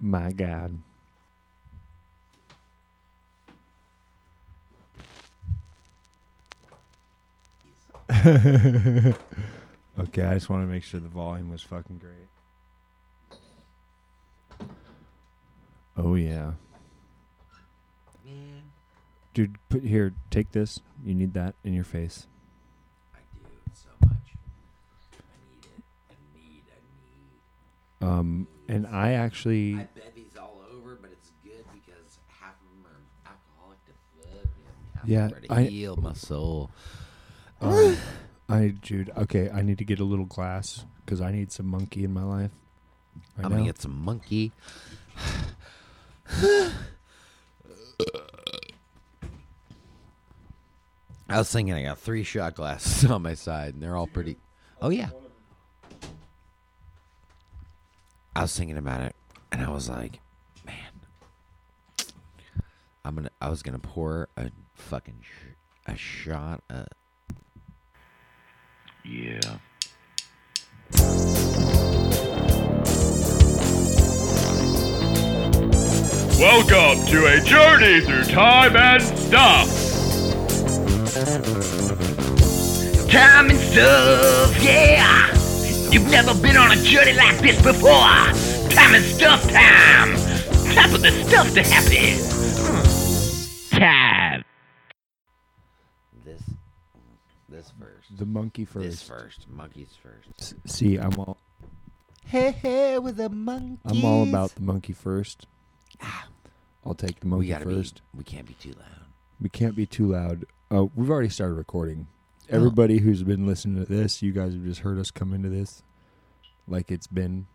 My God. okay, I just want to make sure the volume was fucking great. Oh yeah. Dude, put here, take this. You need that in your face. Um and I actually I bet these all over, but it's good because half of them are alcoholic to fuck, Yeah, of them are to I- heal my soul. um, I Jude, okay, I need to get a little glass cuz I need some monkey in my life. Right I'm gonna get some monkey. I was thinking I got three shot glasses on my side, and they're all pretty. Oh yeah. I was thinking about it, and I was like, man, I'm gonna. I was gonna pour a fucking sh- a shot. Uh, Yeah. Welcome to a journey through time and stuff. Time and stuff, yeah. You've never been on a journey like this before. Time is stuff time. Time for the stuff to happen. Time. this, this first. the monkey first. This first. Monkeys first. S- See, I'm all Hey, hey, with the monkeys. I'm all about the monkey first. Ah. I'll take the monkey We gotta first. be. We can't be too loud. We can't be too loud. Oh, we've already started recording. Everybody who's been listening to this, you guys have just heard us come into this like it's been.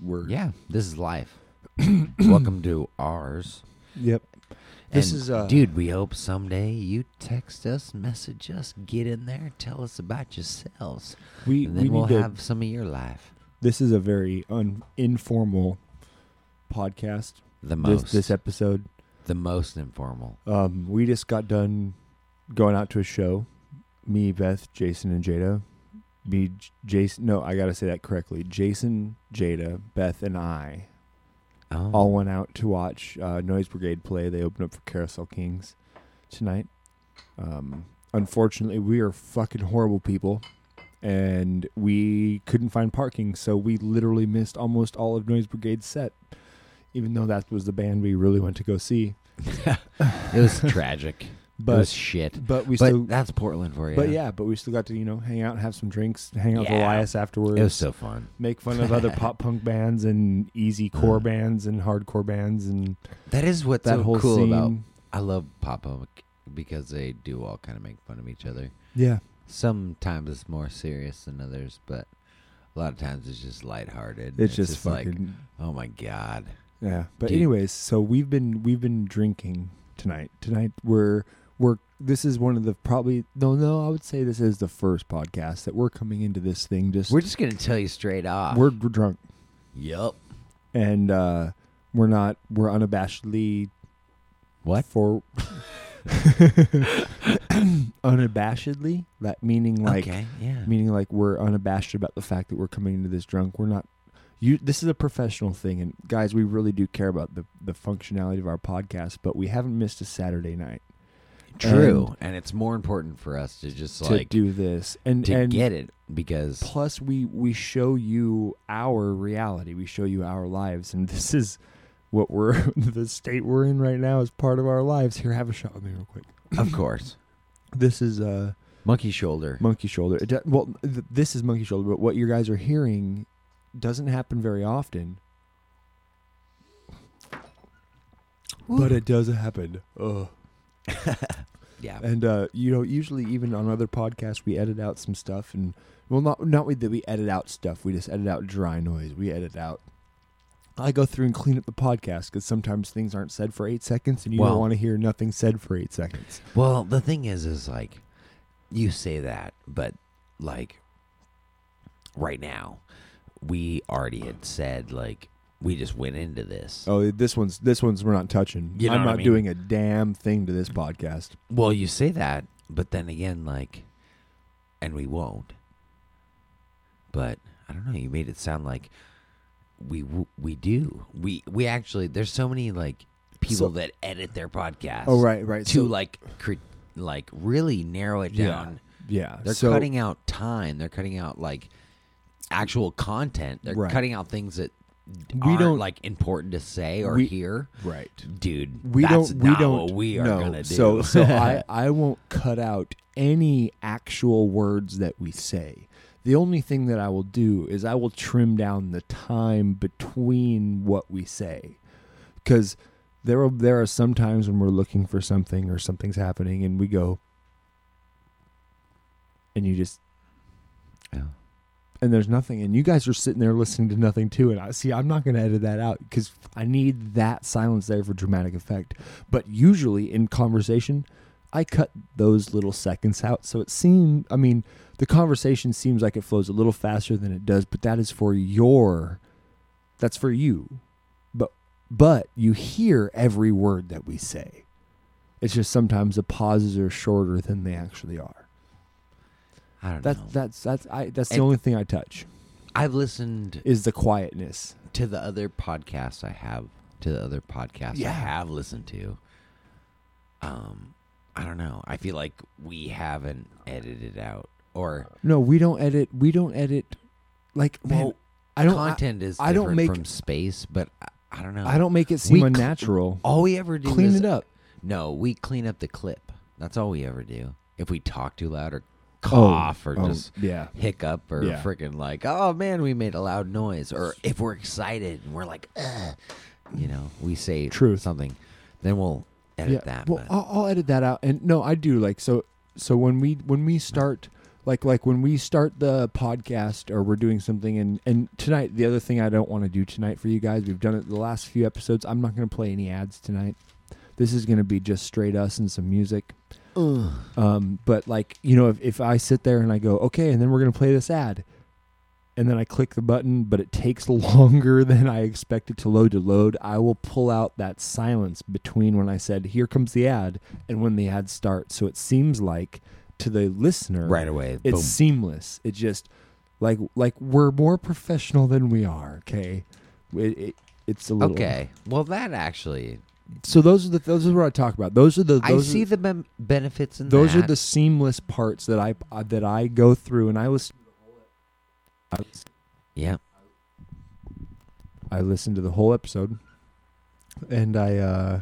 We're Yeah, this is life. Welcome to ours. Yep. This And, is, uh, dude. We hope someday you text us, message us, get in there, tell us about yourselves, We and we then we'll need to. have some of your life. this is a very un, informal podcast. The This most, this episode. the most informal. Um, we just got done going out to a show. Me, Beth, Jason, and Jada. Me, J- Jason. No, I gotta say that correctly. Jason, Jada, Beth, and I Oh, all went out to watch uh, Noise Brigade play. They opened up for Carousel Kings tonight. Um, unfortunately, we are fucking horrible people, and we couldn't find parking, so we literally missed almost all of Noise Brigade's set, even though that was the band we really went to go see. it was tragic. But was shit. but we but still that's Portland for you. But yeah, but we still got to you know hang out, and have some drinks, hang out with Yeah. Elias afterwards. it was so fun. make fun of other pop punk bands and easy core Uh. bands and hardcore bands and That is what's that so whole cool scene. about. I love pop punk because they do all kind of make fun of each other. Yeah, Sometimes it's more serious than others, but a lot of times it's just lighthearted. it's, just, like, fucking oh my god. yeah. But Dude. anyways, so we've been we've been drinking tonight. Tonight we're we're this is one of the probably no no I would say this is the first podcast that we're coming into this thing just We're just gonna tell you straight off. we're, we're drunk yup. and uh we're not we're unabashedly What? for unabashedly that meaning like okay, yeah. meaning like we're unabashed about the fact that we're coming into this drunk we're not you this is a professional thing and guys we really do care about the the functionality of our podcast but we haven't missed a saturday night True, and, it's more important for us to just to like do this. And to and get it because plus we we show you our reality. We show you our lives. And this is what we're the state we're in right now is part of our lives. Here have a shot with me real quick. Of course, this is uh monkey shoulder. monkey shoulder. It, well th- this is monkey shoulder but what you guys are hearing doesn't happen very often. But it does happen. Ugh. Yeah, and uh you know usually even on other podcasts we edit out some stuff and well not not we, that we edit out stuff. We just edit out dry noise. We edit out I go through and clean up the podcast because sometimes things aren't said for eight seconds, and you don't Well- want to hear nothing said for eight seconds. Well, the thing is, is like, you say that, but like, right now, we already had said like we just went into this. Oh, this one's this one's we're not touching. You know I'm what I not mean? doing a damn thing to this podcast. Well, you say that, but then again, like, and we won't. But I don't know. You made it sound like we w- we do. We we actually there's so many like people So- that edit their podcast. Oh, right, right. To So- like cre- like really narrow it down. Yeah. They're so, cutting out time. They're cutting out like actual content. They're Right. cutting out things that We don't- like important to say or We- hear. Right. Dude, We don't. We don't. what we are no. gonna do. So, so I, I won't cut out any actual words that we say. The only thing that I will do is I will trim down the time between what we say, because there are there are some times when we're looking for something or something's happening and we go, and you just Yeah. And there's nothing and you guys are sitting there listening to nothing too and i see i'm not going to edit that out because i need that silence there for dramatic effect. But usually in conversation i cut those little seconds out so it seems i mean the conversation seems like it flows a little faster than it does but that is for your that's for you. But but you hear every word that we say. It's just sometimes the pauses are shorter than they actually are I don't that's know. that's that's i that's the And- only thing i touch I've listened is the quietness. to the other podcasts I have to the other podcasts I have listened to. Um, I don't know. I feel like we haven't edited out or No, we don't edit. We don't edit. Like, man, well, I don't. content is I don't make- from space, but I, I don't know. I, I don't make it seem We cl- unnatural. All we ever do Clean is it up. No, we clean up the clip. That's all we ever do. If we talk too loud or cough or oh, oh, just yeah. hiccup or Yeah. freaking like, oh man, we made a loud noise, or if we're excited and we're like, Ugh, you know, we say Truth. something, then we'll edit yeah. that. well, I'll, I'll edit that out. And no, I do like so. So when we when we start like like when we start the podcast or we're doing something and and tonight the other thing I don't want to do tonight for you guys we've done it the last few episodes I'm not going to play any ads tonight. This is going to be just straight us and some music. Um, but like you know, if, if I sit there and I go, okay, and then we're gonna play this ad, and then I click the button, but it takes longer than I expect it to load to load, I will pull out that silence between when I said, "Here comes the ad," and when the ad starts. So it seems like to the listener, right away, it's boom. seamless. It just like like we're more professional than we are. Okay, it, it it's a little Okay, well that actually, So those are the those are what I talk about. Those are the I those see are, the ben- benefits in those are the seamless parts that I uh, that I go through and I listen. I, yeah. I listen to the whole episode, and I uh,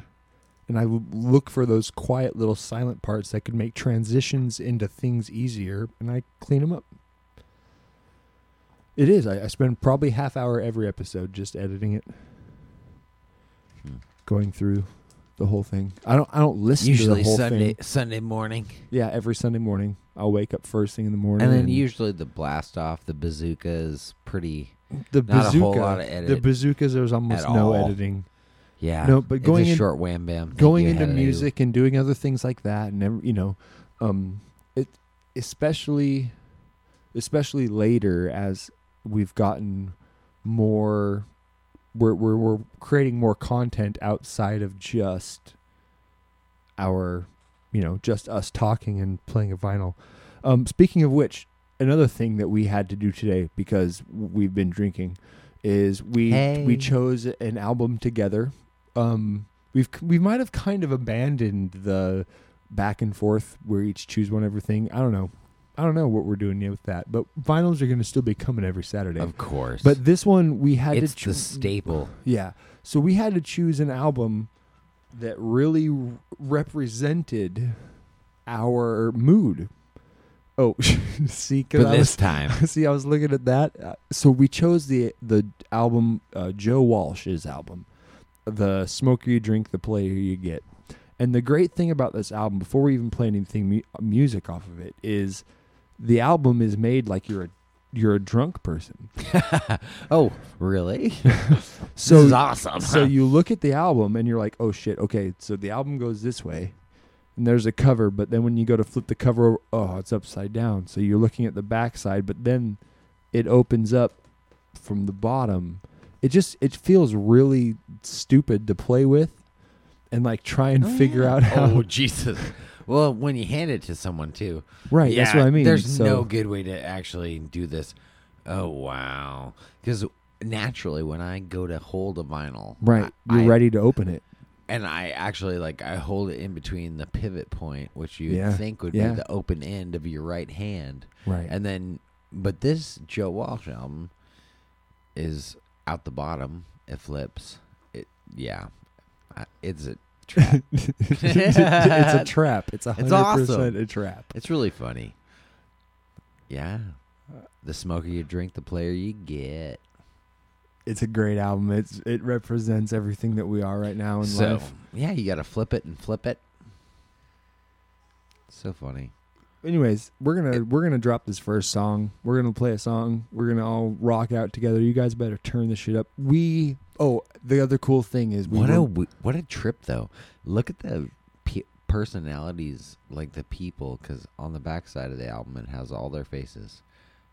and I look for those quiet little silent parts that could make transitions into things easier, and I clean them up. It is. I, I spend probably half hour every episode just editing it. Going through the whole thing. I don't. I don't listen Usually to the whole Sunday thing. Sunday morning, Yeah, every Sunday morning I'll wake up first thing in the morning, and then usually the blast off, the bazooka is pretty. the not a bazooka. whole lot of editing. the edit bazookas. There's almost no all. editing. Yeah. No, but It's going a in- short wham bam. Going into music and doing other things like that and every, you know um it especially especially later as we've gotten more we're we're, we're creating more content outside of just our you know just us talking and playing a vinyl um speaking of which another thing that we had to do today because we've been drinking is we Hey. we chose an album together um we've we might have kind of abandoned the back and forth where each choose one everything. I don't know. I don't know what we're doing yet with that. But vinyls are going to still be coming every Saturday. Of course. but this one we had it's to the staple. Yeah. So we had to choose an album that really r- represented our mood. Oh, see, For this was time. See, I was looking at that. Uh, so we chose the the album uh, Joe Walsh's album, the smoker you drink, the player you get. And the great thing about this album, before we even play anything mu- music off of it, is the album is made like you're a you're a drunk person. oh, really? So this is awesome. so you look at the album and you're like, oh shit, okay, so the album goes this way, and there's a cover, but then when you go to flip the cover, over, oh, it's upside down. So you're looking at the back side, but then it opens up from the bottom. It just it feels really stupid to play with, and like try and oh, figure out how. oh, Jesus. Well, when you hand it to someone too. right, yeah, that's what I mean. There's So- no good way to actually do this. Oh wow. Cuz naturally when I go to hold a vinyl, Right. I- You're I- ready to open it. and I actually like I hold it in between the pivot point, which you Yeah, think would yeah. be the open end of your right hand, Right. and then but this Joe Walsh album is out the bottom. It flips. It yeah, it's a trap. it's a trap. It's a It's hundred awesome. percent a trap. it's really funny. Yeah, the smoker you drink, the player you get. It's a great album. It's it represents everything that we are right now in So life. yeah, you got to flip it and flip it. So funny. Anyways, we're gonna we're gonna drop this first song. We're gonna play a song. We're gonna all rock out together. You guys better turn this shit up. We oh the other cool thing is we What were- a w- what a trip though. Look at the pe- personalities, like the people, because on the backside of the album it has all their faces,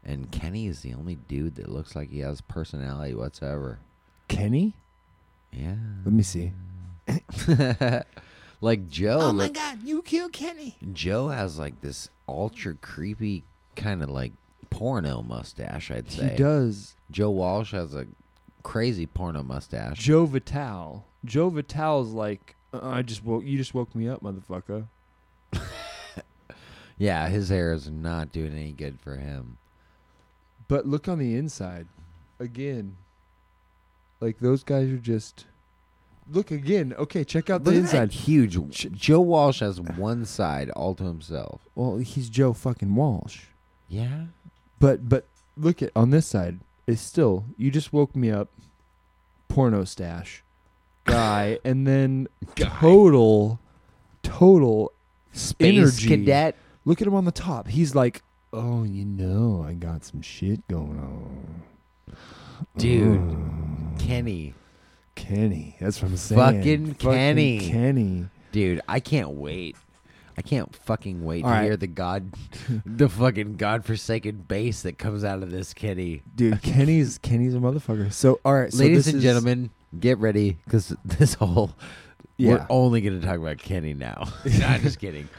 and Kenny is the only dude that looks like he has personality whatsoever. Kenny. Yeah. Let me see. like Joe. Oh my look- god, you killed Kenny. Joe has like this ultra creepy kind of like porno mustache. I'd say He does. Joe Walsh has a crazy porno mustache. Joe Vitale. Joe Vitale's like uh, I just woke you just woke me up, motherfucker. yeah, his hair is not doing any good for him. But look on the inside. Again. Like those guys are just Look again. Okay, check out the Look at that inside. huge. Joe Walsh has one side all to himself. Well, he's Joe fucking Walsh. Yeah. But but look at on this side. It's still you just woke me up. Porno stash guy, and then total, total Space energy. cadet. Look at him on the top. He's like, oh, you know, I got some shit going on, Dude. Kenny. Kenny. That's what I'm saying. Fucking Kenny. Kenny. Dude, I can't wait. I can't fucking wait All to right. hear the god, the fucking godforsaken bass that comes out of this Kenny. Dude, Kenny's Kenny's a motherfucker. So all right, so Ladies and is- gentlemen, get ready because this whole Yeah. we're only going to talk about Kenny now. nah, just kidding.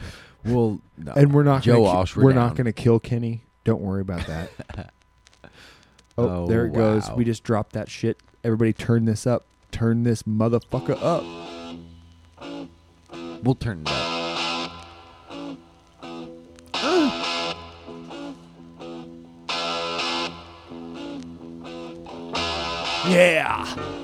Well, no. and we're not Joe gonna, ki-. We're, We're, not going to kill Kenny. Don't worry about that. oh, Oh, there it oh, goes. We just dropped that shit. Everybody, turn this up. Turn this motherfucker up. We'll turn it up. Yeah.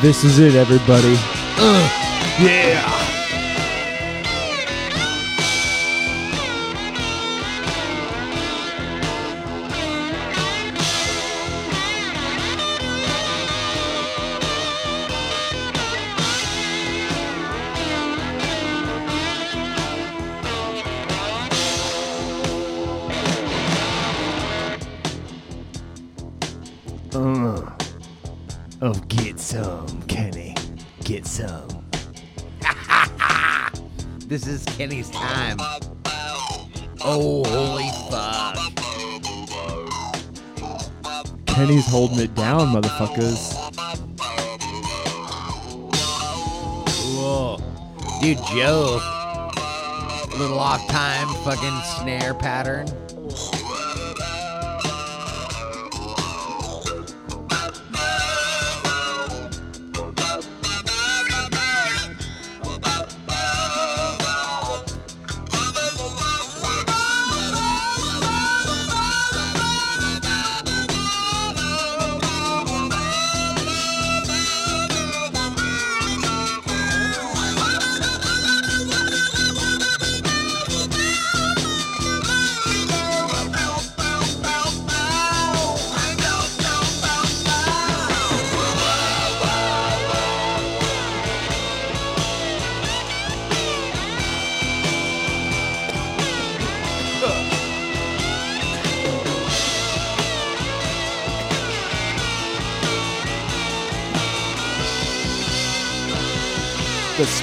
This is it, everybody. Motherfuckers. Whoa. Dude, Joe. Little off time fucking snare pattern.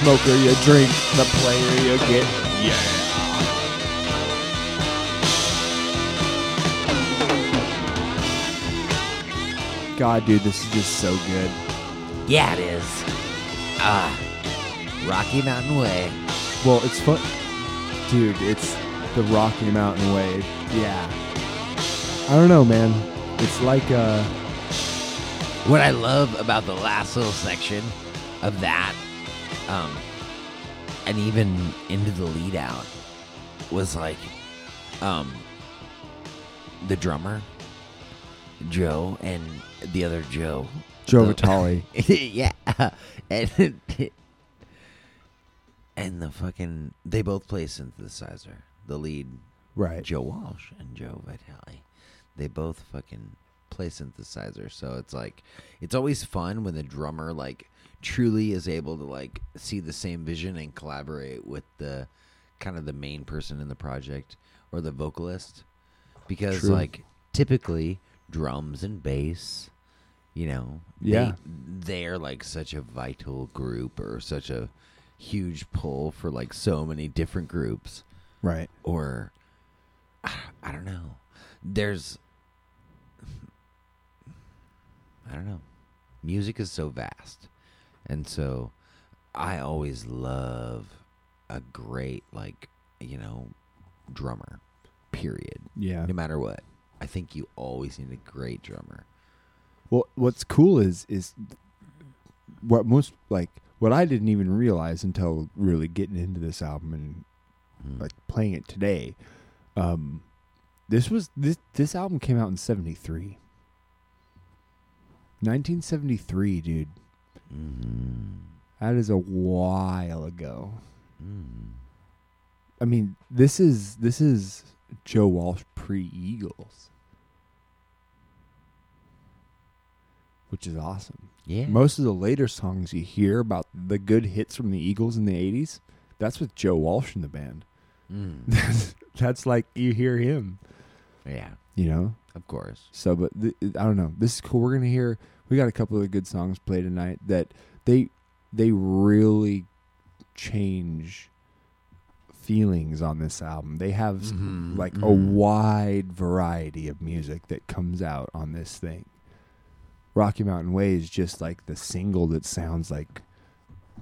Smoker you drink, the player you get. Yeah. God, dude, this is just so good. Yeah, it is. Ah. Rocky Mountain Way. Well, it's fun. Dude, it's the Rocky Mountain Way. Yeah. I don't know, man. It's like, uh, What I love about the last little section of that, um, and even into the lead out, was like, um, the drummer, Joe, and the other Joe. Joe The- Vitale. yeah, and and the fucking they both play synthesizer. The lead right. Joe Walsh and Joe Vitale. They both fucking play synthesizer. So it's like it's always fun when the drummer like truly is able to like see the same vision and collaborate with the kind of the main person in the project or the vocalist. Because True. like typically drums and bass, you know, Yeah. they, they're like such a vital group or such a huge pull for like so many different groups Right. or I don't know. There's I don't know. Music is so vast. And so I always love a great like, you know, drummer. Period. Yeah. No matter what. I think you always need a great drummer. Well, what's cool is is what most like what I didn't even realize until really getting into this album and Mm. like playing it today. Um, this was this this album came out in '73. 1973, dude. Mm. That is a while ago. Mm. I mean, this is this is Joe Walsh pre Eagles, which is awesome. Yeah. Most of the later songs you hear about the good hits from the Eagles in the 80s, that's with Joe Walsh in the band. Mm. That's, that's like you hear him, Yeah. you know? Of course. So, but th- I don't know. This is cool. We're going to hear, we got a couple of good songs played tonight that they, they really change feelings on this album. They have Mhm, like a mhm. wide variety of music that comes out on this thing. Rocky Mountain Way is just like the single that sounds like,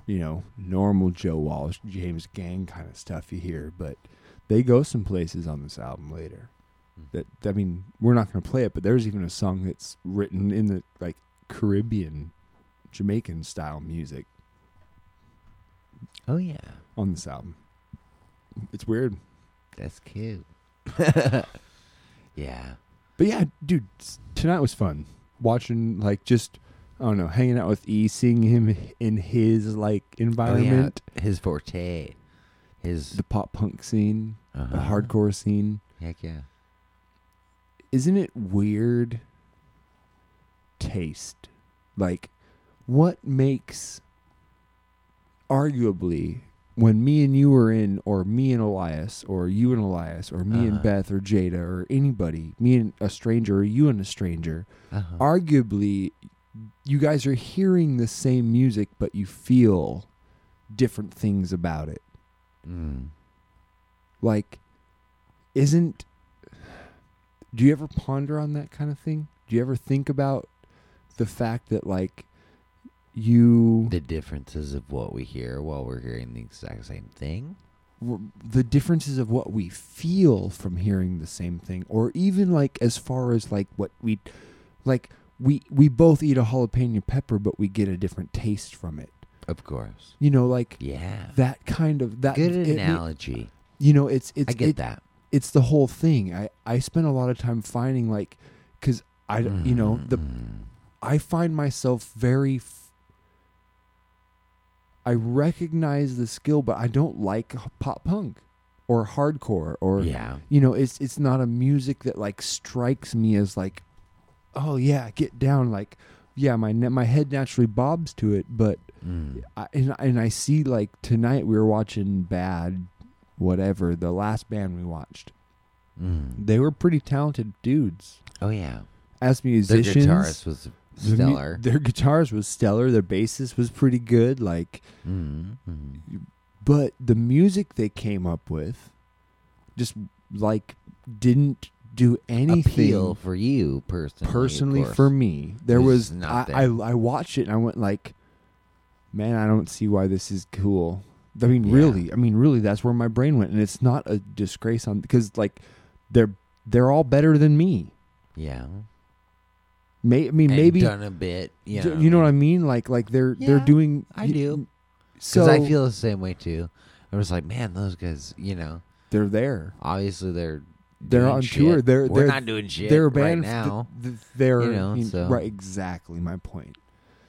you know, normal Joe Walsh, James Gang kind of stuff you hear, but they go some places on this album later. That I mean, we're not going to play it, but there's even a song that's written in the like Caribbean, Jamaican style music Oh yeah. on this album. It's weird. That's cute. yeah. But yeah, dude, s- tonight was fun. Watching like just I don't know, hanging out with E, seeing him in his like Oh, yeah, environment, his forte, his the pop punk scene, the uh-huh. hardcore scene. Heck yeah. Isn't it weird taste? Like what makes arguably when me and you were in or me and Elias or you and Elias or me and Uh-huh. Beth or Jada or anybody, me and a stranger or you and a stranger, Uh-huh. arguably you guys are hearing the same music but you feel different things about it Mm. like isn't do you ever ponder on that kind of thing do you ever think about the fact that like you The differences of what we hear while we're hearing the exact same thing. the differences of what we feel from hearing the same thing or even like as far as like what we like we we both eat a jalapeno pepper but we get a different taste from it Of course. you know like Yeah. that kind of that Good it- it- analogy. you know it's it's I get it- that. it's the whole thing i i spend a lot of time finding like because i you know the Mm. I find myself very f- i recognize the skill but i don't like pop punk or hardcore or yeah. you know it's it's not a music that like strikes me as like oh yeah get down like yeah my ne- my head naturally bobs to it but Mm. I, and, and I see like tonight we were watching Bad, whatever the last band we watched. Mm. They were pretty talented dudes Oh yeah. as musicians The guitarist was the mu- stellar. their guitars was stellar. Their bassist was pretty good. Like, Mm. Mm. but the music they came up with, just like didn't do anything Appeal for you personally. personally for me. There was not I, I. I watched it and I went like, man, I don't see why this is cool. I mean, Yeah. really, I mean, really, that's where my brain went, and it's not a disgrace on because like they're they're all better than me. Yeah. May I mean And maybe done a bit. You know, you know what I mean? Like like they're they're doing. I do. So Because I feel the same way too. I was like, man, those guys. You know, they're there. obviously they're They're on shit. tour. They're We're they're not doing shit they're a right band. now. th- th- they're you know, you- so- right. Exactly my point.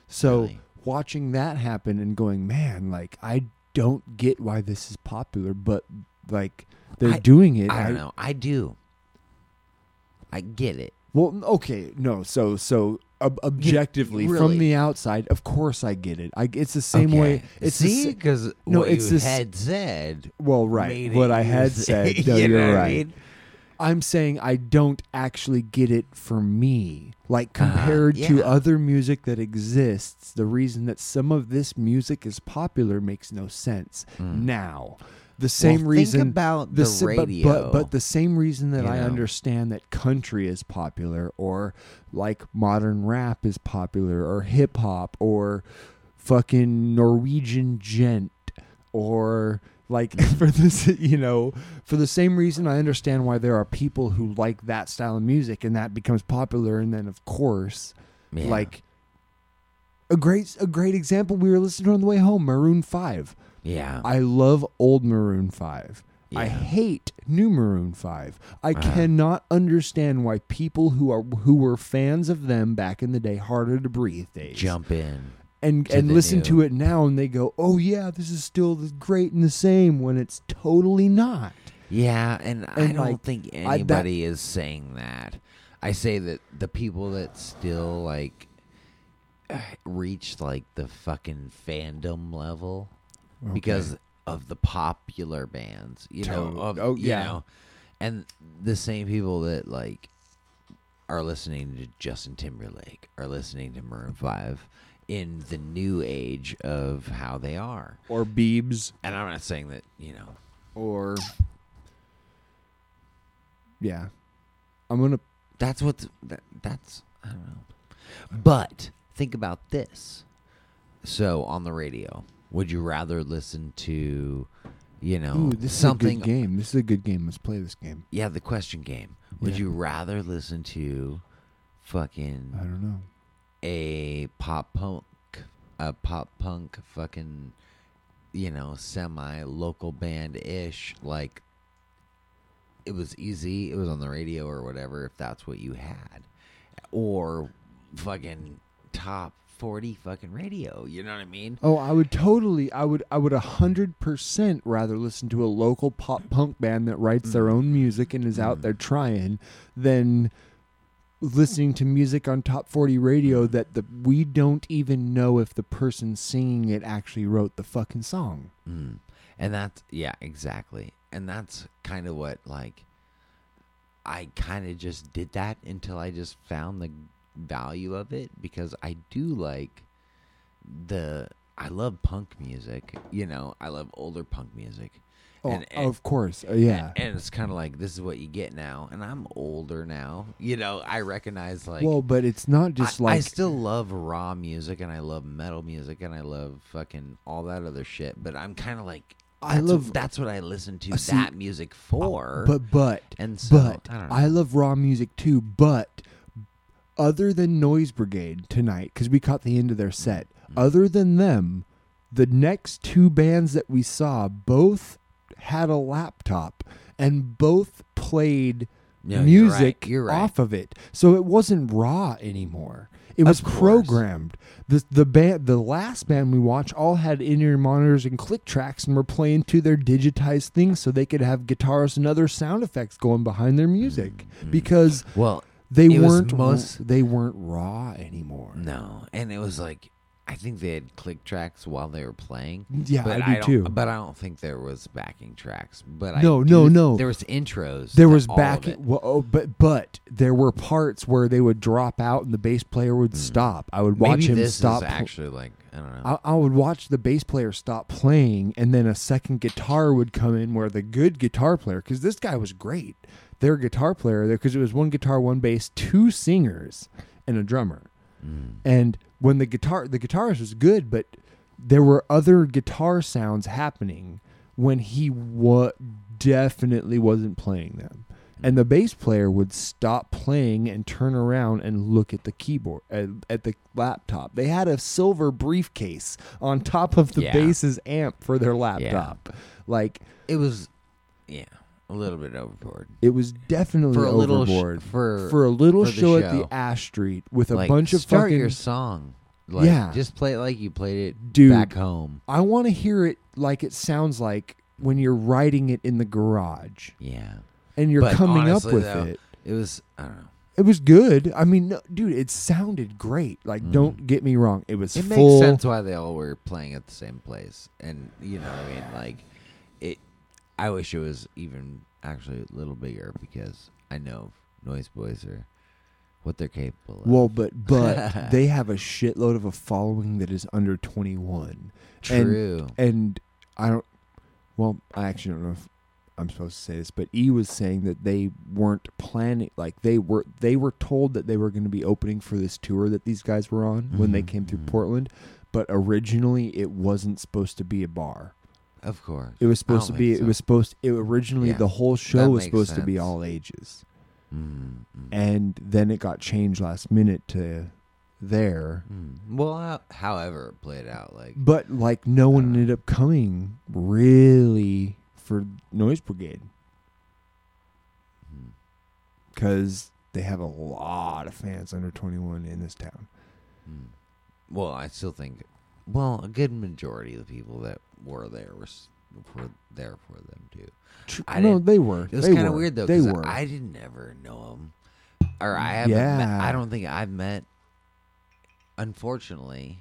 So Really. watching that happen and going, man, like I don't get why this is popular, but like they're I- doing it. I don't know. I do. I get it. Well, okay, no. So so ob- objectively really- from the outside, of course I get it. I it's the same way. It's see because No, what it's you this- had said. well, right. What I had said. No, you you're what I right. mean? I'm saying I don't actually get it for me. Like compared to Uh-huh. yeah. other music that exists, the reason that some of this music is popular makes no sense. Now, the same think reason about the but- radio, but, but the same reason that I know. understand that country is popular or like modern rap is popular or hip hop or fucking Norwegian djent or like for this you know for the same reason I understand why there are people who like that style of music and that becomes popular and then of course Yeah. like a great a great example we were listening to on the way home Maroon 5 yeah, I love old Maroon 5 I hate new Maroon 5 I Uh-huh. cannot understand why people who are who were fans of them back in the day harder to breathe days jump in. and and listen new. to it now and they go oh yeah this is still great and the same when it's totally not Yeah, and, I don't like, think that- anybody is saying that. I say that the people that still like reach like the fucking fandom level because of the popular bands, you know, To- of, oh, you yeah. know, and the same people that like are listening to Justin Timberlake are listening to Maroon Five in the new age of how they are. or Beebs And I'm not saying that you know or yeah I'm gonna That's what that, that's I don't know. But think about this. So on the radio, would you rather listen to, you know, ooh this something? is a good game this is a good game let's play this game Yeah, the question game. Would Yeah. you rather listen to, fucking I don't know a pop punk, a pop punk fucking, you know, semi local band ish like. It was easy. It was on the radio or whatever. If that's what you had, or fucking top 40 fucking radio. You know what I mean? Oh, I would totally, I would, I would a hundred percent rather listen to a local pop punk band that writes their own mm. music and is out mm. there trying than listening to music on top 40 radio mm. that the we don't even know if the person singing it actually wrote the fucking song. Mm. And that's yeah, exactly. And that's kind of what like I kind of just did that until I just found the value of it because I do like the I love punk music, you know. I love older punk music. Oh, And- and- of course. Uh, yeah. And, and it's kind of like this is what you get now and I'm older now. You know, I recognize like well, but it's not just I, like I still love raw music and I love metal music and I love fucking all that other shit. But I'm kind of like, I love- that's what I listen to Uh, see, that music for. But but and so but I don't know. I love raw music too. But other than Noise Brigade tonight, because we caught the end of their set. Mm. Other than them, the next two bands that we saw both had a laptop and both played No, you're right. music You're right. off of it. So it wasn't raw anymore. It was programmed. The the band the last band we watched all had in-ear monitors and click tracks and were playing to their digitized things so they could have guitars and other sound effects going behind their music because well, they Mm, It weren't most- they weren't raw anymore. no, and it was like I think they had click tracks while they were playing. Yeah, but I do don't, too. But I don't think there was backing tracks. But I No, do no, no. There was intros. There was all of back, well, oh, but but there were parts where they would drop out and the bass player would stop. I would watch Mm. Maybe him this stop. is actually like I don't know. I, I would watch the bass player stop playing, and then a second guitar would come in where the good guitar player, because this guy was great, their guitar player, there because it was one guitar, one bass, two singers, and a drummer. Mm. And when the guitar, the guitarist was good, but there were other guitar sounds happening when he wa- definitely wasn't playing them. And the bass player would stop playing and turn around and look at the keyboard at, at the laptop. They had a silver briefcase on top of the Yeah. bass's amp for their laptop. Like It was, yeah, a little bit overboard. it was definitely For a little sh- overboard for- a little for the show, at the Ash Street with a like, bunch of start fucking your song. Like, Yeah. just play it like you played it Dude. back home. I want to hear it like it sounds like when you're writing it in the garage Yeah, and you're But coming honestly, up with though, it. it was. I don't know. It was good. I mean, no, dude, it sounded great. Like, don't get me wrong. It was Mm. It full. makes sense why they all were playing at the same place, and you know, what I mean, like. I wish it was even actually a little bigger because I know Noise Boys are what they're capable of. Well, but but they have a shitload of a following that is under 21. True. And, and I don't. Well, I actually don't know if I'm supposed to say this, but E was saying that they weren't planning. Like they were, they were told that they were going to be opening for this tour that these guys were on when they Mhm, came through mhm. Portland. But originally, it wasn't supposed to be a bar. Of course, It was supposed to be. think It so. was supposed. It originally Yeah, the whole show that was supposed to be all ages, Mm, mm, and then it got changed last minute to there. mm. Well, how, however it played out, like But like no one ended up coming really for Noise Brigade because they have a lot of fans under 21 in this town. mm. well, I still think, well, a good majority of the people that were there were were there for them too. I no, they were. It was kind of weird though. They were. I didn't ever know them, or I haven't. Met, I don't think I've met. Unfortunately,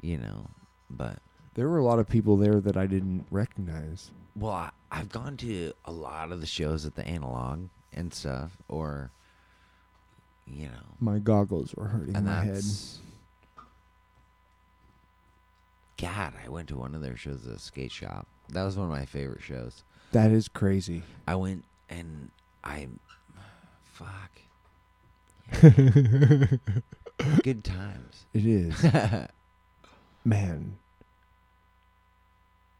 you know, but there were a lot of people there that I didn't recognize. well, I, I've gone to a lot of the shows at the analog and stuff, or you know, My goggles were hurting and my head. God, I went to one of their shows at a skate shop. That was one of my favorite shows. That is crazy. I went and I, fuck, good times. It is. Man.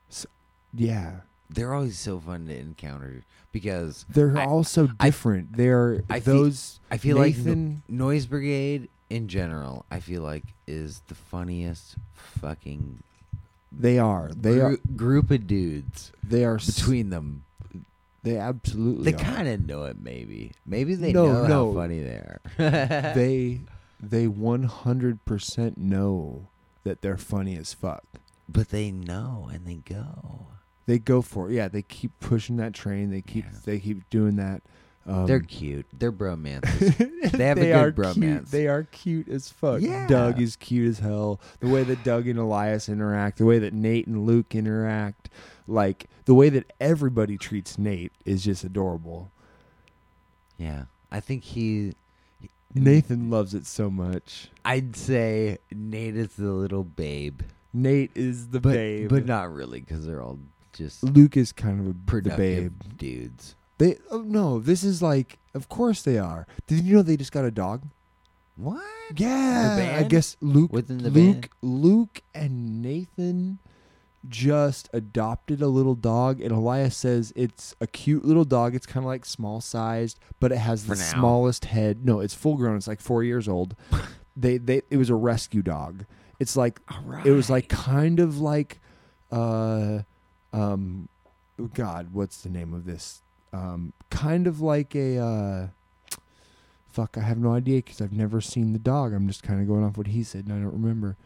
So, yeah. They're always so fun to encounter because They're I- all so I- different. They're I feel- those I feel like Nathan no- Noise Brigade in general, I feel like is the funniest fucking they are. They are group of dudes they are s- between them. they absolutely They kind of know it. Maybe, maybe they No, know no. how funny they are. they they 100% know that they're funny as fuck. But they know and they go. They go for it. Yeah, they keep pushing that train. They keep Yeah. they keep doing that. Um, They're cute. They're bromances. They have a they good are bromance. Cute. They are cute as fuck. Yeah. Doug is cute as hell. The way that Doug and Elias interact, the way that Nate and Luke interact, like the way that everybody treats Nate is just adorable. yeah. I think he. Nathan loves it so much. I'd say Nate is the little babe, Nate is the but babe, but not really because they're all just Luke is kind of a the productive babe. dudes. They oh no, this is like of course they are. Did you know they just got a dog? What? Yeah, I band? guess Luke, Within the Luke, band? Luke, and Nathan just adopted a little dog, and Elias says it's a cute little dog. It's kind of like small sized, but it has For the now. smallest head. No, it's full grown. It's like four years old. they they it was a rescue dog. It's like it was like kind of like uh um God, what's the name of this? Um, kind of like a uh, fuck. I have no idea because I've never seen the dog. I'm just kind of going off what he said, and I don't remember.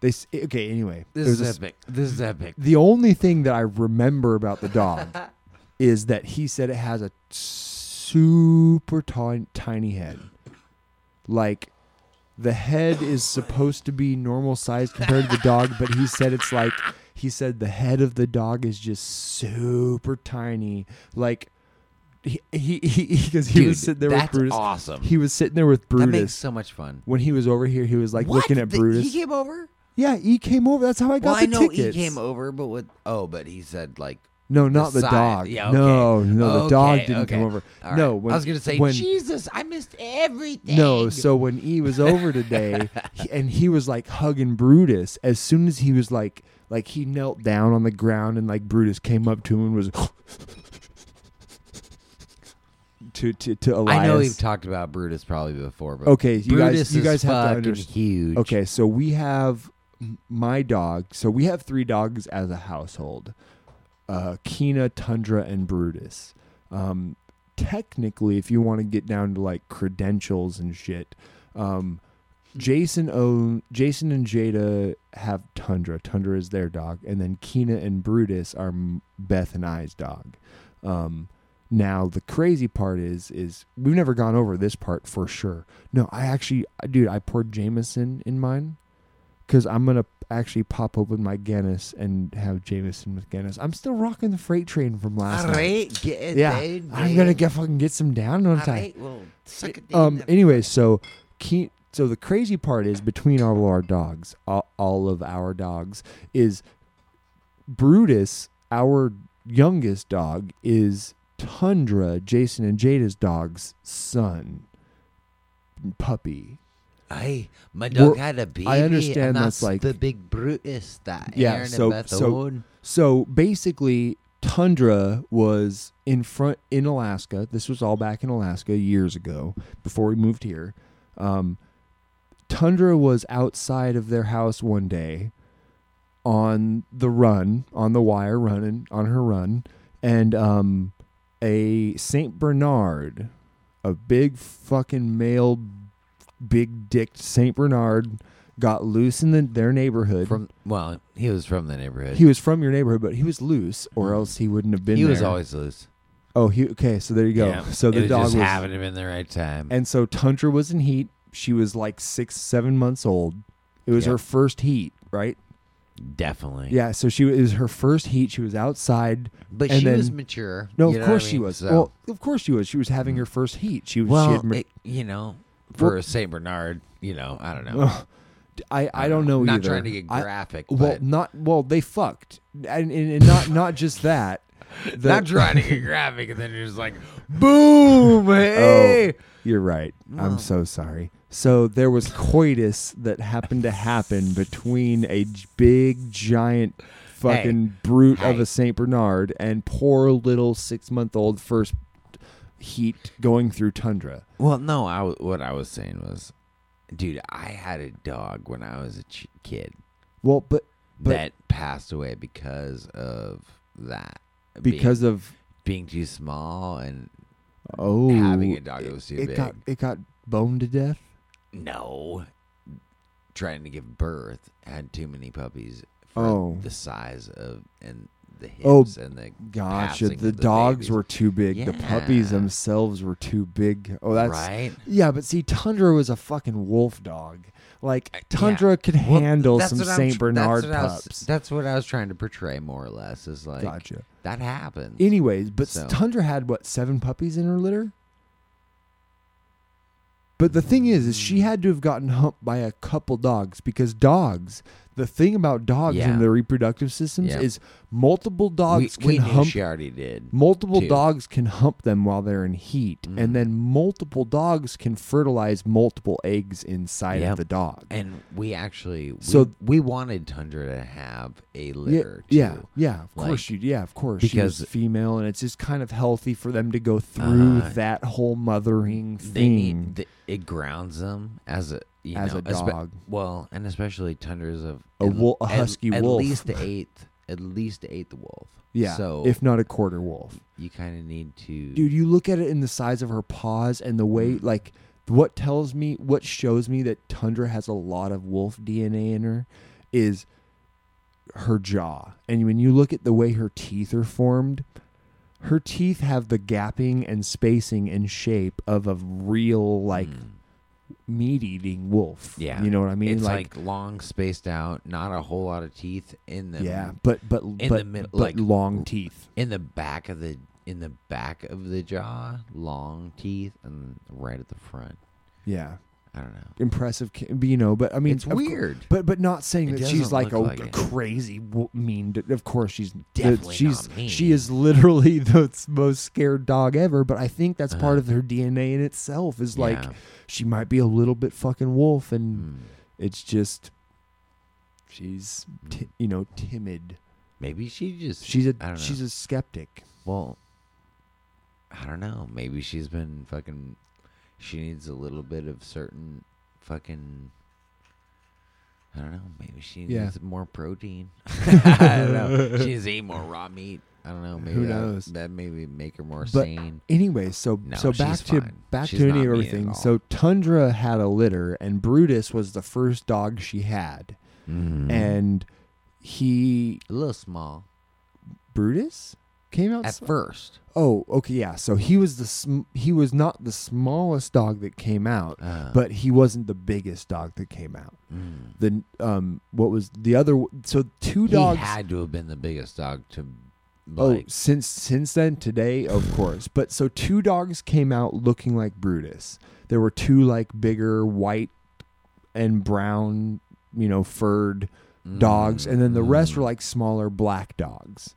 They s- okay. Anyway, This is epic. This is epic. the only thing that I remember about the dog is that he said it has a super ti- tiny head. Like the head is supposed to be normal size compared to the dog, but he said it's like he said the head of the dog is just super tiny. Like he he because he, Dude, was sitting there with that's Brutus. awesome. He was sitting there with Brutus. that makes so much fun. when he was over here, he was like What? looking at The- Brutus. He came over. yeah, he came over. That's how I got well, the I know tickets. he came over, but with oh, but he said like No, not the, side. dog. Yeah, okay. No, no, the dog Okay, didn't come over. All No, when, I was gonna say when, Jesus, I missed everything. No, so when E was over today, he, and he was like hugging Brutus. As soon as he was like, like he knelt down on the ground, and like Brutus came up to him and was to to to Elias. I know we've talked about Brutus probably before, but Okay, you guys- Brutus you guys is have to huge. Okay, so we have my dog. So we have three dogs as a household: uh, Kina, Tundra, and Brutus. Um, technically, if you want to get down to like credentials and shit, um, Jason own Jason and Jada have Tundra. Tundra is their dog, and then Kina and Brutus are Beth and I's dog. Um, now the crazy part is is we've never gone over this part for sure. No, I actually, dude, I poured Jameson in mine because I'm gonna actually pop open my Guinness and have Jameson with Guinness. I'm still rocking the freight train from last All night. right, get it, Yeah, dude, I'm gonna get fucking get some down on time. right, well, suck it Um. Anyway, so Ke- so the crazy part is between all of our dogs, all, all of our dogs, is Brutus, our youngest dog, is Tundra, Jason and Jada's dog's son, puppy. Hey, my dog We're- had a baby. I understand and that's that's like- the big Brutus that Yeah, Aaron so- and Beth so- own. So basically, Tundra was in front in Alaska. This was all back in Alaska years ago before we moved here. Um, Tundra was outside of their house one day on the run, on the wire, running on her run, and um, a Saint Bernard, a big fucking male, big dicked Saint Bernard, got loose in the, their neighborhood. From well, he was from the neighborhood. He was from your neighborhood, but he was loose, or mm. else he wouldn't have been. He was always loose. Oh, he okay. So there you go. Yeah. So the was dog just was, having him in the right time. and so Tundra was in heat. She was like six, seven months old. It was Yeah. her first heat, right? Definitely. Yeah. So she was her first heat. She was outside. but and she was mature. No, of course I she was. So-. Well, of course she was. She was having her first heat. She was. well, she ma- it- you know, for Well- a Saint Bernard, you know, I don't know. I, I don't know either. Not either. trying to get I- graphic, well, but not well. They fucked, and, and, and not not just that. The- not trying to get graphic, and then you're just like, boom, you're right. I'm so sorry. So there was coitus that happened to happen between a j- big giant fucking brute of a Saint Bernard and poor little six month old first heat going through tundra. Well, no, I w- what I was saying was, dude, I had a dog when I was a ch- kid Well, but but that passed away because of that. because being, of being too small and oh having a dog was too it big. got it got boned to death. No, trying to give birth had too many puppies for Oh. the size of and the hips Oh, and the Gotcha. passing The, the dogs babies. were too big. The puppies themselves were too big. Oh, that's right. yeah. But see, Tundra was a fucking wolf dog. Like uh, yeah. Tundra could Well, handle some Saint Bernard that's I was- pups. that's what I was trying to portray more or less. Is like gotcha. that happens. Anyways, but So- Tundra had what seven puppies in her litter. But the thing is, is she hmm. had to have gotten humped by a couple dogs because dogs. The thing about dogs Yeah. and their reproductive systems Yeah. is multiple we, dogs we can knew hump she already did. multiple too. dogs can hump them while they're in heat, Mm. and then multiple dogs can fertilize multiple eggs inside Yep. of the dog. And we actually, we, So- we wanted Tundra to have a yeah, litter. yeah, too. yeah. Of course, Like, you. Yeah, of course. she was because- female, and it's just kind of healthy for them to go through Uh, that whole mothering They thing. need th- it grounds them as a you As know, a espe- dog. well, and especially Tundras of A at- wol- a at- husky at, wolf. least the eighth, at least the eighth wolf. yeah, So if not a quarter wolf. you kind of need to, Dude, you look at it in the size of her paws and the way, Mm. like, what tells me, what shows me that Tundra has a lot of wolf DNA in her is her jaw. And when you look at the way her teeth are formed, her teeth have the gapping and spacing and shape of a real, like, Mm. meat eating wolf. Yeah. You know what I mean? it's like, long spaced out, not a whole lot of teeth in the yeah, but, but, in but, the mid- but like, long teeth. in the back of the in the back of the jaw, long teeth, and right at the front. Yeah. I don't know. Impressive, you know, but I mean, it's weird. But but not saying It that she's like a, like a crazy wo- mean. d- Of course she's Definitely she's she is literally the most scared dog ever. But I think that's part Uh-huh. of her DNA in itself. Is like she might be a little bit fucking wolf, and Hmm. it's just she's ti- you know timid. Maybe she just She's a I don't know. she's a skeptic. well. I don't know. Maybe she's been fucking. She needs a little bit of certain fucking. I don't know. Maybe she Yeah. needs more protein. I don't know. She needs to eat more raw meat. I don't know. Maybe Who that, knows? That maybe make her more But sane. Anyway, so No, so back to fine. back She's to any everything. So Tundra had a litter, and Brutus was the first dog she had, Mm. and he a little small Brutus came out. at s- first. oh, okay, yeah. So he was the sm- he was not the smallest dog that came out, Uh, but he wasn't the biggest dog that came out. mm. The um, what was the other? So two he dogs. had to have been the biggest dog to. oh, since since then today, of course. But so two dogs came out looking like Brutus. There were two like bigger white and brown, you know, furred dogs, and then the rest were Mm. like smaller black dogs.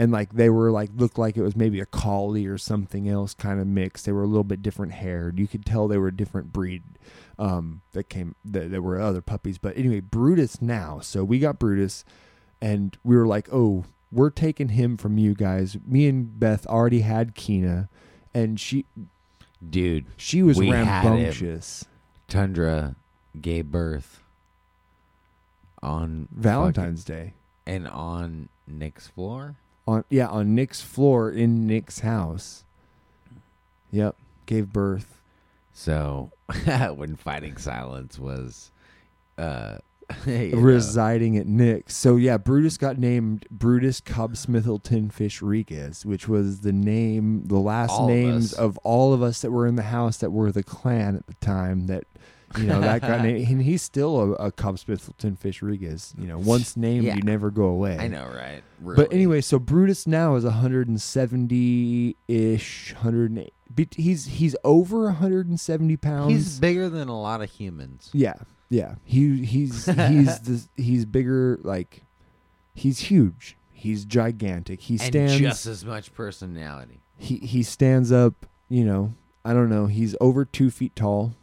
And like they were like looked like it was maybe a collie or something else kind of mixed. They were a little bit different haired. You could tell they were a different breed. Um, that came that there were other puppies, but anyway, Brutus now. So we got Brutus, and we were like, oh, we're taking him from you guys. Me and Beth already had Kina, and she dude. she was We had him. rambunctious. Tundra gave birth on Valentine's Day. and on Nick's floor. On yeah on Nick's floor in Nick's house. Yep, gave birth. So when fighting silence was, uh, you know, residing at Nick's. So yeah, Brutus got named Brutus Cobsmithilton Fish Rigas, which was the name, the last All names us. of all of us that were in the house that were the clan at the time. That you know that guy, named, and he's still a, a Cobsmithilton Fish Rigas. You know, once named, Yeah. you never go away. I know, right? But anyway, so Brutus now is 170 ish, 108. But He's he's over 170 pounds. he's bigger than a lot of humans. yeah, yeah. He he's he's the, he's bigger. Like he's huge. He's gigantic. He and stands. just as much personality. he he stands up. You know, I don't know. He's over two feet tall.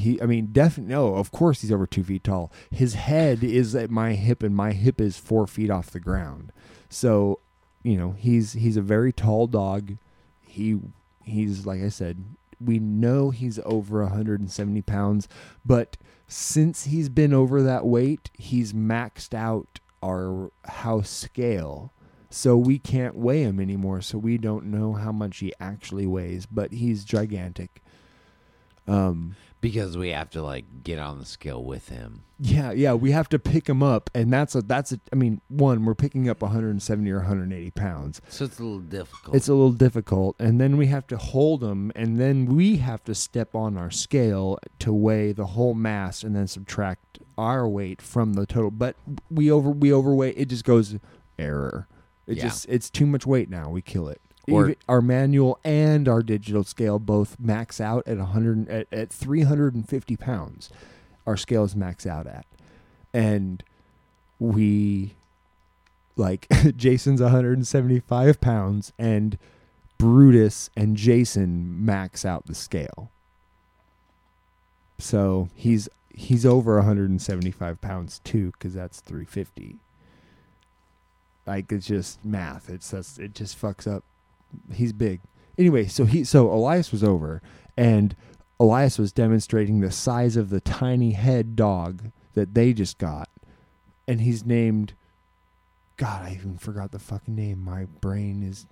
He, I mean, definitely. No, of course he's over two feet tall. His head is at my hip, and my hip is four feet off the ground. So, you know, he's he's a very tall dog. He he's like I said, we know he's over 170 pounds, but since he's been over that weight, he's maxed out our house scale. So we can't weigh him anymore, so we don't know how much he actually weighs, but he's gigantic. Um because we have to like get on the scale with him. Yeah, yeah, we have to pick him up, and that's a that's a. I mean, one, we're picking up 170 or 180 pounds. So it's a little difficult. It's a little difficult, and then we have to hold him, and then we have to step on our scale to weigh the whole mass, and then subtract our weight from the total. But we over we overweight. It just goes error. It Yeah. just it's too much weight now. We kill it. Or- our manual and our digital scale both max out at 100 at, at 350 pounds. Our scale is max out at, and we like Jason's 175 pounds and Brutus and Jason max out the scale. So he's he's over 175 pounds too because that's 350. Like it's just math. It's just it just fucks up. He's big. Anyway, so he so Elias was over and Elias was demonstrating the size of the tiny head dog that they just got, and he's named. God, I even forgot the fucking name. My brain is.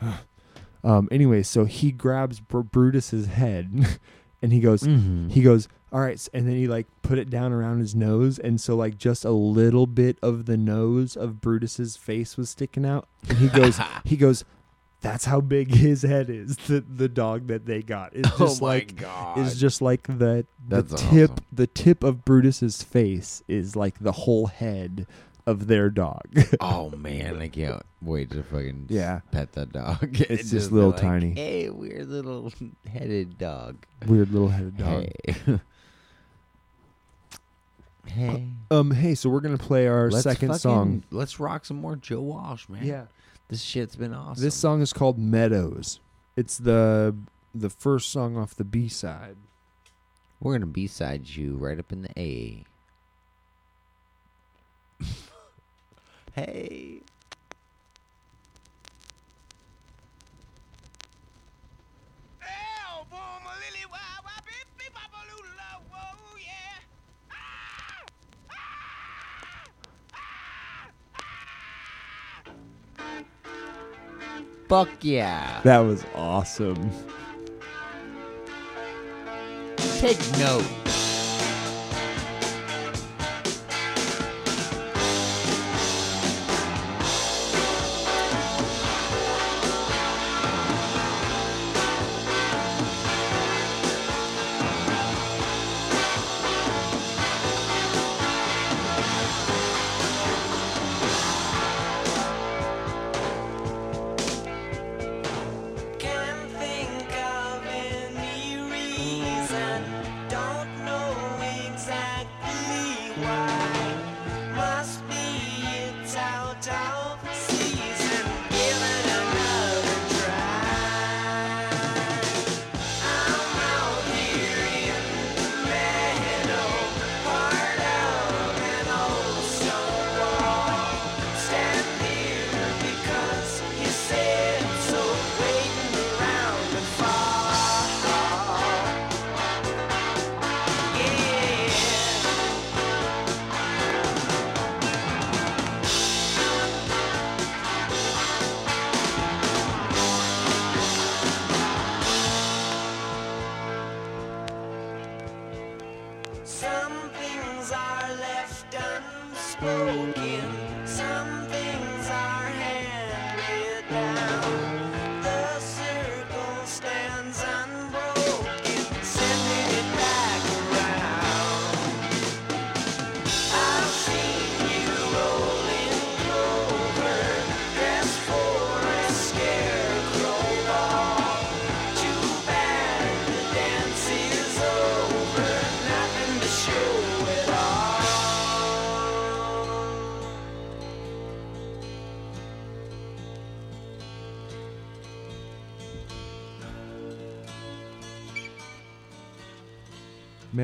um. Anyway, so he grabs Br- Brutus's head, and he goes. Mhm. He goes, all right, and then he like put it down around his nose, and so like just a little bit of the nose of Brutus's face was sticking out, and he goes, he goes, that's how big his head is. The the dog that they got is oh just my like god! is just like the the That's tip awesome. the tip of Brutus's face is like the whole head of their dog. oh man, I can't wait to fucking Yeah. pet that dog. It's And just be little like, tiny. Hey, weird little headed dog. Weird little headed dog. Hey. hey. Um. Hey, so we're gonna play our Let's second fucking- song. Let's rock some more Joe Walsh, man. This shit's been awesome. This song is called Meadows. It's the the first song off the B side. We're gonna B side you right up in the A. hey. Fuck yeah. That was awesome. Take note.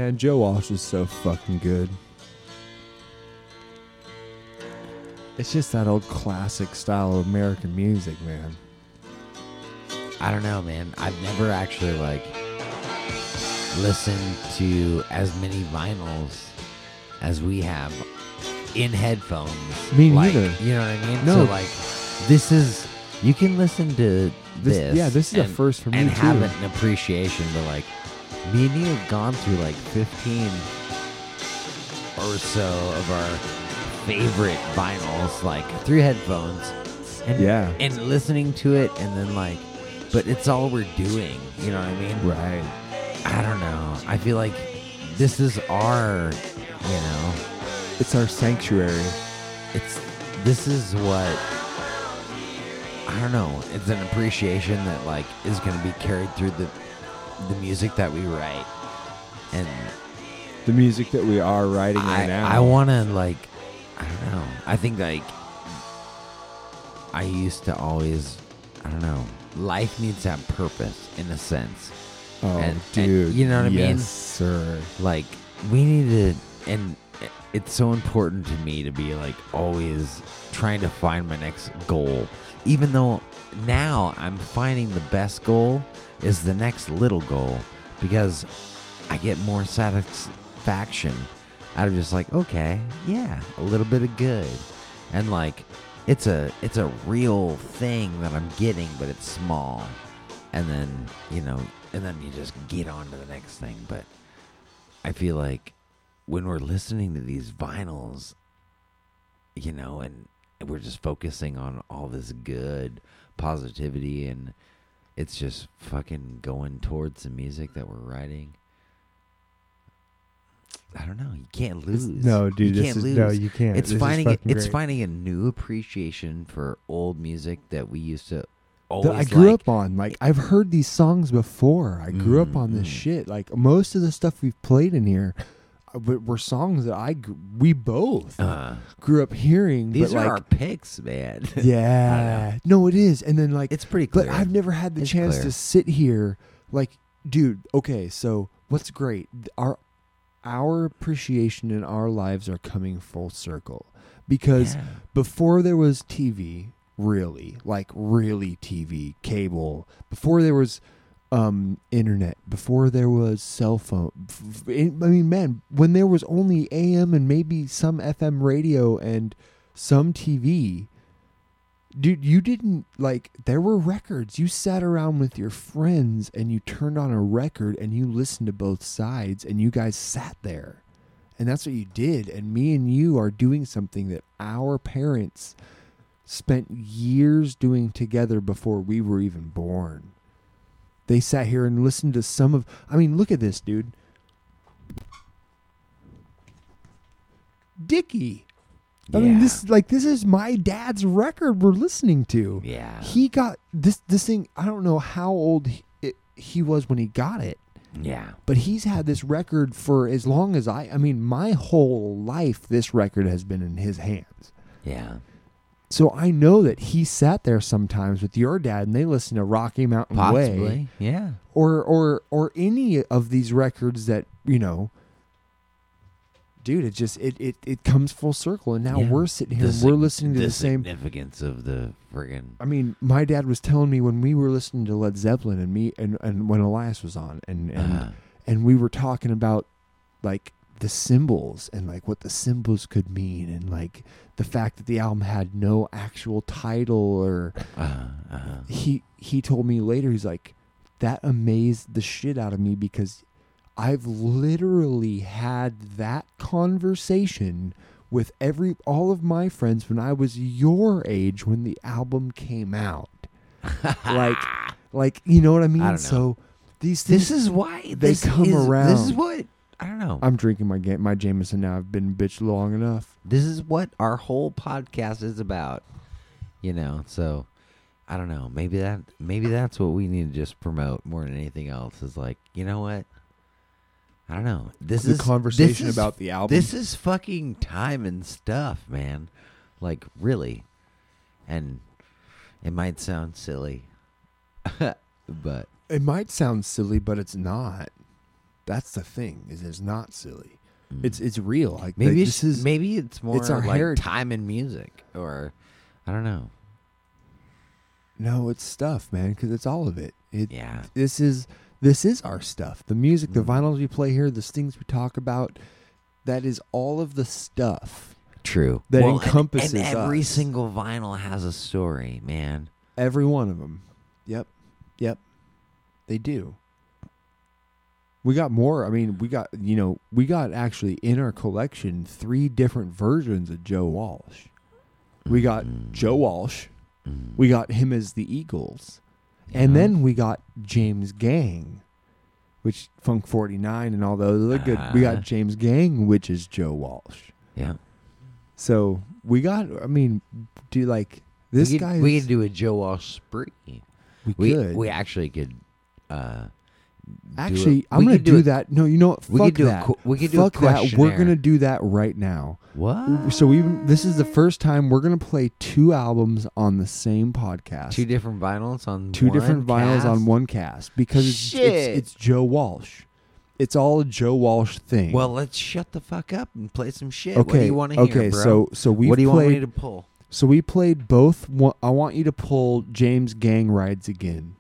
Man, Joe Walsh is so fucking good. It's just that old classic style of American music, man. I don't know, man. I've never actually like listened to as many vinyls as we have in headphones. Me like, neither. You know what I mean? No. So like, this is you can listen to This- this. yeah, this is a and- first for me, and have an appreciation, but like me and you have gone through like 15 or so of our favorite vinyls, like through headphones. And, Yeah. And listening to it, and then like, but it's all we're doing. You know what I mean? Right. I don't know. I feel like this is our, you know, It's our sanctuary. it's this is what I don't know. It's an appreciation that like is going to be carried through the the music that we write, and The music that we are writing right I now. I want to like I don't know. I think like I used to always I don't know. Life needs to have purpose in a sense. Oh, and- and dude. you know what I yes, mean? sir. like we need to and it's so important to me to be like always trying to find my next goal even though now i'm finding the best goal is the next little goal because i get more satisfaction out of just like okay yeah a little bit of good. And like it's a it's a real thing that i'm getting but it's small. And then you know and then you just get on to the next thing. But I feel like when we're listening to these vinyls, you know, and we're just focusing on all this good positivity and it's just fucking going towards the music that we're writing. I don't know. You can't lose. No, dude. you this can't is lose. no, you can't. It's This finding it, it's great. finding a new appreciation for old music that we used to that I grew like. up on. Like I've heard these songs before. I grew up on this Mm. shit. Like most of the stuff we've played in here were were songs that I we both Uh, grew up hearing. these but are like, our picks, man. yeah, no, it is. And then like it's pretty But clear. I've never had the It's chance clear. to sit here, like, dude. Okay, so what's great? Our our appreciation in our lives are coming full circle because Yeah. before there was TV, really, like really TV, cable. Before there was um internet before there was cell phone I mean man when there was only am and maybe some fm radio and some tv dude you didn't like there were records. You sat around with your friends and you turned on a record and you listened to both sides and you guys sat there. And that's what you did. And me and you are doing something that our parents spent years doing together before we were even born they sat here and listened to some of i mean look at this dude Dicky I mean, this like this is my dad's record we're listening to. Yeah. He got this this thing. I don't know how old he, it, he was when he got it, Yeah. but he's had this record for as long as I. I mean, my whole life, this record has been in his hands. Yeah. So I know that he sat there sometimes with your dad, and they listened to Rocky Mountain Way, Yeah. or or or any of these records that you know. Dude, it just it, it, it comes full circle, and now Yeah. we're sitting here The and we're listening to the, same significance of the friggin' I mean, my dad was telling me when we were listening to Led Zeppelin and me and, and when Elias was on and and, Uh-huh. and we were talking about like the symbols and like what the symbols could mean and like the fact that the album had no actual title or uh, uh, he he told me later he's like that amazed the shit out of me because I've literally had that conversation with every all of my friends when I was your age when the album came out. like like you know what I mean? know. So these things this is why they come is, This is what I don't know. I'm drinking my ga- my Jameson now. I've been bitch long enough. this is what our whole podcast is about. You know, so I don't know. Maybe that maybe that's what we need to just promote more than anything else. Is like, you know what? I don't know. This The is conversation this is- about the album. This is fucking time and stuff, man. Like really, and it might sound silly, but It might sound silly, but it's not. That's the thing. Is it's not silly. It's it's real. Like maybe like, it's, this is maybe it's more it's our like heritage. time in music, or I don't know. no, it's stuff, man. Because it's all of it. It Yeah. this is this is our stuff. The music, the Mm. vinyls we play here, the things we talk about. That is all of the stuff. True. That and- encompasses and, every us. single vinyl has a story, man. Every one of them. Yep. Yep. They do. We got more. I mean, we got you know, we got actually in our collection three different versions of Joe Walsh. We got Mm. Joe Walsh. Mm. We got him as the Eagles, and Yeah. then we got James Gang, which Funk Forty Nine and all those other good. We Uh-huh. got James Gang, which is Joe Walsh. Yeah. So we got. I mean, do like this guy? we could do a Joe Walsh spree. We We could. we actually could. Uh, Actually, do I'm gonna could do, it- that. No, you know what? We Fuck could do a that. qu- we could do a Fuck that. We're gonna do that right now. What? So we this is the first time we're gonna play two albums on the same podcast. Two different vinyls on Two one different vinyls cast? on one cast because it's, Shit. it's it's Joe Walsh. It's all a Joe Walsh thing. Well, let's shut the fuck up and play some shit. What do okay, you want to okay. hear, bro? So so we what do you played, want me to pull? So we played both. I want you to pull James Gang rides again.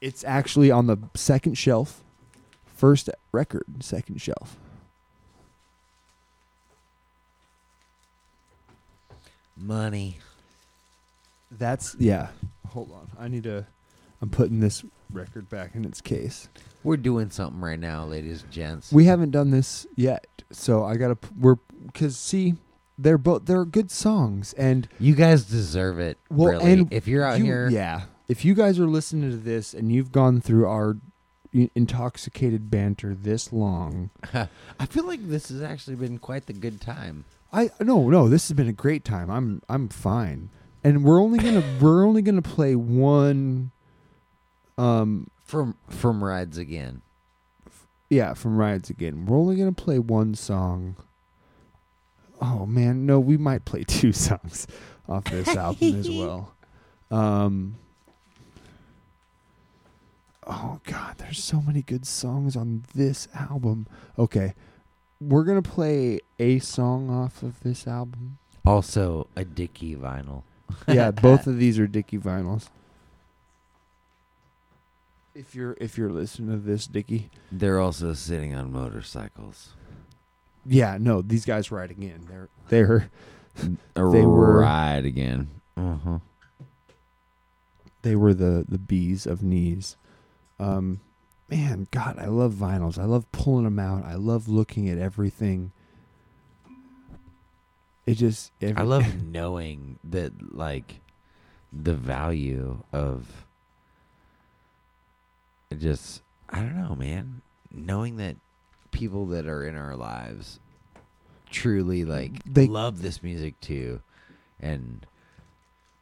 It's actually on the second shelf. First record, second shelf. Money. That's yeah. Hold on. I need to I'm putting this record back in its case. We're doing something right now, ladies and gents. We haven't done this yet. So I got to we're cuz see they're both they're good songs and you guys deserve it. Well, really. and if you're out you- here, yeah. If you guys are listening to this and you've gone through our intoxicated banter this long, I feel like this has actually been quite the good time. I no no this has been a great time. I'm I'm fine, and we're only gonna we're only gonna play one. Um From from rides again. yeah from rides again. We're only gonna play one song. Oh man, no, we might play two songs off this album as well. Um. Oh God, there's so many good songs on this album. Okay, we're gonna play a song off of this album. Also a Dicky vinyl. Yeah, both of these are Dicky vinyls. If you're if you're listening to this, Dicky, They're also sitting on motorcycles. yeah, no, these guys riding in. They're they're They were- ride again. Uh-huh. they were the the bees of knees. Um, man, God, I love vinyls. I love pulling them out. I love looking at everything. It just every, I love knowing that like the value of it just I don't know, man. Knowing that people that are in our lives truly like They- love this music too. And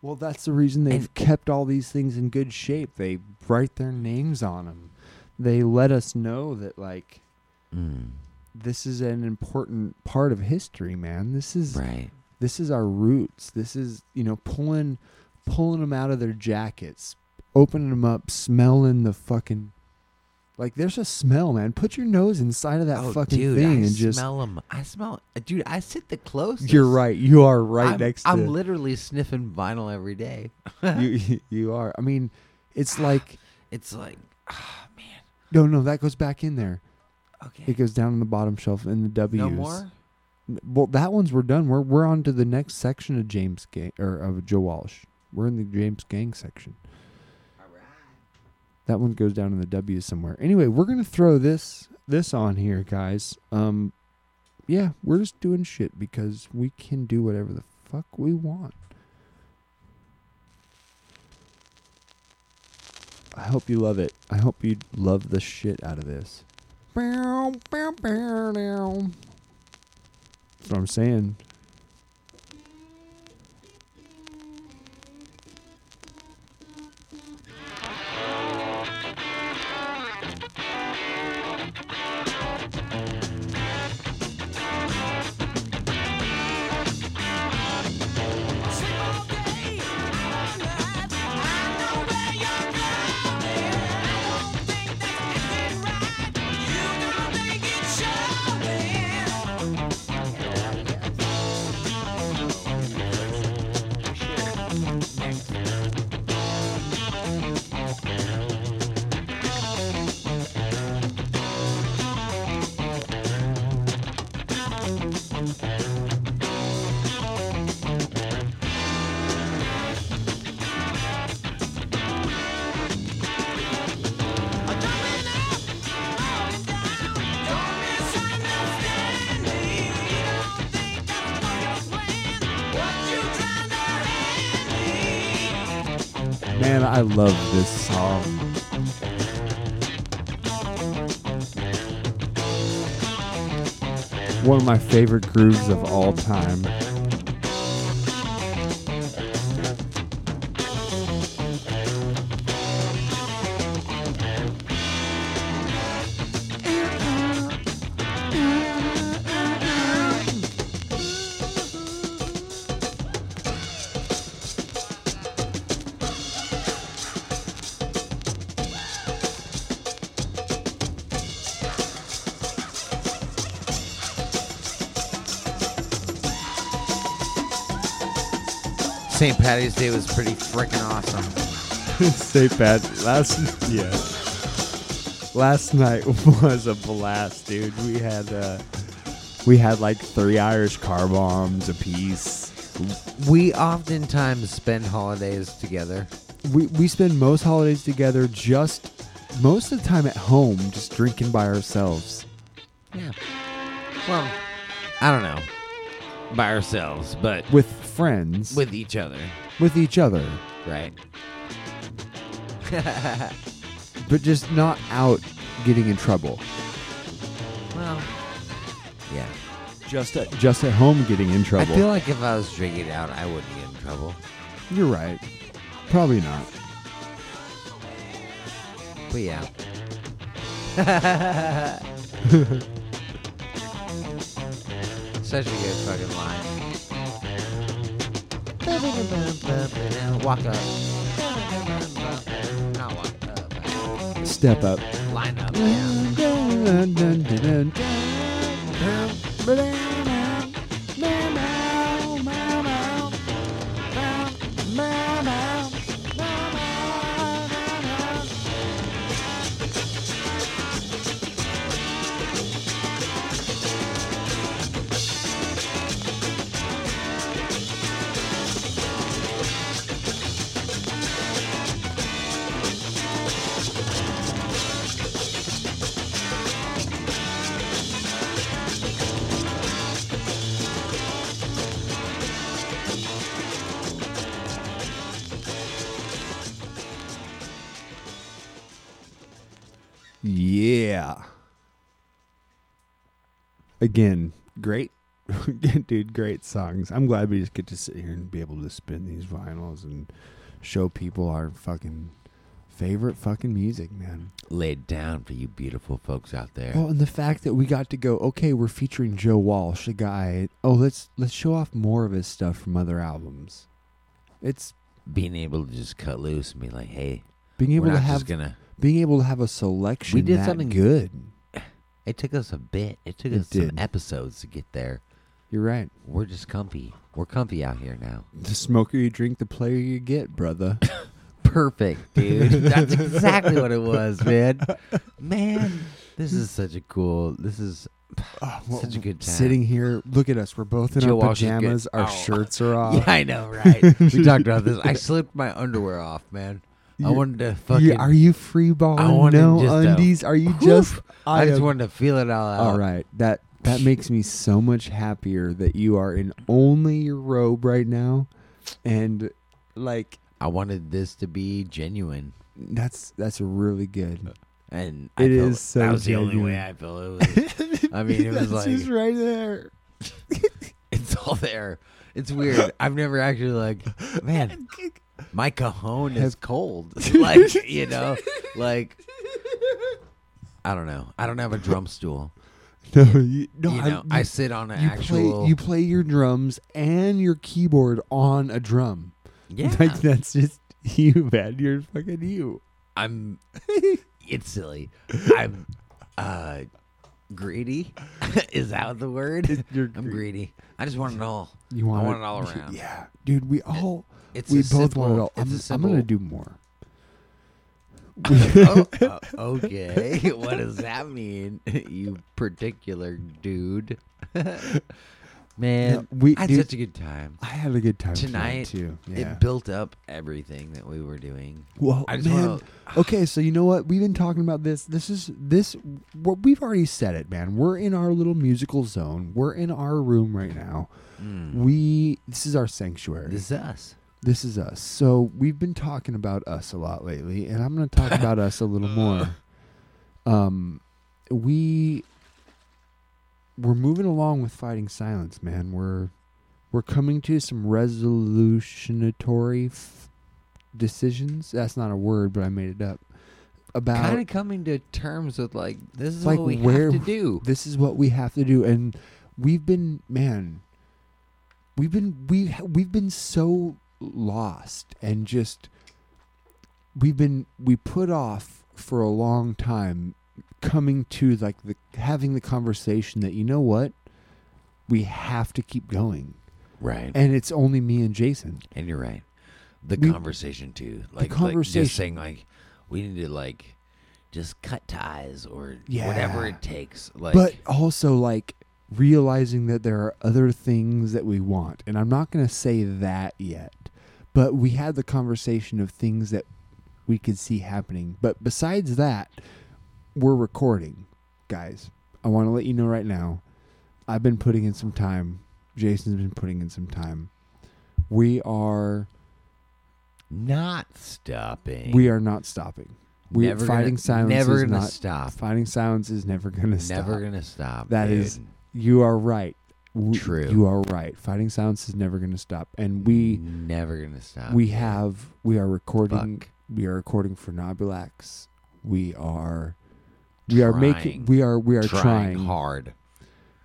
Well, that's the reason they've And- kept all these things in good shape. They write their names on them. They let us know that like mm, this is an important part of history, man. This is right. this is our roots. This is you know pulling pulling them out of their jackets, opening them up, smelling the fucking like there's a smell, man. Put your nose inside of that oh, fucking dude, thing I and just smell them. I smell dude, I sit the closest. you're right. You are right I'm, next to I'm literally sniffing vinyl every day. you. You are. I mean, it's like It's like, ah, man. no, no. That goes back in there. Okay. It goes down on the bottom shelf in the W's. no more? Well, that one's we're done. We're we're on to the next section of James Gang or of Joe Walsh. We're in the James Gang section. That one goes down in the W somewhere. Anyway, we're gonna throw this this on here, guys. Um, yeah, we're just doing shit because we can do whatever the fuck we want. I hope you love it. I hope you love the shit out of this. That's what I'm saying. I love this song. One of my favorite grooves of all time. Patty's Day was pretty freaking awesome. St. Pat last yeah. Last night was a blast, dude. We had uh we had like three Irish car bombs a piece. We oftentimes spend holidays together. We we spend most holidays together just most of the time at home just drinking by ourselves. Yeah. Well, I don't know. By ourselves, but With friends. with each other, with each other. right? But just not out getting in trouble. Well, yeah. Just at just at home getting in trouble. I feel like if I was drinking out, I wouldn't get in trouble. You're right. Probably not. But yeah. Such a good fucking line. Walk up. Not walk up. Step up. Line up. Yeah. Again, great, dude, great songs. I'm glad we just get to sit here and be able to spin these vinyls and show people our fucking favorite fucking music, man. Laid down for you beautiful folks out there. Well, and the fact that we got to go, okay, we're featuring Joe Walsh, a guy. Oh, let's let's show off more of his stuff from other albums. It's Being able to just cut loose and be like, hey, being able to have gonna. being able to have a selection. We did something- good. It took us a bit. It took It us some did. episodes to get there. You're right. We're just comfy. We're comfy out here now. The smoker you drink, the player you get, brother. Perfect, dude. That's exactly what it was, man. Man, this is such a cool. This is oh, such a good time. Sitting here, look at us. We're both in Joe our Walsh is good. pajamas. Our Oh. shirts are off. Yeah, I know, right? we talked about this. I slipped my underwear off, man. I wanted to fucking. You- are you free balling? I wanted No just to- undies? Are you just? I just am- wanted to feel it all out. All right, that that makes me so much happier that you are in only your robe right now, and like I wanted this to be genuine, that's that's really good. and I It felt is so that was the only way genuine. I felt it was. I mean, it was That's like just right there. it's all there. It's weird. I've never actually like, man, my cajon is cold. like you know, like I don't know. I don't have a drum stool. No, you, no, you know, I, sit on an you actual. play you play your drums and your keyboard on a drum. yeah, Like that's just you, man. You're fucking you. I'm. It's silly. I'm uh greedy. Is that the word? You're I'm gre- greedy. I just want it all. You want I want it all around. Yeah, dude. We all It's we both want it simple- all. I'm, I'm gonna do more. oh, uh, okay. what does that mean, you particular dude? Man, No, we- I had dude, such a good time. I had a good time Tonight, too. Yeah. It built up everything that we were doing. well, man. wanna- okay, so you know what? We've been talking about this. This is this. What we've already said it, man. We're in our little musical zone. We're in our room right now. Mm, We. This is our sanctuary. this is us. This is us. So we've been talking about us a lot lately, and I'm going to talk about us a little more. Um, we we're moving along with fighting silence, man. We're we're coming to some resolutionatory f- decisions. That's not a word, but I made it up. About Kind of coming to terms with like this is Like, what we have to do. this is what we have to do and we've been man we've been we we've been so lost and just we've been we put off for a long time coming to like the having the conversation that you know what we have to keep going Right. and it's only me and Jason And you're right. The We- conversation too. Like, like conversation. just saying like we need to like just cut ties or Yeah. whatever it takes. Like but also like realizing that there are other things that we want and i'm not going to say that yet but we had the conversation of things that we could see happening but besides that we're recording guys i want to let you know right now i've been putting in some time jason's been putting in some time we are not stopping. we are not stopping we never fighting gonna, silence Never is gonna not stop. fighting silence is never going to stop Never gonna stop. That dude. is- You are right. W- True. You are right. Fighting silence is never going to stop, and we never gonna stop. we have we are recording. Fuck. We are recording Phernobulax. We are we are making we are we are trying, trying, hard.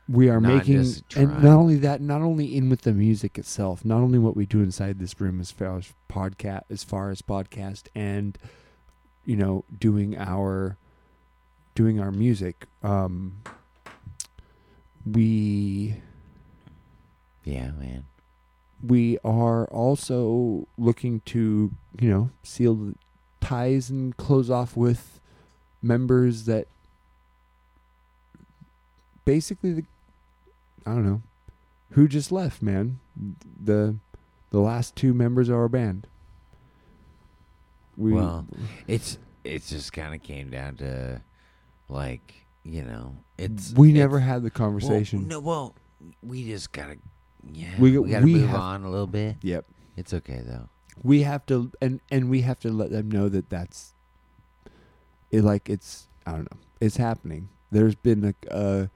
We are not making and not only that, not only in with the music itself, not only what we do inside this room as far as podcast, as far as podcast, and you know, doing our doing our music. Um, we Yeah, man. we are also looking to you know seal the ties and close off with members that basically the I don't know who just left man. The the last two members of our band. We Well, It's it's just kind of came down to like you know it's we it's- never had the well, conversation. no, well, we just gotta yeah We- we, gotta move have- on a little bit. yep It's okay though. we have to and and we have to let them know that that's it like it's i don't know it's happening there's been a uh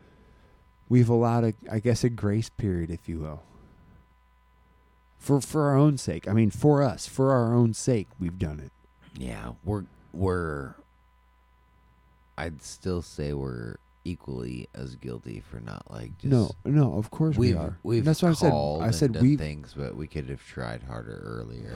we've allowed a i guess a grace period if you will for for our own sake i mean for us for our own sake we've done it Yeah, we're we're. I'd still say we're equally as guilty for not like just no no of course we are we've that's why i said i said we things, but we could have tried harder earlier.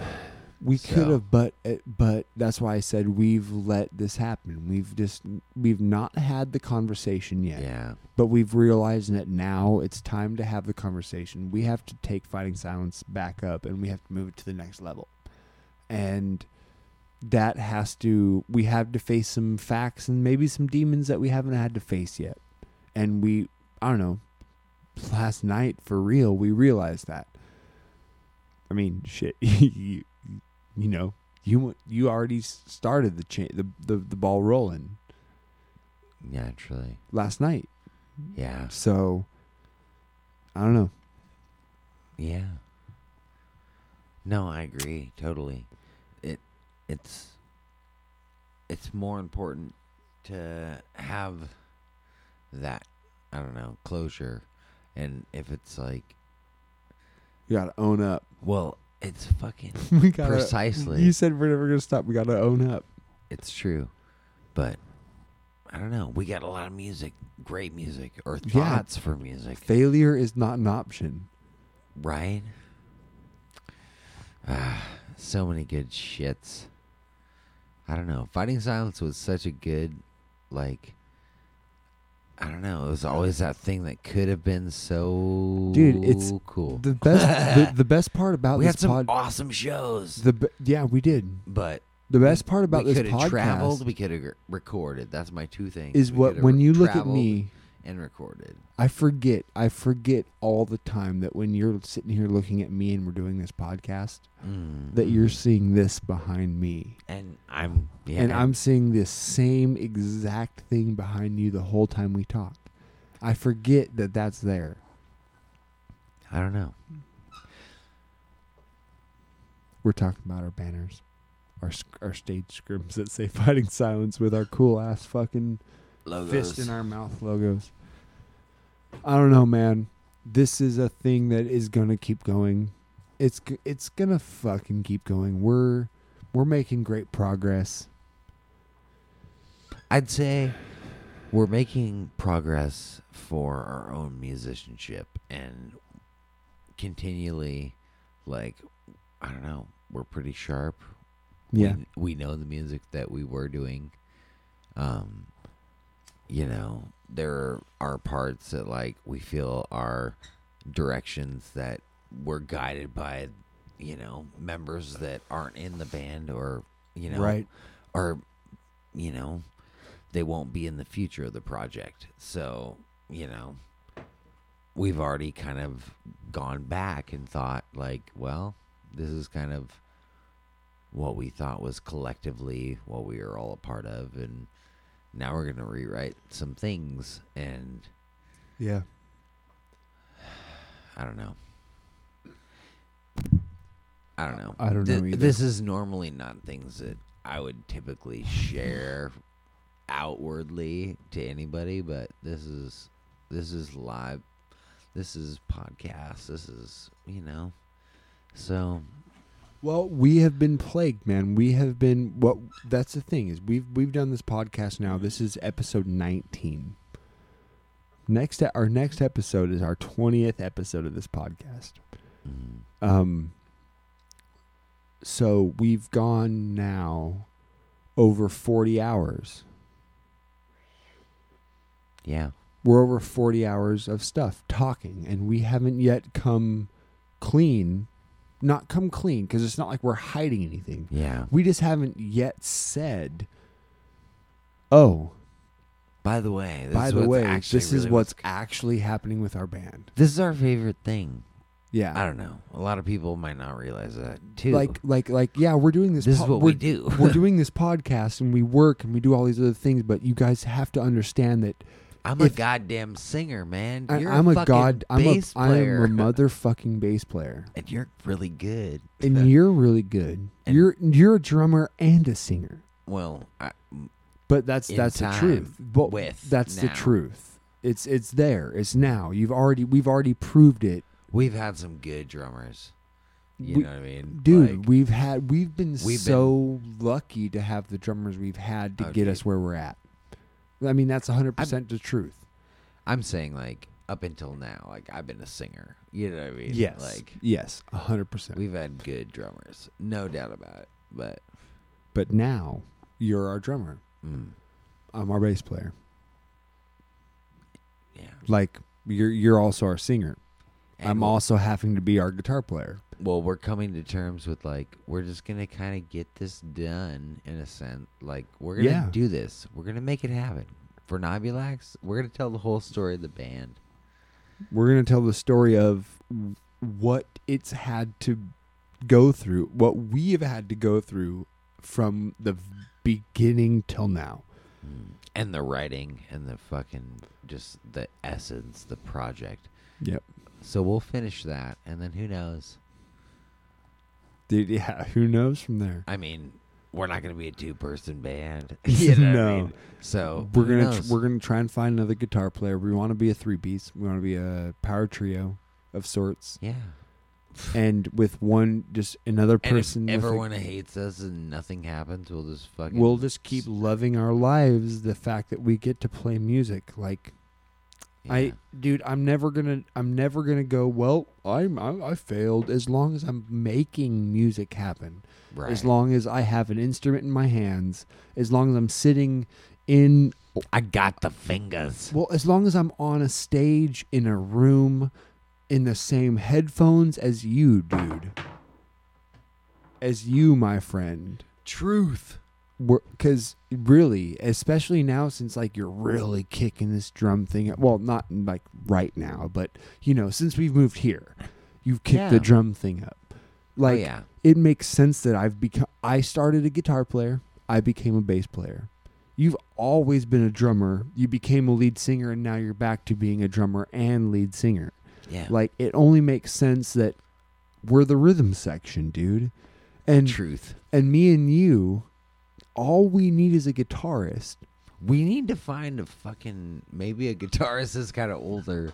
we so- could have but uh, but that's why i said we've let this happen we've just we've not had the conversation yet Yeah, but we've realized that now it's time to have the conversation. We have to take fighting silence back up and we have to move it to the next level. And that has to we have to face some facts and maybe some demons that we haven't had to face yet. And we I don't know, last night for real, we realized that. I mean, shit, you, you know, you you already started the cha- the, the the ball rolling naturally. last night. Yeah, So I don't know. yeah. No, I agree totally. It it's it's more important to have that I don't know closure, and if it's like You gotta own up. well, it's fucking we gotta, Precisely. You said we're never gonna stop. We gotta own up. it's true, but I don't know. We got a lot of music, great music, or Yeah. thoughts for music, Failure is not an option. right? Ah, so many good shits. I don't know. Fighting Silence was such a good, like, I don't know. It was always that thing that could have been so Dude, it's cool. The best. the, the best part about we this had some pod. awesome shows, The be- yeah, we did. but The best part about we this podcast traveled. We could have recorded. That's my two things. is We what when re- you look at me, and recorded. I forget. I forget all the time that when you're sitting here looking at me and we're doing this podcast, Mm, that you're seeing this behind me. and I'm yeah, and I'm seeing this same exact thing behind you the whole time we talk. I forget that that's there. I don't know. We're talking about our banners, our our stage scrims that say "Fighting Silence" with our cool ass fucking Logos. fist in our mouth logos. I don't know, man. This is a thing that is gonna keep going. It's it's gonna fucking keep going. We're we're making great progress. I'd say we're making progress for our own musicianship and continually, like, I don't know, we're pretty sharp. Yeah, We, we know the music that we were doing. Um, you know, there are parts that, like, we feel are directions that we're guided by, you know, members that aren't in the band or, you know, right. or you know they won't be in the future of the project so you know we've already kind of gone back and thought like well this is kind of what we thought was collectively what we were all a part of and now we're going to rewrite some things and Yeah, i don't know i don't know I don't Th- know either. This is normally not things that I would typically share outwardly to anybody, but this is this is live. This is podcast. This is you know. So Well, we have been plagued, man. We have been what that's the thing is we've we've done this podcast now. This is episode 19. Next our next episode is our 20th episode of this podcast. mm, Um so we've gone now over 40 hours. yeah, We're over 40 hours of stuff talking and we haven't yet come clean. Not come clean because it's not like we're hiding anything. yeah. We just haven't yet said, "Oh, By the way, this by is the way, this is really what's actually happening with our band." this is our favorite thing. Yeah, I don't know. A lot of people might not realize that too. like, like, like, yeah, we're doing this. this is what we do. we're doing this podcast and we work and we do all these other things, but you guys have to understand that I'm a goddamn singer, man. I, You're I'm a, a god. I'm a, I am a motherfucking bass player, and you're really good. and you're really good. And- You're you're a drummer and a singer. well, I, But that's that's the truth. But with that's the truth. It's it's there. It's now. You've already we've already proved it. we've had some good drummers. You We- know what I mean, Dude, Like, we've had we've been We've so lucky to have the drummers we've had to Oh, get us where we're at. I mean, that's 100% the truth. I'm saying like up until now, like I've been a singer. You know what I mean? Yes. Like yes, 100%. we've had good drummers, no doubt about it. But but now you're our drummer. mm, I'm our bass player. yeah, Like you're you're also our singer. And I'm also having to be our guitar player. well. We're coming to terms with like we're just gonna kind of get this done in a sense. Like we're gonna Yeah. do this. We're gonna make it happen. Phernobulax, we're gonna tell the whole story of the band. We're going to tell the story of what it's had to go through, what we have had to go through from the beginning till now. Mm. And the writing and the fucking just the essence, the project. Yep. So we'll finish that, and then who knows? Dude, yeah, who knows from there? I mean, we're not going to be a two-person band. you know what I No. mean? So we're gonna knows? we're gonna try and find another guitar player. We want to be a three piece. We want to be a power trio of sorts, yeah. and with one just another person. with a- everyone hates us and nothing happens, we'll just fucking. we'll just keep loving our lives. The fact that we get to play music, like I, dude, I'm never gonna, I'm never gonna go. Well, I'm, I, I failed. As long as I'm making music happen, right. as long as I have an instrument in my hands, as long as I'm sitting in oh, I got the fingers. Well, as long as I'm on a stage in a room in the same headphones as you, dude. As you, my friend. Truth. Because really, especially now since like you're really kicking this drum thing. Well, not like right now, but you know, since we've moved here, you've kicked the drum thing up. Oh, like, oh, yeah. it makes sense that I've become. I started a guitar player. I became a bass player. You've always been a drummer. You became a lead singer, and now you're back to being a drummer and lead singer. Yeah. Like it only makes sense that we're the rhythm section, dude. And Truth. and me and you, all we need is a guitarist. We need to find a fucking maybe a guitarist that's kind of older.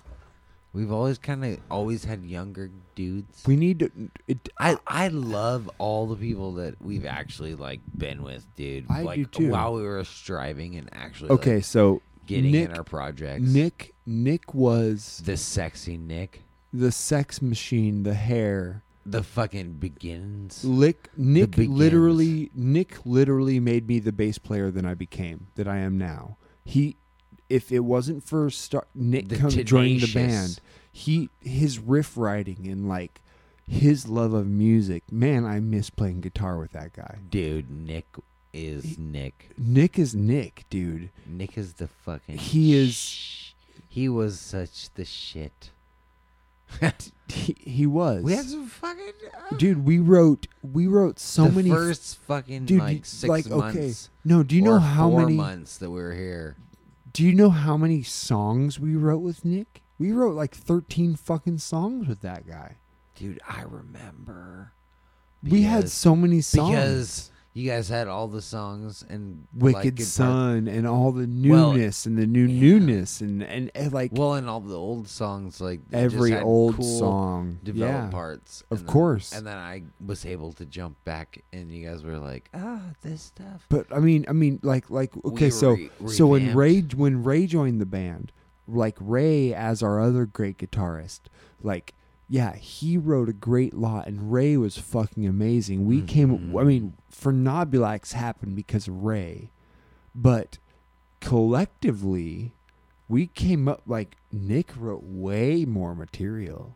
We've always kind of always had younger dudes. We need to. It, I I love all the people that we've actually like been with, dude. I like do too. while we were striving and actually okay, like, so getting Nick, in our projects. Nick, Nick was the sexy Nick, the sex machine, the hair. The fucking begins. Lick Nick begins. literally Nick literally made me the bass player that I became, that I am now. He if it wasn't for start Nick The come, joining the band, he his riff writing and like his love of music, man, I miss playing guitar with that guy. Dude, Nick is Nick. Nick is Nick, dude. Nick is the fucking. He is- sh- He was such the shit. He, he was. we had some fucking. uh, dude, we wrote we wrote so the many first fucking dude, like six like, okay. No, do you know how four many months that we were here? Do you know how many songs we wrote with Nick? We wrote like 13 fucking songs with that guy. Dude, I remember. we had so many songs. because you guys had all the songs and Wicked like, Sun and all the Well, newness and the new yeah. newness and, and, and, like Well, and all the old songs, like every old cool song. developed Yeah. parts. Of and then- course. And then I was able to jump back, and you guys were like, "Ah, this stuff." But I mean, I mean, like, like, okay, We so, re- so when. Ray, when Ray joined the band, like Ray as our other great guitarist, like, yeah, he wrote a great lot, and Ray was fucking amazing. We mm-hmm. came, I mean, Phernobulax happened because of Ray, but collectively, we came up like Nick wrote way more material.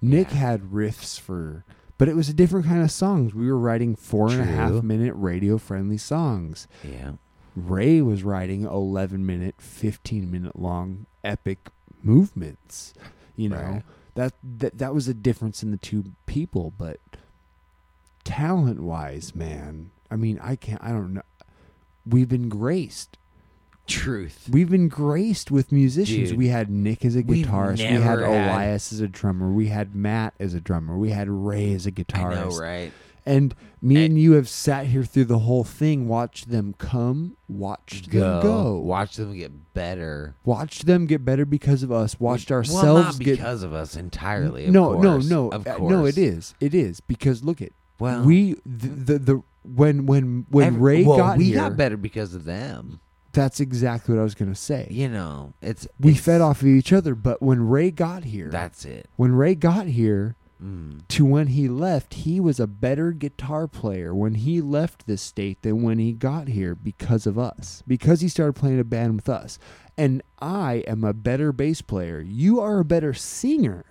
Nick Yeah. had riffs for, but it was a different kind of songs. We were writing four and a half True. minute radio friendly songs. Yeah, Ray was writing 11 minute, 15 minute long epic movements. You know, Right. That, that that was a difference in the two people, but talent wise, man, I mean, I can't, I don't know. We've been graced. truth. We've been graced with musicians. Dude. we had Nick as a guitarist. We had never had- Elias as a drummer. We had Matt as a drummer. We had Ray as a guitarist. I know, right? And me Eh. and you have sat here through the whole thing, watched them come, watched them go, Watch them get better. watched them get better because of us, watched well, ourselves not get. because of us entirely. Of no, no, course, no, of uh, course. no. It is, it is because look at Well, we the, the the when when when every- Ray well, got we here. got better because of them. That's exactly what I was gonna say. You know, it's we it's- fed off of each other, but when Ray got here, That's it. when Ray got here, Mm. to when he left, he was a better guitar player when he left this state than when he got here because of us. Because he started playing a band with us. And I am a better bass player. You are a better singer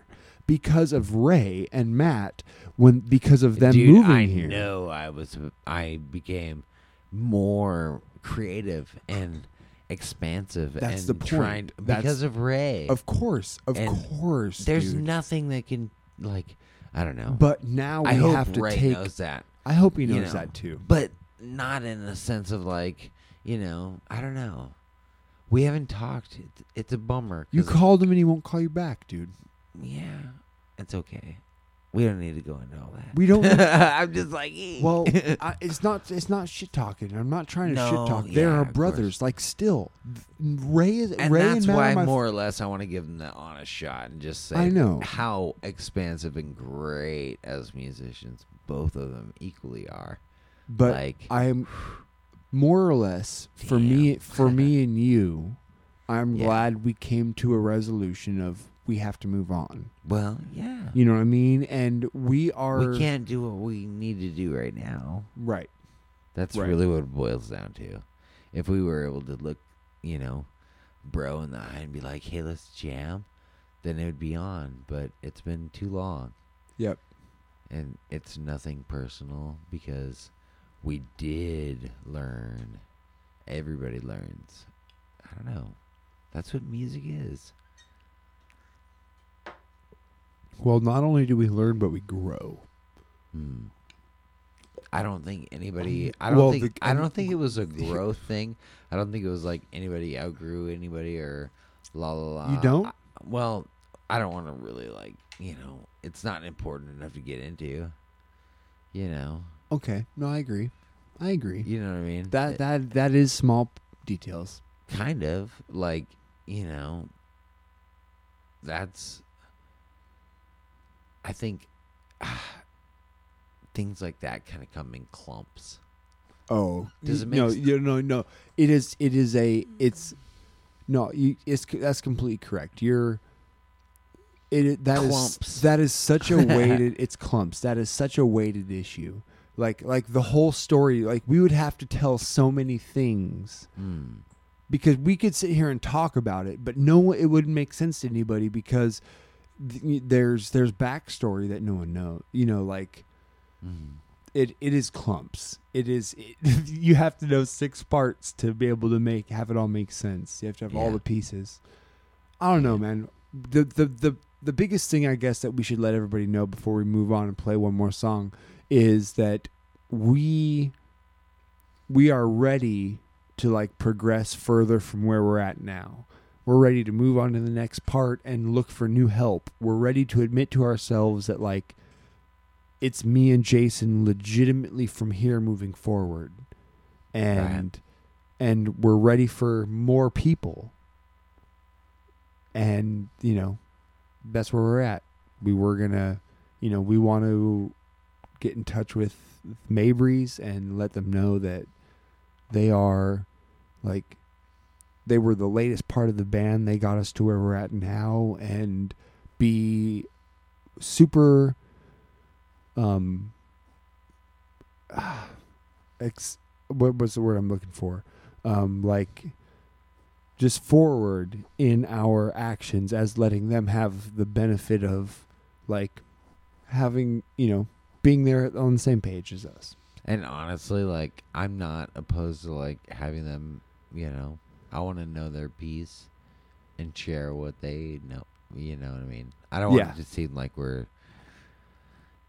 because of Ray and Matt when because of them Dude, moving I here. know I was I became more creative and expansive That's and the point. trying That's- because of Ray. Of course, of And course. There's dude. nothing that can like I don't know. But now we I hope have to Ray take knows that. I hope he you knows know. that too. But not in the sense of like, you know, I don't know. We haven't talked. It's, it's a bummer. You called him and he won't call you back, dude. Yeah, it's okay. We don't need to go into all that. We don't- I'm just like, eh. Well, I, it's not. It's not shit talking. I'm not trying to No, shit talk. They're yeah, our of brothers. Like still, Ray is and Ray that's and Matt why are my more or less I want to give them the honest shot and just say I know. how expansive and great as musicians both of them equally are. But like I'm more or less for me. Damn. For me and you, I'm Yeah. glad we came to a resolution of we have to move on. well, yeah. You know what I mean? And we are we can't do what we need to do right now. right. That's Right. really what it boils down to. If we were able to look, you know, bro in the eye and be like, "Hey, let's jam," then it would be on. But it's been too long. Yep. and it's nothing personal because we did learn. Everybody learns. I don't know. That's what music is. Well, not only do we learn, but we grow. Hmm. I don't think anybody. I don't Well, think. the- I don't think it was a growth thing. I don't think it was like anybody outgrew anybody or la la la. You don't? I- well, I don't want to really like. You know, it's not important enough to get into. You know. Okay. No, I agree. I agree. You know what I mean? That that that is small details. kind of like you know that's i think things like that kind of come in clumps Oh, Does it no? make s- You no, no. It is. It is a. It's no. You. It's that's completely correct. You're. It that is Clumps. that is such a weighted. it's clumps. That is such a weighted issue. Like like the whole story. Like we would have to tell so many things mm. because we could sit here and talk about it, but no, it wouldn't make sense to anybody because th- there's there's backstory that no one knows. You know, like Mm. it it is clumps. It is it, you have to know six parts to be able to make have it all make sense. You have to have all the pieces. I don't know, man. The the the the biggest thing I guess that we should let everybody know before we move on and play one more song is that we we are ready to like progress further from where we're at now. We're ready to move on to the next part and look for new help. We're ready to admit to ourselves that like it's me and Jason legitimately from here moving forward. And and we're ready for more people. And, you know, that's where we're at. We were going to, you know, we want to get in touch with Mabry's and let them know that they are like they were the latest part of the band. They got us to where we're at now and be super um ex what was the word I'm looking for? Um like just forward in our actions as letting them have the benefit of like having, you know, being there on the same page as us. and honestly like i'm not opposed to like having them you know i want to know their piece and share what they know you know what i mean i don't want it to seem like we're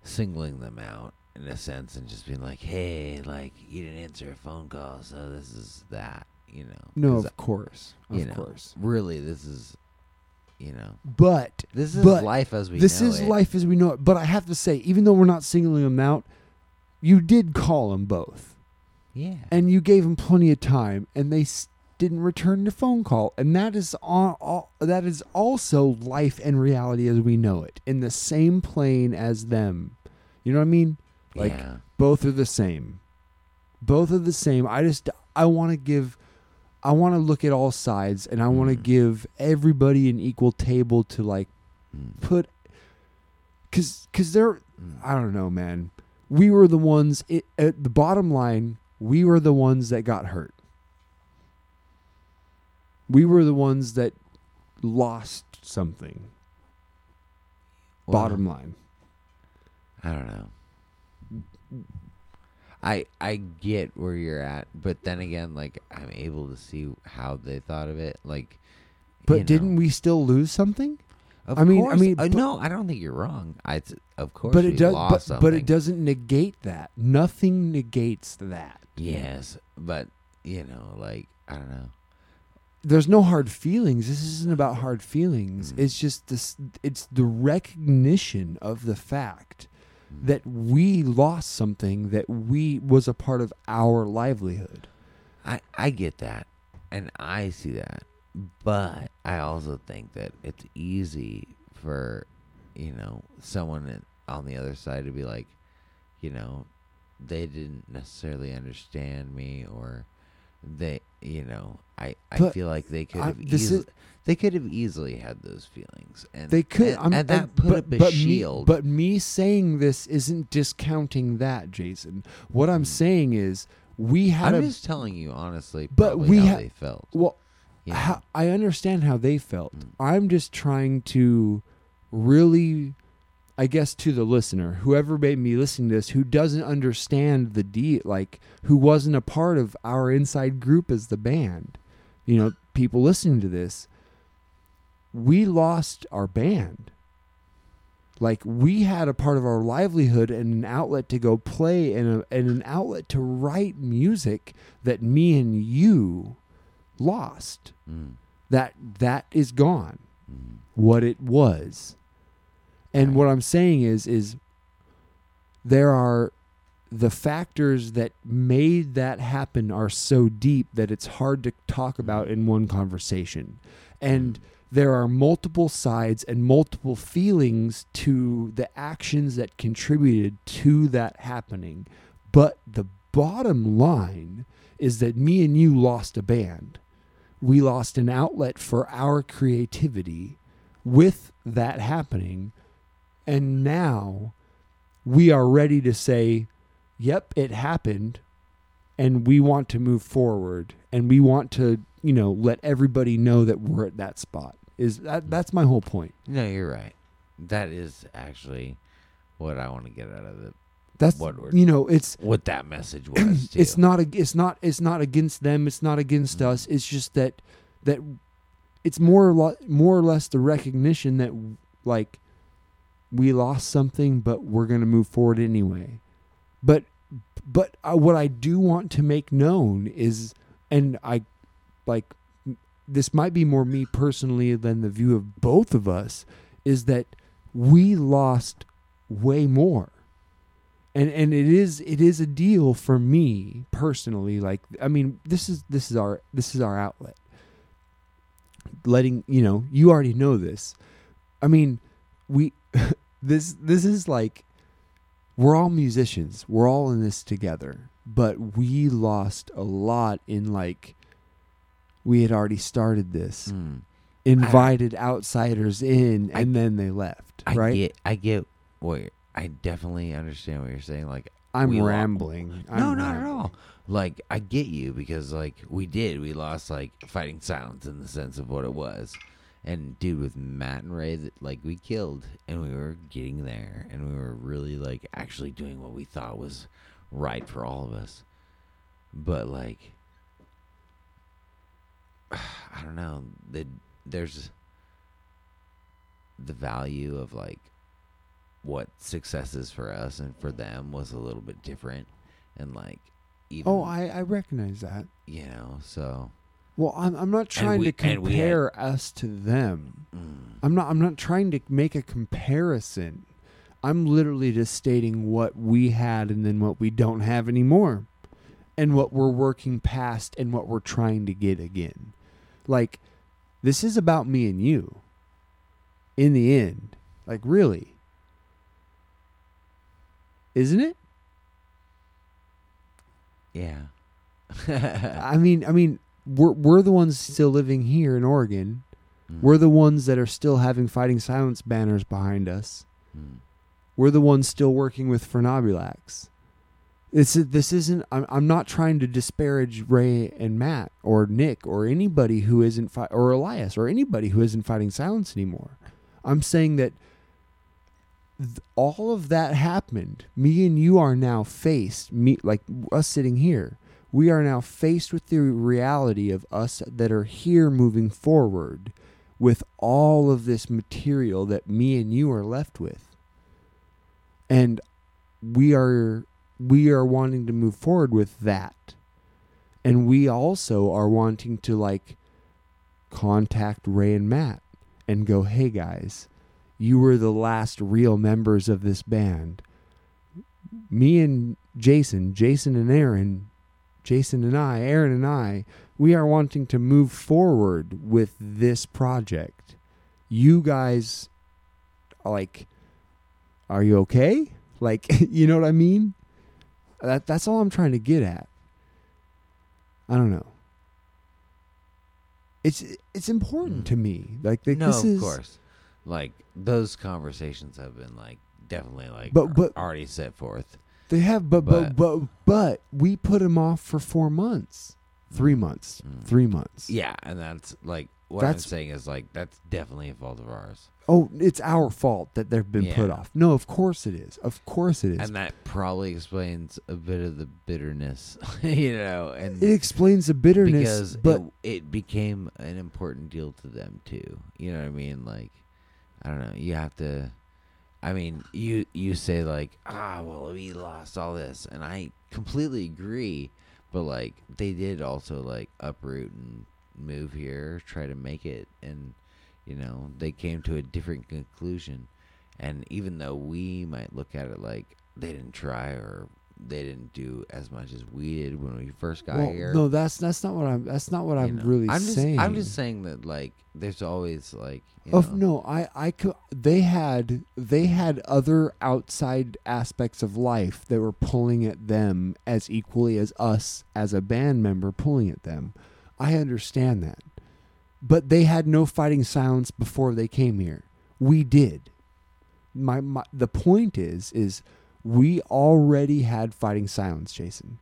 singling them out in a sense and just being like hey like you didn't answer a phone call so this is that you know No, of course. Of know course. really this is you know But this is But life as we this know is it. life as we know it. But I have to say, even though we're not singling them out, you did call them both, yeah and you gave them plenty of time, and they didn't return the phone call, and that is all, all. That is also life and reality as we know it, in the same plane as them. You know what I mean? Like yeah both are the same. Both are the same. I just I want to give I want to look at all sides and I want to Mhm. give everybody an equal table to like Mm, put cuz cuz they're mm. I don't know, man. We were the ones it, at the bottom line, we were the ones that got hurt. We were the ones that lost something. Well, bottom line. I don't know. I I get where you're at, but then again, like I'm able to see how they thought of it. Like, But didn't we still lose something? Of I mean- I mean, uh, no, I don't think you're wrong. I of course, but it does but, something. but it doesn't negate that. Nothing negates that. Yes, but you know, like I don't know. There's no hard feelings. This isn't about hard feelings. Mm. It's just this. It's the recognition of the fact Mm. that we lost something that we was a part of our livelihood. I I get that, and I see that, but I also think that it's easy for you know someone on the other side to be like, you know, they didn't necessarily understand me, or they, you know, I I But feel like they could I- have easily. is- they could have easily had those feelings, and They could. and, and that and- put but, up a but shield. Me, but me saying this isn't discounting that, Jason. What I'm Mm. saying is we had I'm a. just telling you honestly, But we how ha- they felt. well, know? how, I understand how they felt. Mm. I'm just trying to really, I guess, to the listener, whoever may be listening to this, who doesn't understand the deal, like who wasn't a part of our inside group as the band, you know, people listening to this, we lost our band. Like we had a part of our livelihood and an outlet to go play and, a, and an outlet to write music that me and you lost. Mm, that that is gone. Mm, what it was and what i'm saying is is there are the factors that made that happen are so deep that it's hard to talk mm-hmm. about in one conversation. And there are multiple sides and multiple feelings to the actions that contributed to that happening. But the bottom line is that me and you lost a band. We lost an outlet for our creativity with that happening. And now we are ready to say, yep, it happened. And we want to move forward. And we want to, you know, let everybody know that we're at that spot. Is that that's my whole point. No, you're right. That is actually what I want to get out of the That's What we're- you know, it's what that message was. Too. it's not a, it's not it's not against them it's not against Mm. us it's just that that it's more or lo- more or less the recognition that like we lost something but we're going to move forward anyway. But but uh, what I do want to make known is and I like this might be more me personally than the view of both of us is that we lost way more. And and it is it is a deal for me personally like i mean this is this is our this is our outlet. Letting you know you already know this. I mean we this this is like we're all musicians we're all in this together but we lost a lot in like we had already started this Mm. invited outsiders in I- and then they left I right get. I get. What I definitely understand what you're saying. Like i'm rambling I'm no, not at all. Like I get you because like we did, we lost like fighting silence in the sense of what it was. And dude, with Matt and Ray, that like we killed, and we were getting there, and we were really like actually doing what we thought was right for all of us. But like, I don't know. The, there's the value of like what success is for us and for them was a little bit different, and like even oh i i recognize that you know so Well, I'm I'm not trying we- to we had- compare us to them. mm, I'm not I'm not trying to make a comparison. I'm literally just stating what we had and then what we don't have anymore. And what we're working past and what we're trying to get again. Like this is about me and you. In the end. Like really. Isn't it? yeah I mean, I mean, we're we're the ones still living here in Oregon. Mm, We're the ones that are still having fighting silence banners behind us. mm, We're the ones still working with Phernobulax. It's this isn't. I'm, I'm not trying to disparage Ray and Matt or Nick or anybody who isn't fi- or Elias or anybody who isn't fighting silence anymore. I'm saying that th- all of that happened. Me and you are now faced. Me like us sitting here. We are now faced with the reality of us that are here moving forward with all of this material that me and you are left with. And we are we are wanting to move forward with that. And we also are wanting to like contact Ray and Matt and go hey guys you were the last real members of this band. Me and Jason Jason and Aaron Jason and I Aaron and I we are wanting to move forward with this project. You guys like are you okay? Like you know what i mean? That that's all i'm trying to get at. I don't know. It's it's important Mm. to me. Like, like no this of course. Like those conversations have been like definitely like But- but- already set forth they have but but But- but but we put them off for four months three months Mm. three months yeah and that's like what That's- i'm saying is like that's definitely a fault of ours oh it's our fault that they've been put off no of course it is of course it is and that probably explains a bit of the bitterness you know and it explains the bitterness because but it, it became an important deal to them too. You know what I mean? Like, I don't know. You have to. I mean, you you say like, ah, well, we lost all this, and I completely agree. But like, they did also like uproot and move here, try to make it, and you know, they came to a different conclusion. And even though we might look at it like they didn't try or they didn't do as much as we did when we first got well, here. no, that's that's not what I'm. That's not what you I'm know. really I'm just, saying. I'm just saying that like there's always like Of know, no, I I could. They had they had other outside aspects of life that were pulling at them as equally as us as a band member pulling at them. I understand that, but they had no fighting silence before they came here. We did. My, my the point is is we already had fighting silence, Jason.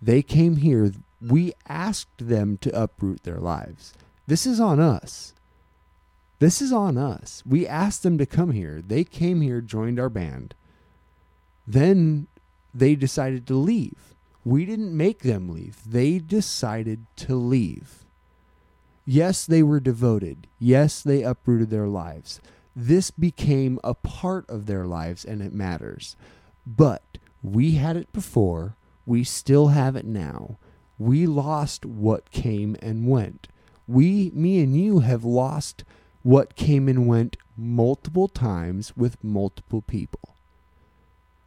They came here. We asked them to uproot their lives. This is on us. This is on us. We asked them to come here. They came here, joined our band. Then they decided to leave. We didn't make them leave. They decided to leave. Yes, they were devoted. Yes, they uprooted their lives. This became a part of their lives and it matters. But we had it before. We still have it now. We lost what came and went. We, me and you, have lost what came and went multiple times with multiple people.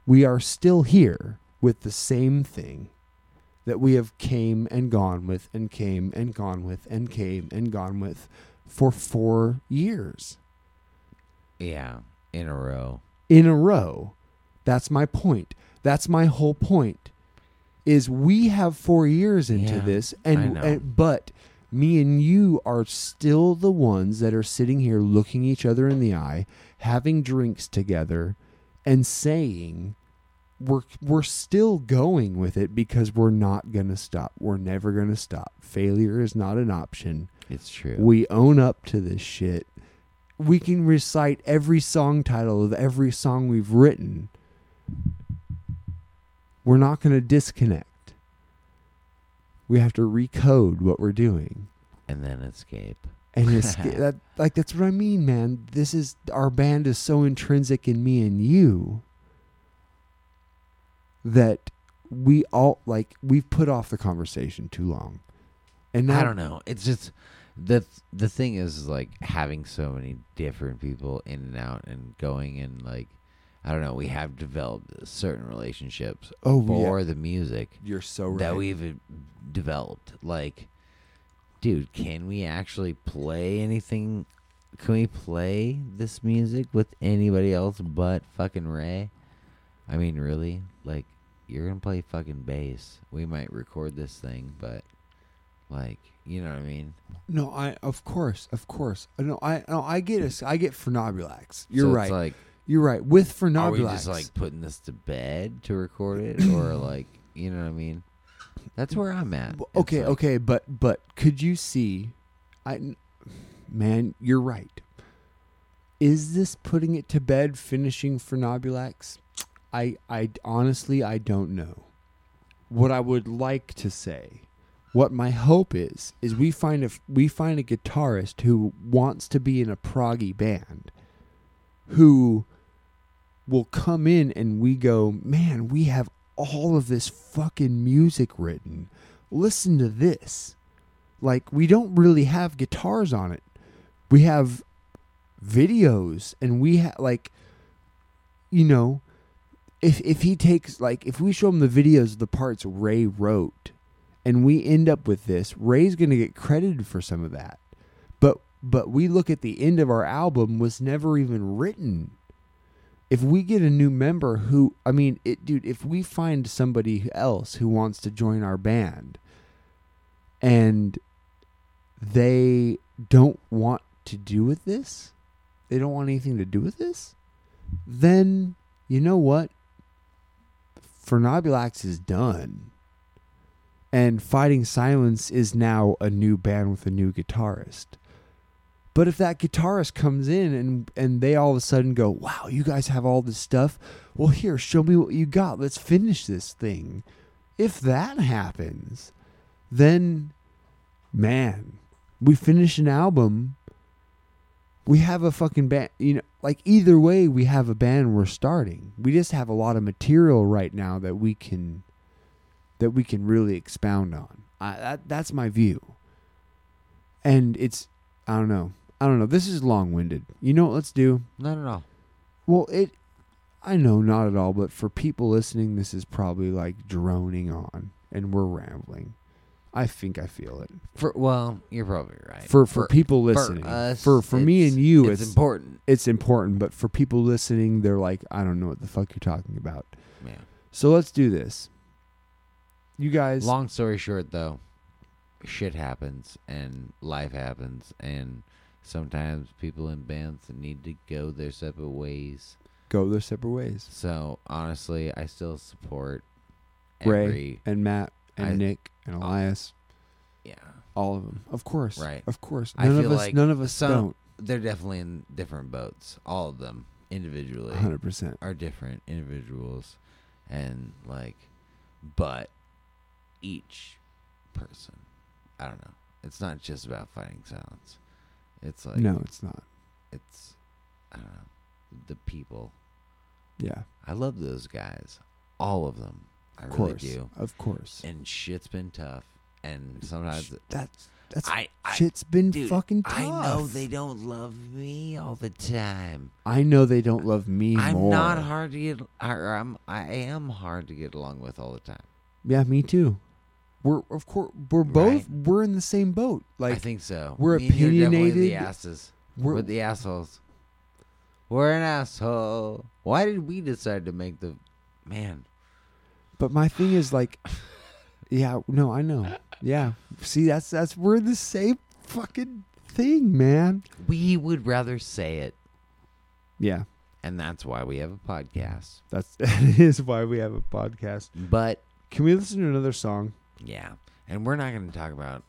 We are still here with the same thing that we have came and gone with and came and gone with and came and gone with for 4 years yeah, in a row. in a row. That's my point. That's my whole point. Is we have 4 years into Yeah, this I and, know. and but me and you are still the ones that are sitting here looking each other in the eye, having drinks together and saying we're we're still going with it because we're not going to stop. We're never going to stop. Failure is not an option. It's true. We own up to this shit. We can recite every song title of every song we've written. We're not going to disconnect. We have to recode what we're doing. and then escape. And it's that like that's what I mean, man. This is our band is so intrinsic in me and you that we all like we've put off the conversation too long. And now I don't know. It's just the the thing is, is like having so many different people in and out and going and like I don't know. We have developed certain relationships Oh, yeah. for the music You're so right. that we've developed. Like, dude, can we actually play anything? Can we play this music with anybody else but fucking Ray? I mean, really? Like, you're gonna play fucking bass. We might record this thing, but like, you know what I mean? No, I of course, of course. No, I no, I get it. I get Phernobulax. You're So right. It's like, You're right. With are we just like putting this to bed to record it, or like, you know what I mean? That's where I'm at. It's okay, like- okay, but but could you see? I, man, you're right. Is this putting it to bed? Finishing Phernobulax? I I honestly I don't know. What I would like to say, what my hope is, is we find a we find a guitarist who wants to be in a proggy band, who will come in and we go, man, we have all of this fucking music written. Listen to this. Like, we don't really have guitars on it. We have videos and we have, like, you know, if, if he takes, like, if we show him the videos of the parts Ray wrote and we end up with this, Ray's going to get credited for some of that. But, but we look at the end of our album was never even written if we get a new member who I mean it dude if we find somebody else who wants to join our band and they don't want to do with this they don't want anything to do with this then you know what? Phernobulax is done. And Fighting Silence is now a new band with a new guitarist but if that guitarist comes in and and they all of a sudden go, "Wow, you guys have all this stuff. Well, here, show me what you got. Let's finish this thing." If that happens, then man, we finish an album. We have a fucking band, you know, like either way we have a band we're starting. We just have a lot of material right now that we can that we can really expound on. I, that that's my view. And it's I don't know. I don't know. This is long winded. You know what let's do? Not at all. Well, it I know not at all, but for people listening, this is probably like droning on, and we're rambling. I think I feel it. For well, you're probably right. For for, people listening, for us, for for me and you, it's, it's important. it's important. But for people listening, they're like, I don't know what the fuck you're talking about. Yeah. So let's do this. You guys, Long story short, though, shit happens and life happens, and sometimes people in bands need to go their separate ways. go their separate ways. So honestly, I still support Ray every and Matt and I- Nick and Elias, yeah. all of them, of course, Right. Of course, I none of us, like none of us some- don't. They're definitely in different boats. All of them individually Hundred percent. are different individuals, and like, but each person, I don't know. It's not just about fighting silence. It's like No, it's not. it's I don't know the people. Yeah, I love those guys, all of them. I of really course, do. of course. And shit's been tough, and sometimes That's that's I, I shit's been dude, fucking tough. I know they don't love me all the time. I know they don't love me I'm more. not hard to get. Or I'm. I am hard to get along with all the time. Yeah, me too. We're of course we're both Right. we're in the same boat. Like I think so. we're Me and you are definitely opinionated. The asses. we're We're the assholes. We're an asshole. Why did we decide to make the man? But my thing is like, yeah, no, I know. Yeah, see, that's that's we're the same fucking thing, man. We would rather say it, Yeah, and that's why we have a podcast. that's that is why we have a podcast. But Can we listen to another song? Yeah, and we're not going to talk about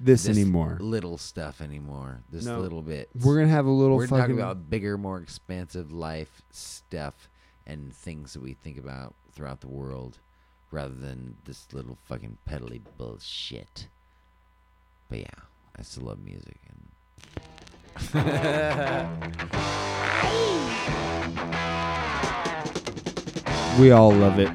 This, this anymore. little stuff anymore. This No. little bit. We're gonna have a little We're fucking. talking about bigger, more expansive life stuff and things that we think about throughout the world, rather than this little fucking peddly bullshit. But yeah, I still love music and we all love it.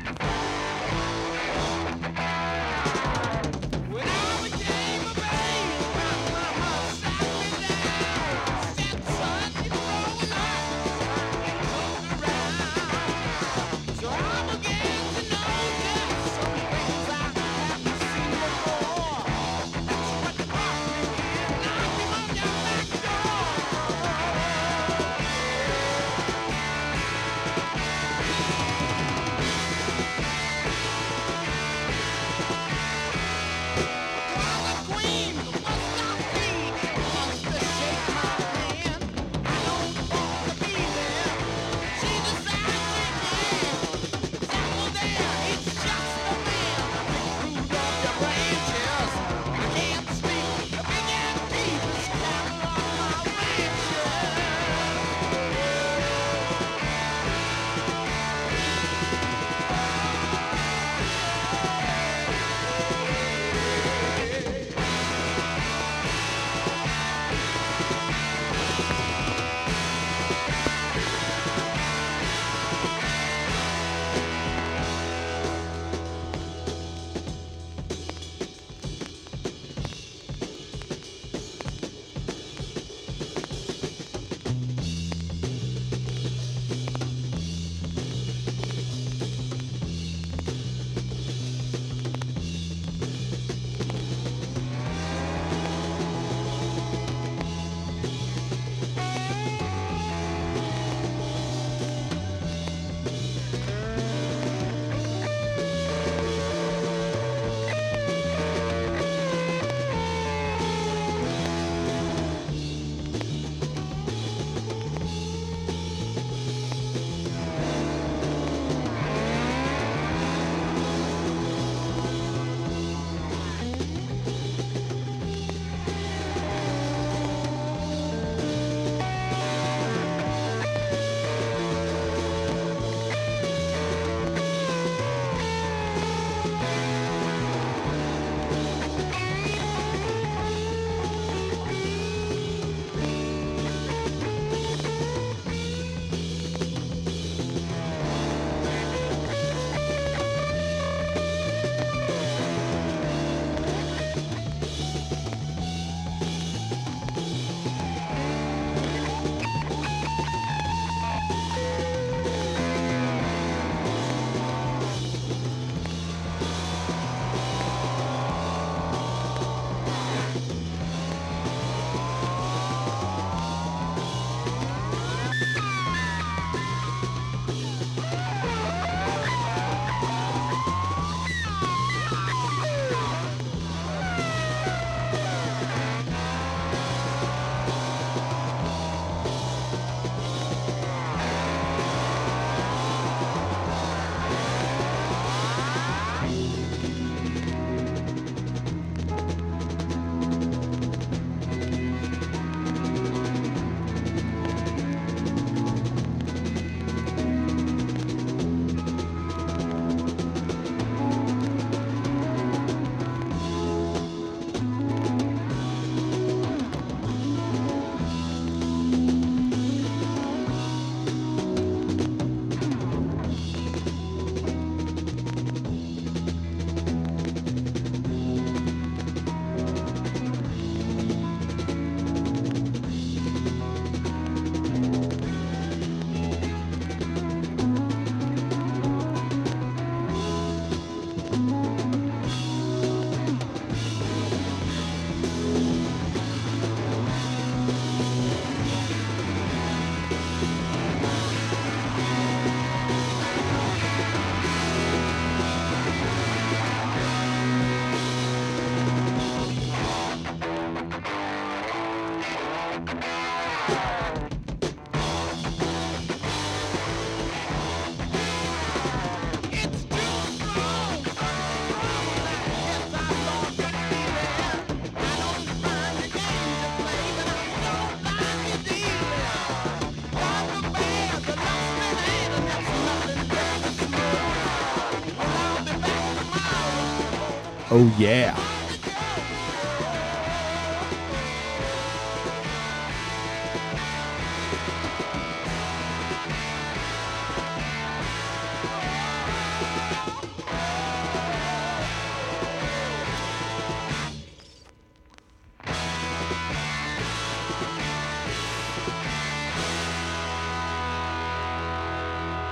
Oh yeah.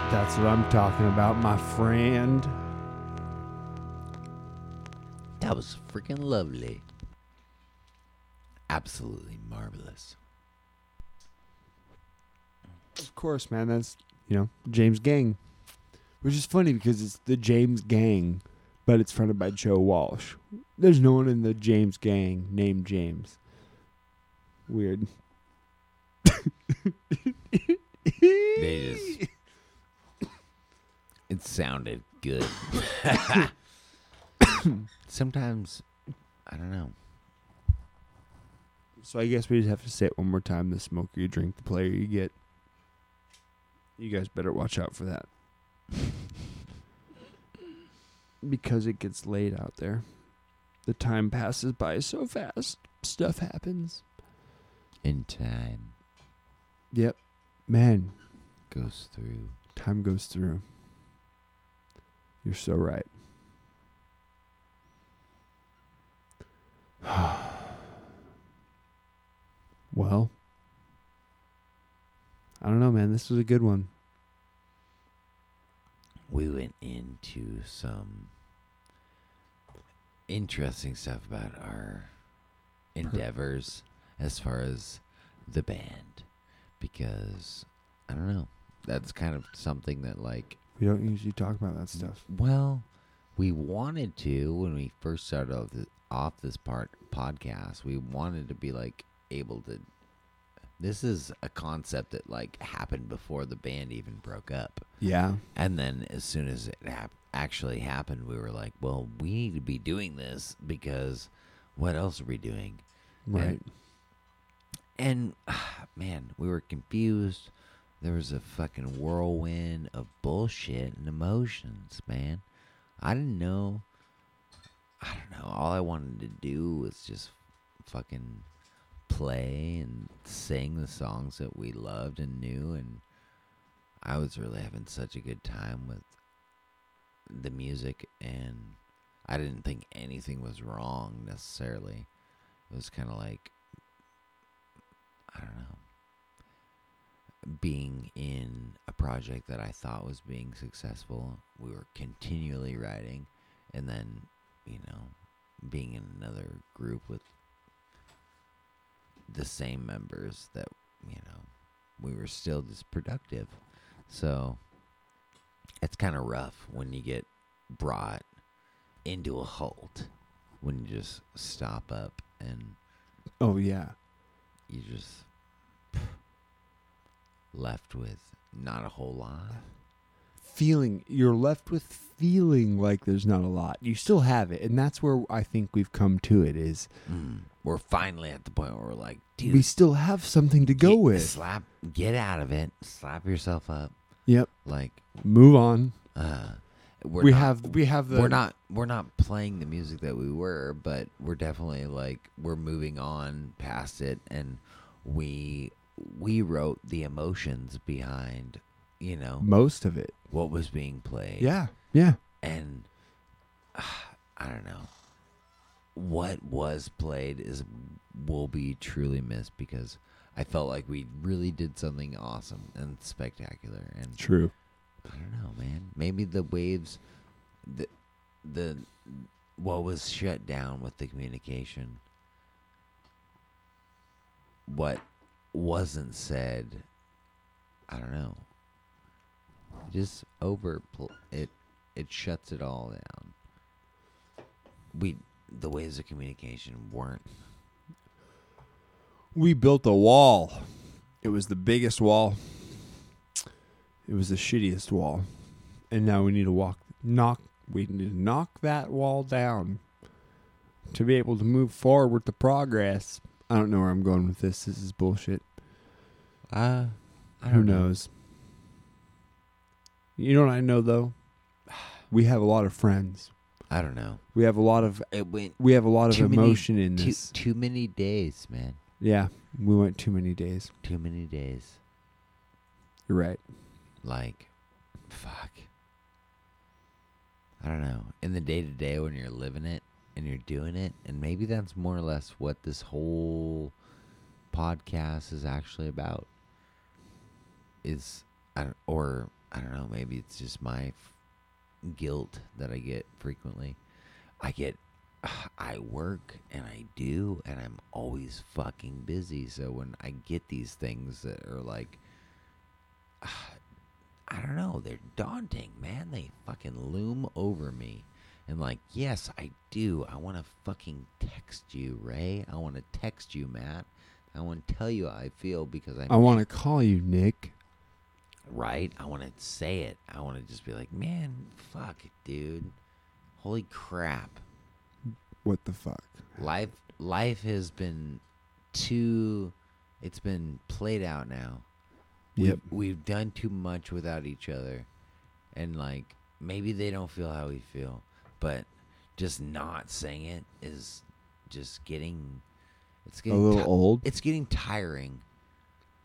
That's what I'm talking about, my friend. Freaking lovely. Absolutely marvelous. Of course, man. That's you know James Gang, which is funny because it's the James Gang, but it's fronted by Joe Walsh. There's no one in the James Gang named James. Weird. They just. It sounded good. Sometimes, I don't know. So I guess we just have to say it one more time: the smoker you drink, the player you get. You guys better watch out for that. because it gets late out there. The time passes by so fast. Stuff happens. In time Yep. Man, goes through. time goes through. You're so right. well, I don't know, man. This was a good one. We went into some interesting stuff about our endeavors as far as the band because I don't know. That's kind of something that like We don't usually talk about that stuff. Well, we wanted to when we first started off this, part podcast. We wanted to be like able to. This is a concept that like happened before the band even broke up, Yeah. and then as soon as it hap- actually happened, we were like, "Well, we need to be doing this because what else are we doing?" Right. And man, we were confused. There was a fucking whirlwind of bullshit and emotions, man. I didn't know. I don't know. All I wanted to do was just fucking play and sing the songs that we loved and knew. And I was really having such a good time with the music. And I didn't think anything was wrong necessarily. It was kind of like I don't know, being in a project that I thought was being successful. We were continually writing, and then, you know, being in another group with the same members that, you know, we were still just productive. So it's kind of rough when you get brought into a halt, when you just stop up and Oh yeah. you just left with not a whole lot. Feeling you're left with feeling like there's not a lot. You still have it, and that's where I think we've come to it is Mm. We're finally at the point where we're like, dude, we still have something to go get- with. Slap, get out of it. Slap yourself up. Yep. Like, Move on. uh, we're we not- have we have the we're not we're not playing the music that we were, but we're definitely like we're moving on past it, and we we wrote the emotions behind, you know, most of it. what was being played. Yeah. Yeah. and uh, I don't know what was played is will be truly missed because I felt like we really did something awesome and spectacular and True. I don't know man maybe the waves the the what was shut down with the communication what wasn't said I don't know just over it it shuts it all down we the ways of communication weren't We built a wall. It was the biggest wall. It was the shittiest wall. And now we need to walk knock we need to knock that wall down to be able to move forward with the progress. I don't know where I'm going with this. This is bullshit. uh I Who don't know. You know what I know though? We have a lot of friends. I don't know. We have a lot of It went we have a lot of too many- emotion in too, this. too many days, man. Yeah, we went too many days. Too many days. You're right. Like, fuck. I don't know. In the day to day when you're living it and you're doing it, and maybe that's more or less what this whole podcast is actually about. Is I don't, or I don't know. Maybe it's just my f- guilt that I get frequently. I get, I work and I do, and I'm always fucking busy. So when I get these things that are like, I don't know, they're daunting, man. They fucking loom over me. And like, yes, I do. I want to fucking text you, Ray. I want to text you, Matt. I want to tell you how I feel because I'm I want to call you Nick. Right. I want to say it. I want to just be like, man, fuck, dude. Holy crap. What the fuck? Life life has been too it's been played out now. Yep. We've, we've done too much without each other. And like maybe they don't feel how we feel, but just not saying it is just getting it's getting A little old. It's getting tiring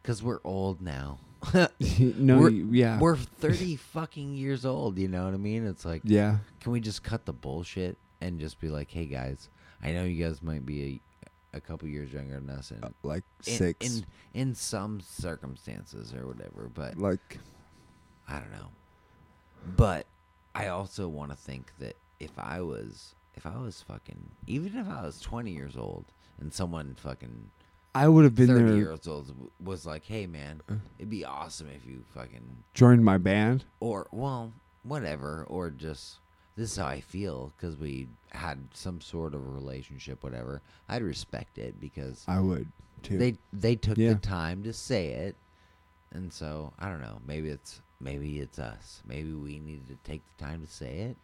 cuz we're old now. no, we're, yeah, We're 30 fucking years old, you know what I mean? It's like yeah. can we just cut the bullshit and just be like, "Hey guys, I know you guys might be a, a couple years younger than us, and Uh, like in, six. in in some circumstances or whatever." But like I don't know. But I also want to think that if I was if I was fucking even if I was twenty years old and someone fucking I would have been thirty there. Years old was like, "Hey man, it'd be awesome if you fucking Joined my band. or well, whatever, or just this is how I feel because we had some sort of relationship, whatever. I'd respect it because I would too. they they took Yeah. the time to say it, and so I don't know. Maybe it's maybe it's us. Maybe we needed to take the time to say it.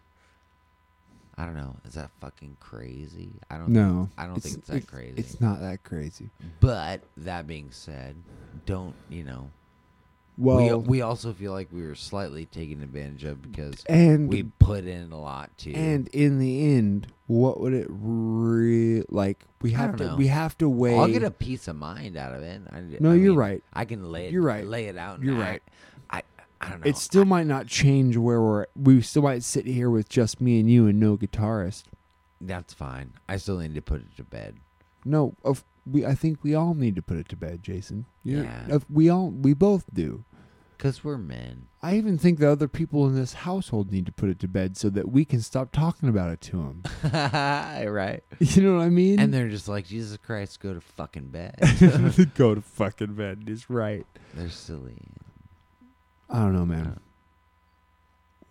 I don't know. Is that fucking crazy? I don't. no, I don't think it's that crazy. It's not that crazy. But that being said, don't you know? Well, we we also feel like we were slightly taken advantage of because and we put in a lot too. and in the end, what would it re like? We have to know. we have to weigh. I'll get a peace of mind out of it. I, no, I you're mean, right. I can lay it. You're right. Lay it out. You're right. I I don't know. It still might not change where we're. We still might sit here with just me and you and no guitarist. That's fine. I still need to put it to bed. No, of we. I think we all need to put it to bed, Jason. You're- Yeah. of- we all. We both do. Cause we're men. I even think the other people in this household need to put it to bed so that we can stop talking about it to them. right. You know what I mean? And they're just like, Jesus Christ, go to fucking bed. go to fucking bed. Is right. they're silly. I don't know, man.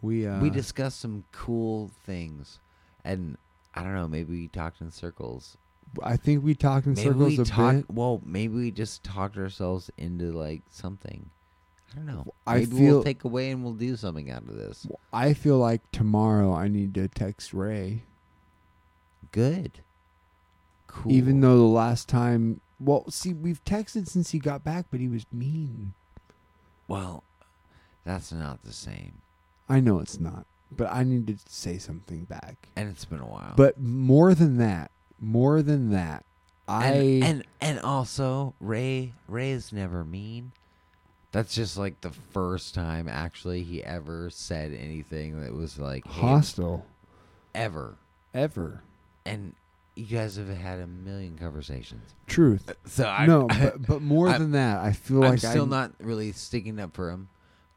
We uh, we discussed some cool things, and I don't know. Maybe we talked in circles. I think we talked in Maybe circles we a talked. bit. Well, maybe we just talked ourselves into like something. I don't know. I Maybe feel- we'll take away and we'll do something out of this. I feel like tomorrow I need to text Ray, Good. Cool. even though the last time. Well, see, we've texted since he got back, but he was mean. well, that's not the same. I know it's not, but I need to say something back. And it's been a while. But more than that, more than that, I and, and and also Ray Ray is never mean. That's just like the first time actually he ever said anything that was like hostile ever. ever. And you guys have had a million conversations. Truth. So I no, but but more I'm- than that, I feel like I'm like still I, not really sticking up for him.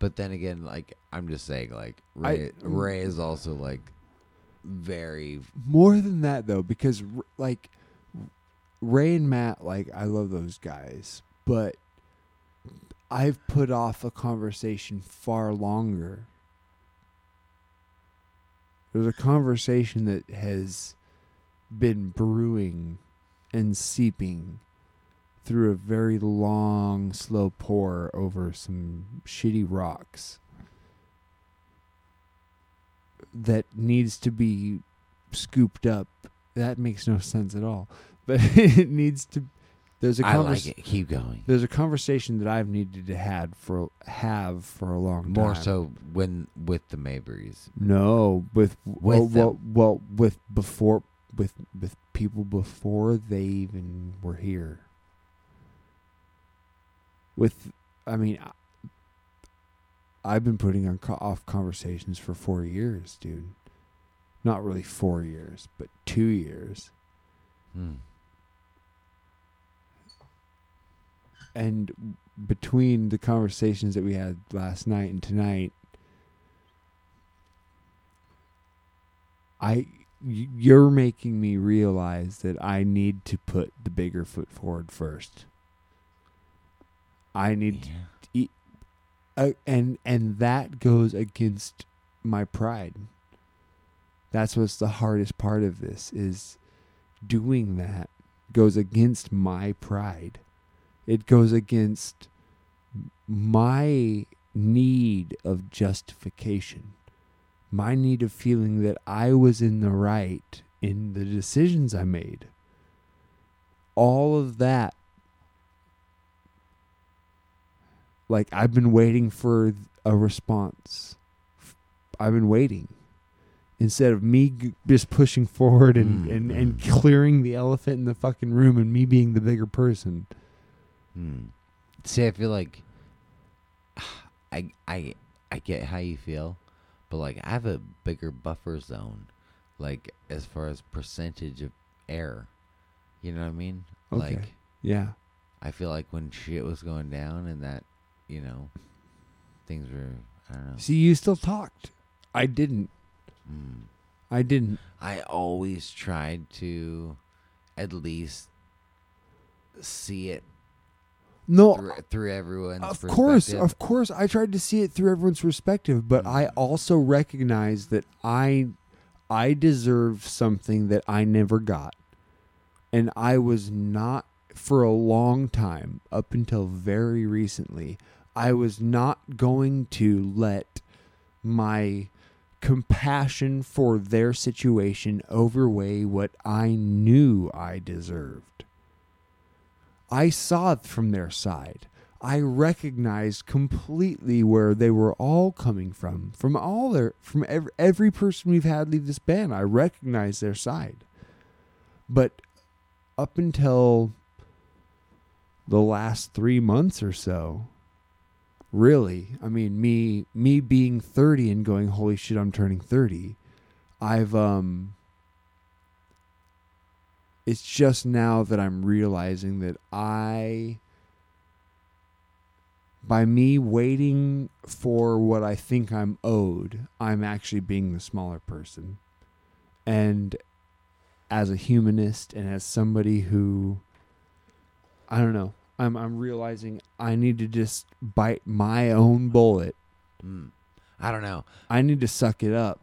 But then again, like I'm just saying, like Ray, Ray is also like very more than that though because like ray and matt like i love those guys but i've put off a conversation far longer. There's a conversation that has been brewing and seeping through a very long slow pour over some shitty rocks that needs to be scooped up. That makes no sense at all. But it needs to There's a I convers- like it. Keep going. There's a conversation that I've needed to had for have for a long time. More so when with the Mabrys. No, with With oh, well, well, well, with before with with people before they even were here. With, I mean, I've been putting on off conversations for four years, dude. Not really four years, but two years. Hmm. and between the conversations that we had last night and tonight I you're making me realize that i need to put the bigger foot forward first i need Yeah. uh, and and that goes against my pride. That's what's the hardest part of this is doing that goes against my pride. It goes against my need of justification my need of feeling that i was in the right in the decisions i made. All of that like I've been waiting for a response. I've been waiting instead of me g- just pushing forward and, and, and Mm. clearing the elephant in the fucking room and me being the bigger person. Hmm. See, I feel like I I I get how you feel, but like I have a bigger buffer zone, like as far as percentage of error. You know what I mean? Okay. Like Yeah. I feel like when shit was going down and that, you know, things were I don't know. See, you still talked. I didn't. Hmm. I didn't. I always tried to at least see it No, through, through everyone's of course, of course, I tried to see it through everyone's perspective, but I also recognize that I, I deserve something that I never got, and I was not for a long time up until very recently. I was not going to let my compassion for their situation overweigh what I knew I deserved. I saw it from their side. I recognized completely where they were all coming from. From all their from every, every person we've had leave this band, I recognized their side. But up until the last 3 months or so, really, I mean me me being 30 and going holy shit I'm turning 30, I've um it's just now that I'm realizing that I, by me waiting for what I think I'm owed, I'm actually being the smaller person. And as a humanist and as somebody who, I don't know, I'm, I'm realizing I need to just bite my own bullet. Hmm. I don't know. I need to suck it up.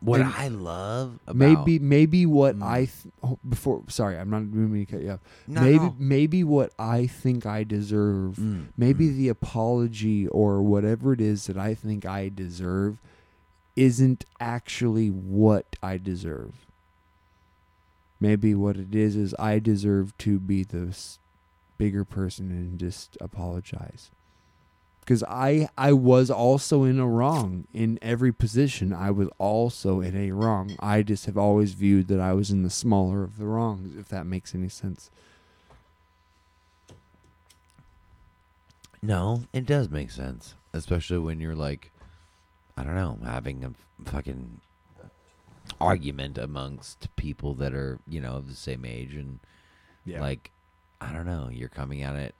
What And I love about maybe maybe what Mm. I th- oh, before sorry I'm not meaning to cut you off. No, maybe no. maybe what I think I deserve, Mm, maybe mm. the apology or whatever it is that I think I deserve, isn't actually what I deserve. Maybe what it is is I deserve to be the bigger person and just apologize. Because I I was also in a wrong in every position. I was also in a wrong. I just have always viewed that I was in the smaller of the wrongs. If that makes any sense. No, it does make sense, especially when you're like, I don't know, having a fucking argument amongst people that are you know of the same age and like, I don't know, you're coming at it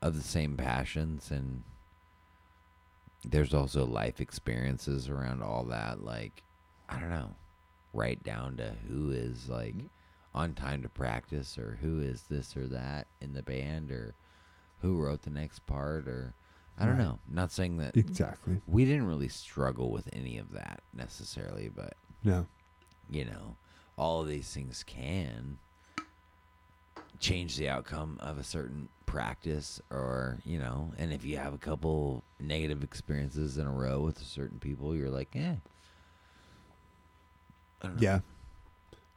of the same passions and there's also life experiences around all that. Like, I don't know, right down to who is like mm-hmm. on time to practice or who is this or that in the band or who wrote the next part or I don't Right. know. Not saying that exactly. we didn't really struggle with any of that necessarily, but No. you know, all of these things can change the outcome of a certain practice or, you know, and if you have a couple negative experiences in a row with certain people, you're like, eh. I don't know. Yeah.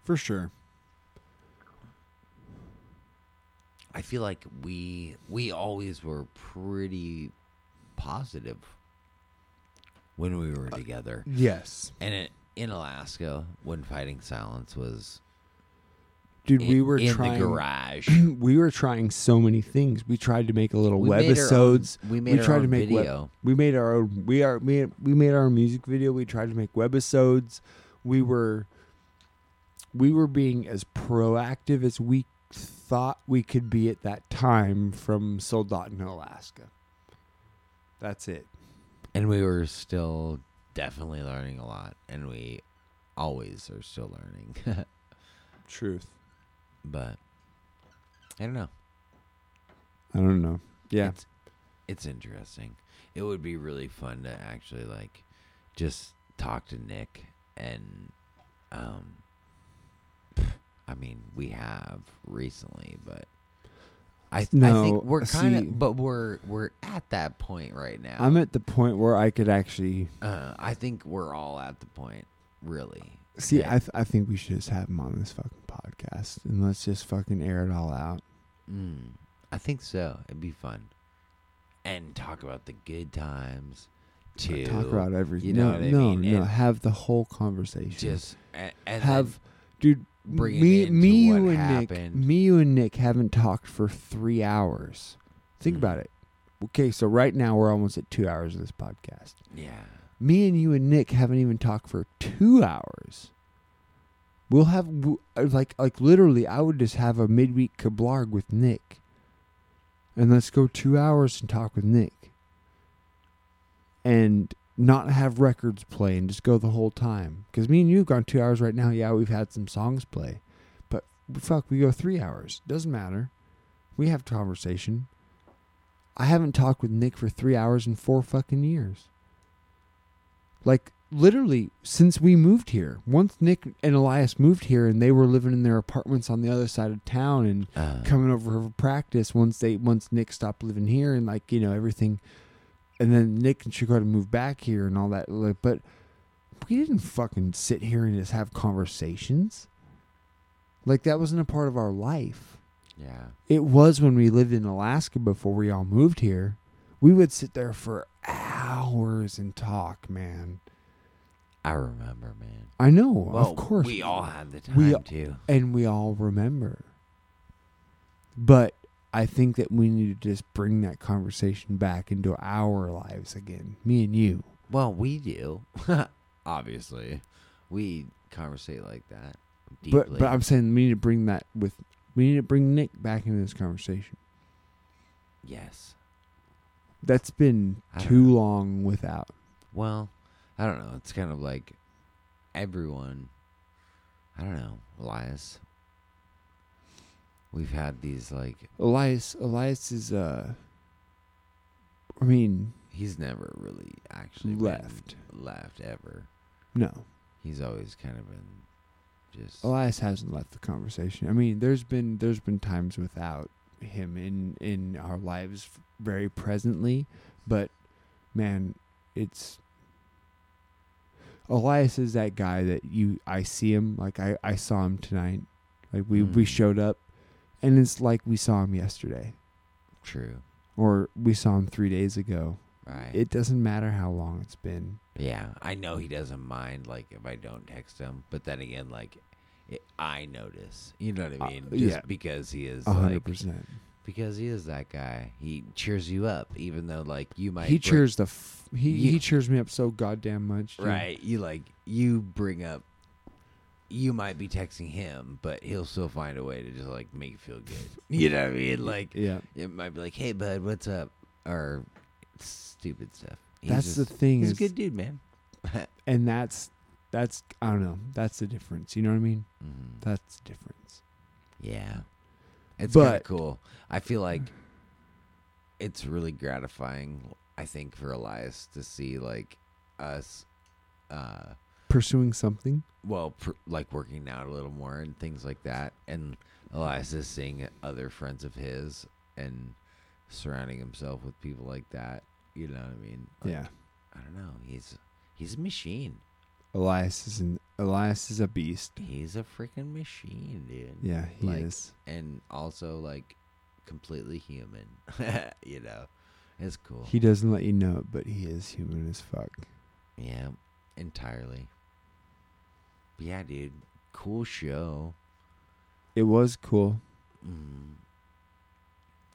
For sure. I feel like we we always were pretty positive when we were together. Yes, And it, in Alaska, when Fighting Silence was dude. in, we were in trying. the garage. we were trying so many things. We tried to make a little We made own- webisodes. we made our tried own to make web- video. we made our own. We are we we made our own music video. We tried to make webisodes. We were we were being as proactive as we thought we could be at that time from Soldotna, Alaska. That's it. and we were still definitely learning a lot. And we always are still learning. Truth. But I don't know. I don't know. Yeah. It's, it's interesting. It would be really fun to actually like just talk to Nick and um I mean, we have recently, but I, I No, think we're kind of but we're we're at that point right now. I'm at the point where I could actually uh, I think we're all at the point really. See. I th- I think we should just have him on this fucking podcast and let's just fucking air it all out. Mm, I think so. It'd be fun. And talk about the good times too. Talk about everything. you know no, no, mean? no. And Have the whole conversation. just and, and have, dude. bring me, me, you what and happened. Nick, me, you and Nick haven't talked for three hours. Think Mm. about it. Okay, so right now we're almost at two hours of this podcast. yeah. Me and you and Nick haven't even talked for two hours. We'll have uh, like like literally, I would just have a midweek kablarg with Nick, and let's go two hours and talk with Nick, and not have records play and just go the whole time. Because me and you have gone two hours right now. Yeah, we've had some songs play, but fuck, we go three hours. Doesn't matter. We have conversation. I haven't talked with Nick for three hours in four fucking years. Like literally since we moved here. Once Nick and Elias moved here and they were living in their apartments on the other side of town and Uh, coming over for practice once they once Nick stopped living here and like, you know, everything and then Nick and Chicago moved back here and all that like but we didn't fucking sit here and just have conversations. Like that wasn't a part of our life. yeah. It was when we lived in Alaska before we all moved here. We would sit there for hours and talk, man. I remember, man. I know, Well, of course. we all had the time We- too. and we all remember. But I think that we need to just bring that conversation back into our lives again. Me and you. Well, we do. Obviously, we conversate like that. Deeply. But but I'm saying we need to bring that with we need to bring Nick back into this conversation. yes. That's been I don't too know. long without. Well, I don't know. It's kind of like everyone. I don't know, Elias. We've had these like Elias Elias is uh I mean, he's never really actually Left. left ever. no. He's always kind of been just Elias hasn't left the conversation. I mean, there's been there's been times without him in in our lives very presently, but man, it's Elias is that guy that you I see him like I I saw him tonight. Like we we Mm. showed up and it's like we saw him yesterday true, or we saw him 3 days ago. right? It doesn't matter how long it's been. Yeah, I know he doesn't mind like if I don't text him, but then again, like it, I notice. You know what I Uh, mean? Just yeah. because he is A hundred like percent. Because he is that guy. He cheers you up, even though like you might He bring- cheers the f- he You- he cheers me up so goddamn much. dude. right. You like you bring up. You might be texting him, but he'll still find a way to just like make you feel good. You know what I mean? Like Yeah. it might be like, "Hey, bud, what's up?" or stupid stuff. He's That's the thing He's is a good dude, man. and that's that's I don't know. That's the difference. You know what I mean? Mhm. That's the difference. Yeah. It's kind of But- cool. I feel like it's really gratifying, I think, for Elias to see like us uh Pursuing something. well, pr- like working out a little more and things like that. And Elias is seeing other friends of his and surrounding himself with people like that. You know what I mean? Like, yeah. I don't know. He's he's a machine. Elias is an Elias is a beast. He's a freaking machine, dude. Yeah, he Like, is. and also like completely human. you know, it's cool. He doesn't let you know it, but he is human as fuck. yeah, entirely. But yeah, dude, cool show. It was cool. Mm.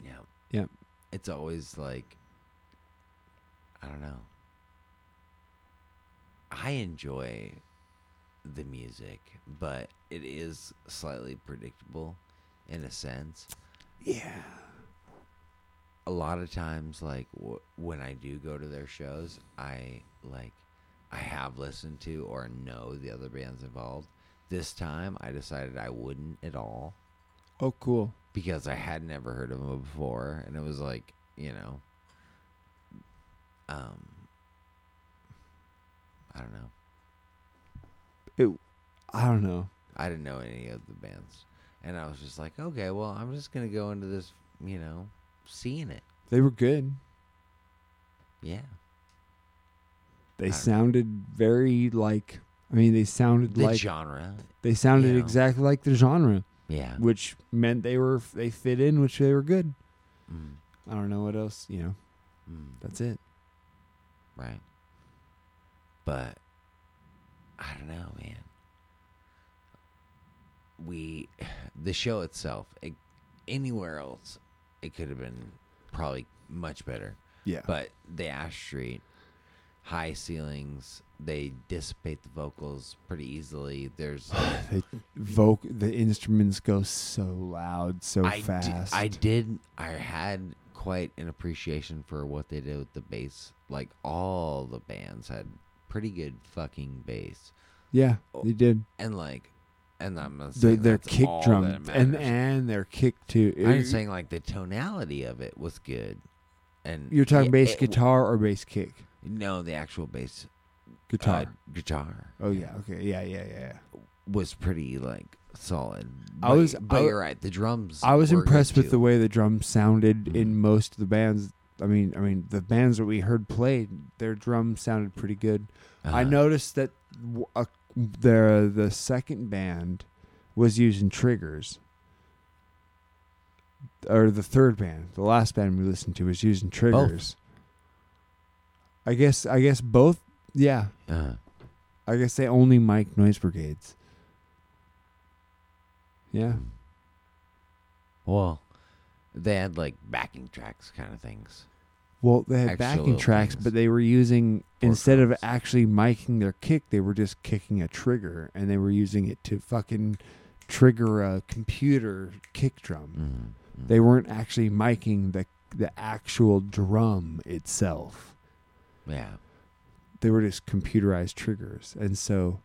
Yeah. Yep. It's always like I don't know. I enjoy the music, but it is slightly predictable in a sense. Yeah. A lot of times like w- when I do go to their shows, I like I have listened to or know the other bands involved. This time I decided I wouldn't at all. Oh, cool. because I had never heard of them before, and it was like, you know, um, I don't know. I don't know. I didn't know any of the bands, and I was just like, okay, well, I'm just gonna go into this, you know, seeing it. They were good. Yeah, They sounded very like. I mean, they sounded like the like genre. they sounded you know. exactly like the genre, Yeah, which meant they were they fit in, which they were good. mm, I don't know what else. You know, mm, that's it. right. But I don't know, man. We, the show itself, it, anywhere else, it could have been probably much better. Yeah. But the Ash Street, high ceilings, they dissipate the vocals pretty easily. There's they voc the instruments go so loud, so I fast. Did, I did. I had quite an appreciation for what they did with the bass. Like all the bands had pretty good fucking bass, yeah, Oh, they did. and like, and I'm not The, their kick drum and and their kick too. I'm saying like the tonality of it was good, and You're talking it- bass it- guitar or bass kick? No, the actual bass Guitar. uh, guitar. oh yeah. Okay. Yeah. Yeah. Yeah. was pretty like solid. I was- but I- you're right. The drums. I was impressed with too. the way the drums sounded in Mhm. most of the bands. I mean, I mean, the bands that we heard played, their drums sounded pretty good. I Uh, noticed that uh, the the second band was using triggers, or the third band, the last band we listened to was using triggers. Both. I guess I guess both. Yeah, Uh, I guess they only mic noise brigades. Yeah, well, they had like backing tracks kind of things. Well, they had backing tracks, things. but they were using For instead of actually miking their kick, they were just kicking a trigger, and they were using it to fucking trigger a computer kick drum. Mm, mm. They weren't actually miking the the actual drum itself. yeah. They were just computerized triggers, and so,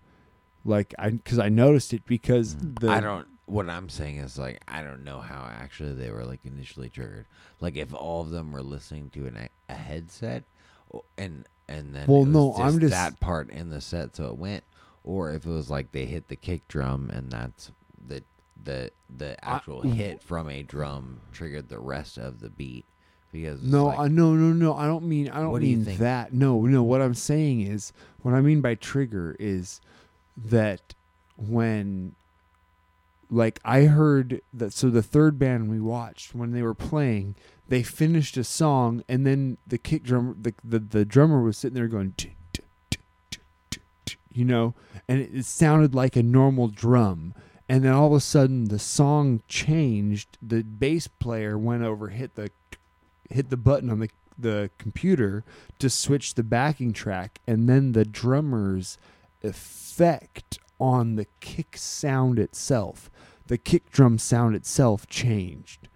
like, I because I noticed it because Mm. the I don't. What I'm saying is like I don't know how actually they were like initially triggered. Like if all of them were listening to an, a headset, and and then Well, it was no, I'm just- that part in the set, so it went, or if it was like they hit the kick drum and that's the the the I- actual hit from a drum triggered the rest of the beat because No, like, I no no no. I don't mean I don't What do mean that. No, no. What I'm saying is what I mean by trigger is that when like I heard that so the third band we watched when they were playing, they finished a song and then the kick drum the the, the drummer was sitting there going you know, and it, it sounded like a normal drum. And then all of a sudden the song changed. The bass player went over, hit the hit the button on the the computer to switch the backing track and then the drummer's effect on the kick sound itself the kick drum sound itself changed.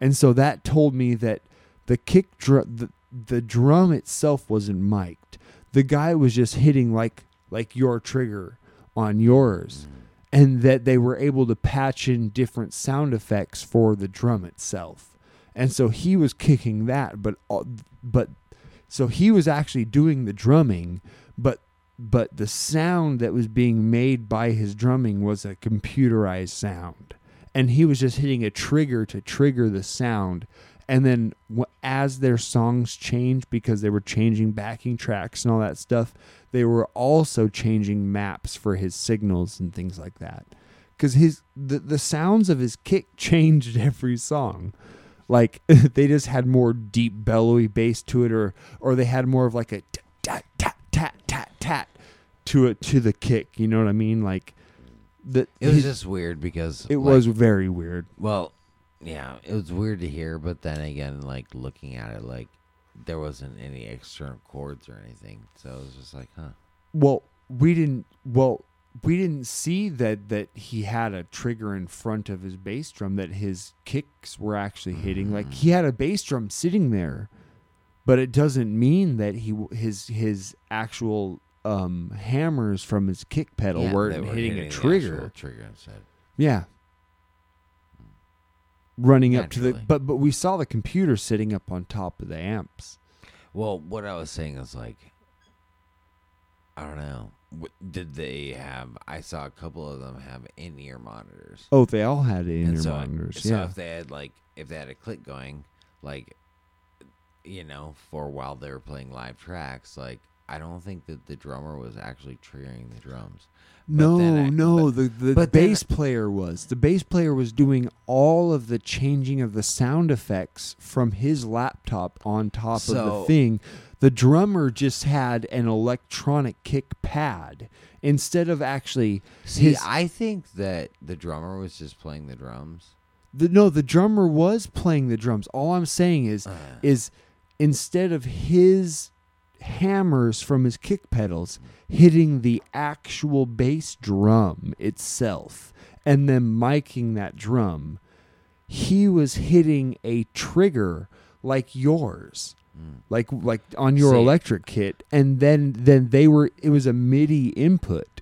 And so that told me that the kick drum the, the drum itself wasn't mic'd. The guy was just hitting like like your trigger on yours. Mm. And that they were able to patch in different sound effects for the drum itself. And so he was kicking that, but all- but so he was actually doing the drumming, but but the sound that was being made by his drumming was a computerized sound, and he was just hitting a trigger to trigger the sound. And then as their songs changed because they were changing backing tracks and all that stuff, they were also changing maps for his signals and things like that. Because his the, the sounds of his kick changed every song. like they just had more deep bellowy bass to it or or they had more of like a tat to it to the kick you know what i mean? Like the It was his- just weird because it like, was very weird. Well, yeah, it was weird to hear, but then again, like looking at it, like there wasn't any external chords or anything, so it was just like, huh. well we didn't well we didn't see that that he had a trigger in front of his bass drum that his kicks were actually hitting. Like he mm. had a bass drum sitting there but it doesn't mean that he his his actual um hammers from his kick pedal Yeah, were hitting, the a trigger Trigger instead. yeah running up to the but but we saw the computer sitting up on top of the amps Well, what I was saying is like, I don't know. What, did they have? I saw a couple of them have in-ear monitors. oh they all had in ear so, monitors so yeah if they had like, if they had a click going, like, you know, for while they were playing live tracks, like, I don't think that the drummer was actually triggering the drums. But No, I- no, but- the the but bass player was. The bass player was doing all of the changing of the sound effects from his laptop on top of the thing. The drummer just had an electronic kick pad instead of actually See, his I think that the drummer was just playing the drums. the no, the drummer was playing the drums. All I'm saying is Uh. is instead of his hammers from his kick pedals hitting the actual bass drum itself and then miking that drum, he was hitting a trigger like yours. Hmm. Like like on your. See- electric kit and then then they were it was a MIDI input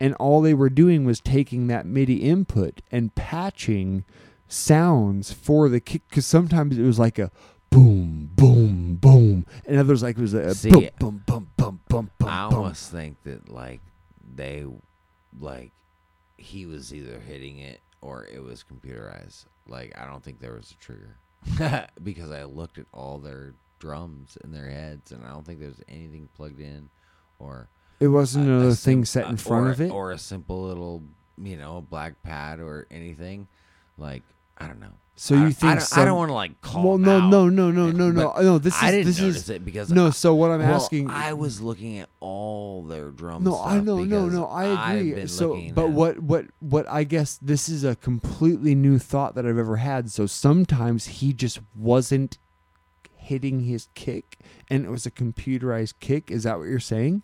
and all they were doing was taking that MIDI input and patching sounds for the kick because sometimes it was like a boom, boom, boom, and others like it was a See, boom, boom, boom, boom, boom, boom, I boom. almost think that like they like he was either hitting it or it was computerized. Like I don't think there was a trigger because I looked at all their drums in their heads and I don't think there's anything plugged in or It wasn't a- a another sim- thing set in uh, front or, of it. or a simple little you know black pad or anything. Like I don't know. So I- you I think don't, I don't want to like call. well, no, out, no, no, no, no, no, no. This is I didn't this notice is it because no. I- So what I'm well, asking, I was looking at all their drums. no, I know, no, no, I agree. So, but what, what, what? I guess this is a completely new thought that I've ever had. So sometimes he just wasn't hitting his kick, and it was a computerized kick. Is that what you're saying?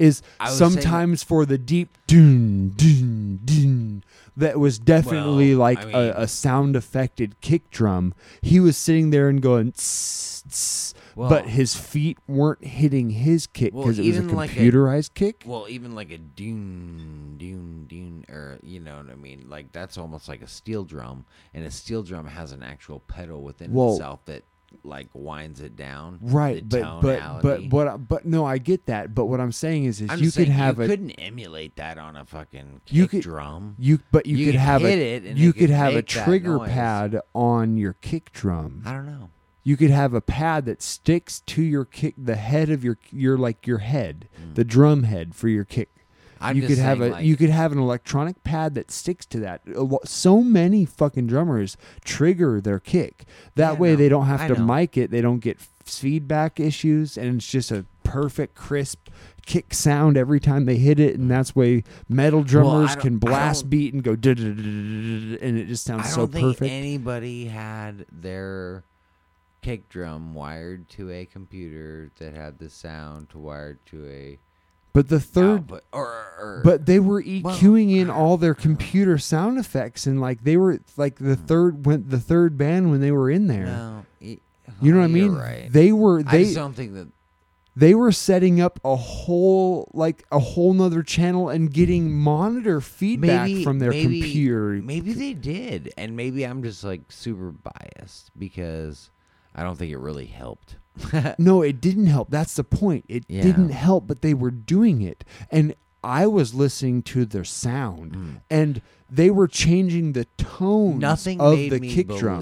Is sometimes for the deep dun dun dun that was definitely Well, like I mean- a, a sound affected kick drum. He was sitting there and going. Tss, tss, Well- but his feet weren't hitting his kick Well, because it was a even like a- computerized kick. Well, even like a dune, dune, dune, or you know what I mean. Like that's almost like a steel drum, and a steel drum has an actual pedal within Well- itself that like winds it down. Right, the but but but what? But no, I get that. But what I'm saying is, is I'm you could have you a couldn't emulate that on a fucking kick You could- drum. you, but you, you could could have hit a it and you could could have a trigger pad on your kick drum. I don't know. You could have a pad that sticks to your kick, the head of your your like your head, mm. the drum head for your kick. I'm you could have saying, a like- you could have an electronic pad that sticks to that. Uh, so many fucking drummers trigger their kick. That Yeah, way no, they don't have I to know. mic it. They don't get feedback issues, and it's just a perfect crisp kick sound every time they hit it. And that's way metal drummers don't- can blast beat and go, and it just sounds so perfect. anybody had their kick drum wired to a computer that had the sound to wired to a but the third output. Or, or But they were Well, EQing in all their computer sound effects, and like they were like the hmm. third when the third band when they were in there. no, y- You know what I uh, mean? Right. They were I just don't think that. they were setting up a whole like a whole nother channel and getting monitor feedback Maybe from their maybe, computer. Maybe they did, and maybe I'm just like super biased because I don't think it really helped. No, it didn't help. That's the point. It Yeah. didn't help, but they were doing it. And I was listening to their sound Mm. and they were changing the tone Nothing of the kick drum.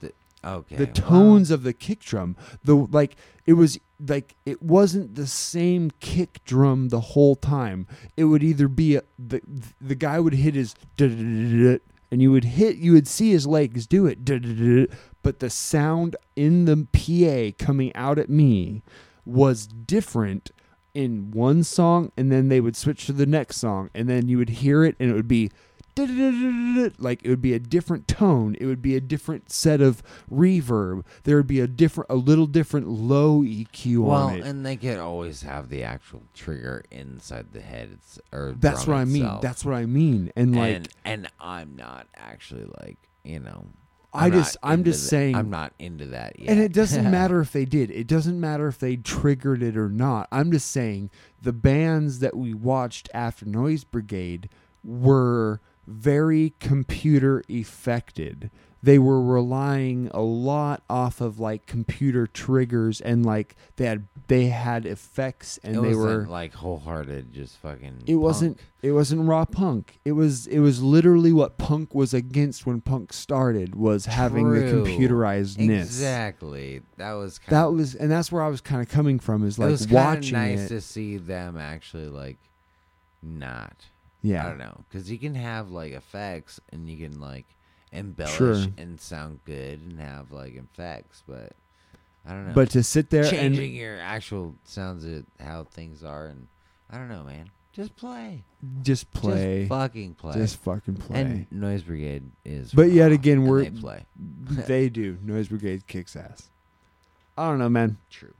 that. Okay, the well, tones of the kick drum the like it was like it wasn't the same kick drum the whole time it would either be a, the the guy would hit his and you would hit you would see his legs do it but the sound in the PA coming out at me was different in one song and then they would switch to the next song and then you would hear it and it would be like it would be a different tone it would be a different set of reverb there would be a different a little different low eq well, on it and they could always have the actual trigger inside the head. It's, or that's what i mean that's what i mean and like and, and I'm not actually like you know. I I'm just- I'm just the- saying- I'm not into that yet. And it doesn't matter if they did. It doesn't matter if they triggered it or not. I'm just saying the bands that we watched after Noise Brigade were very computer affected. They were relying a lot off of like computer triggers and like they had they had effects and it they wasn't were like wholehearted, just fucking. it wasn't it wasn't raw punk. It was it was literally what punk was against when punk started was having the computerizedness. Exactly. That was kind That was, and that's where I was kind of coming from. Is it like watching nice it. to see them actually like not. yeah, I don't know, because you can have like effects and you can like embellish Sure. and sound good and have like effects, but I don't know. but to sit there changing your actual sounds of how things are, and I don't know, man. Just play, just play, just fucking play, just fucking play. And Noise Brigade is, But yet raw, again, and we're- they play. they do. Noise Brigade kicks ass. I don't know, man. True.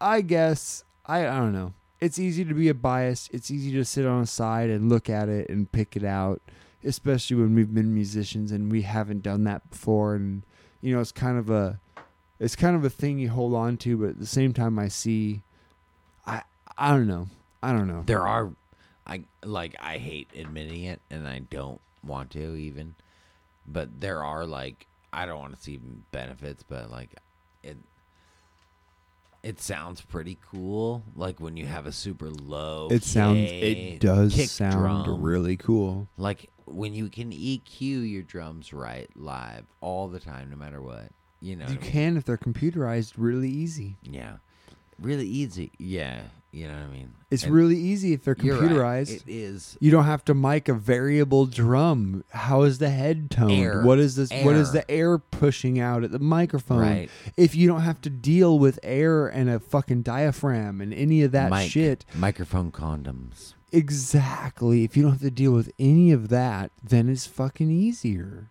I guess I I don't know. It's easy to be a bias. It's easy to sit on a side and look at it and pick it out, especially when we've been musicians and we haven't done that before. And you know, it's kind of a it's kind of a thing you hold on to, but at the same time, I see. I I don't know. I don't know. There are, I like I hate admitting it, and I don't want to even, but there are like I don't want to see benefits, but like it. It sounds pretty cool, like when you have a super low. It sounds. It does sound drum. really cool. like when you can EQ your drums right live all the time, no matter what. You know, You I mean? can if they're computerized, really easy. Yeah, really easy. Yeah, you know what I mean. It's And really easy if they're you're right, computerized. It is. You don't have to mic a variable drum. How is the head toned? Air. What is this? What is the air pushing out at the microphone? Right. If you don't have to deal with air and a fucking diaphragm and any of that Mic- shit, Microphone condoms. Exactly. If you don't have to deal with any of that, then it's fucking easier.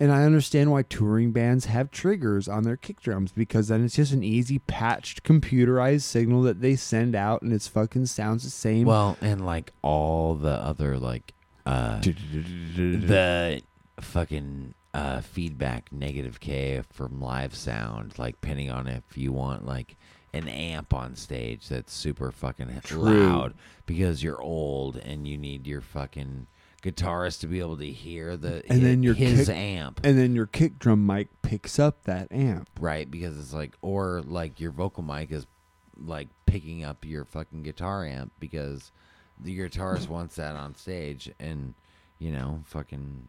And I understand why touring bands have triggers on their kick drums because then it's just an easy patched computerized signal that they send out and it's fucking sounds the same. Well, and like all the other like uh the fucking uh feedback negative K from live sound, like depending on if you want like an amp on stage that's super fucking True. loud because you're old and you need your fucking guitarist to be able to hear the And then your his kick- amp. and then your kick drum mic picks up that amp. Right, because it's like, or like your vocal mic is like picking up your fucking guitar amp because the guitarist wants that on stage, and you know, fucking,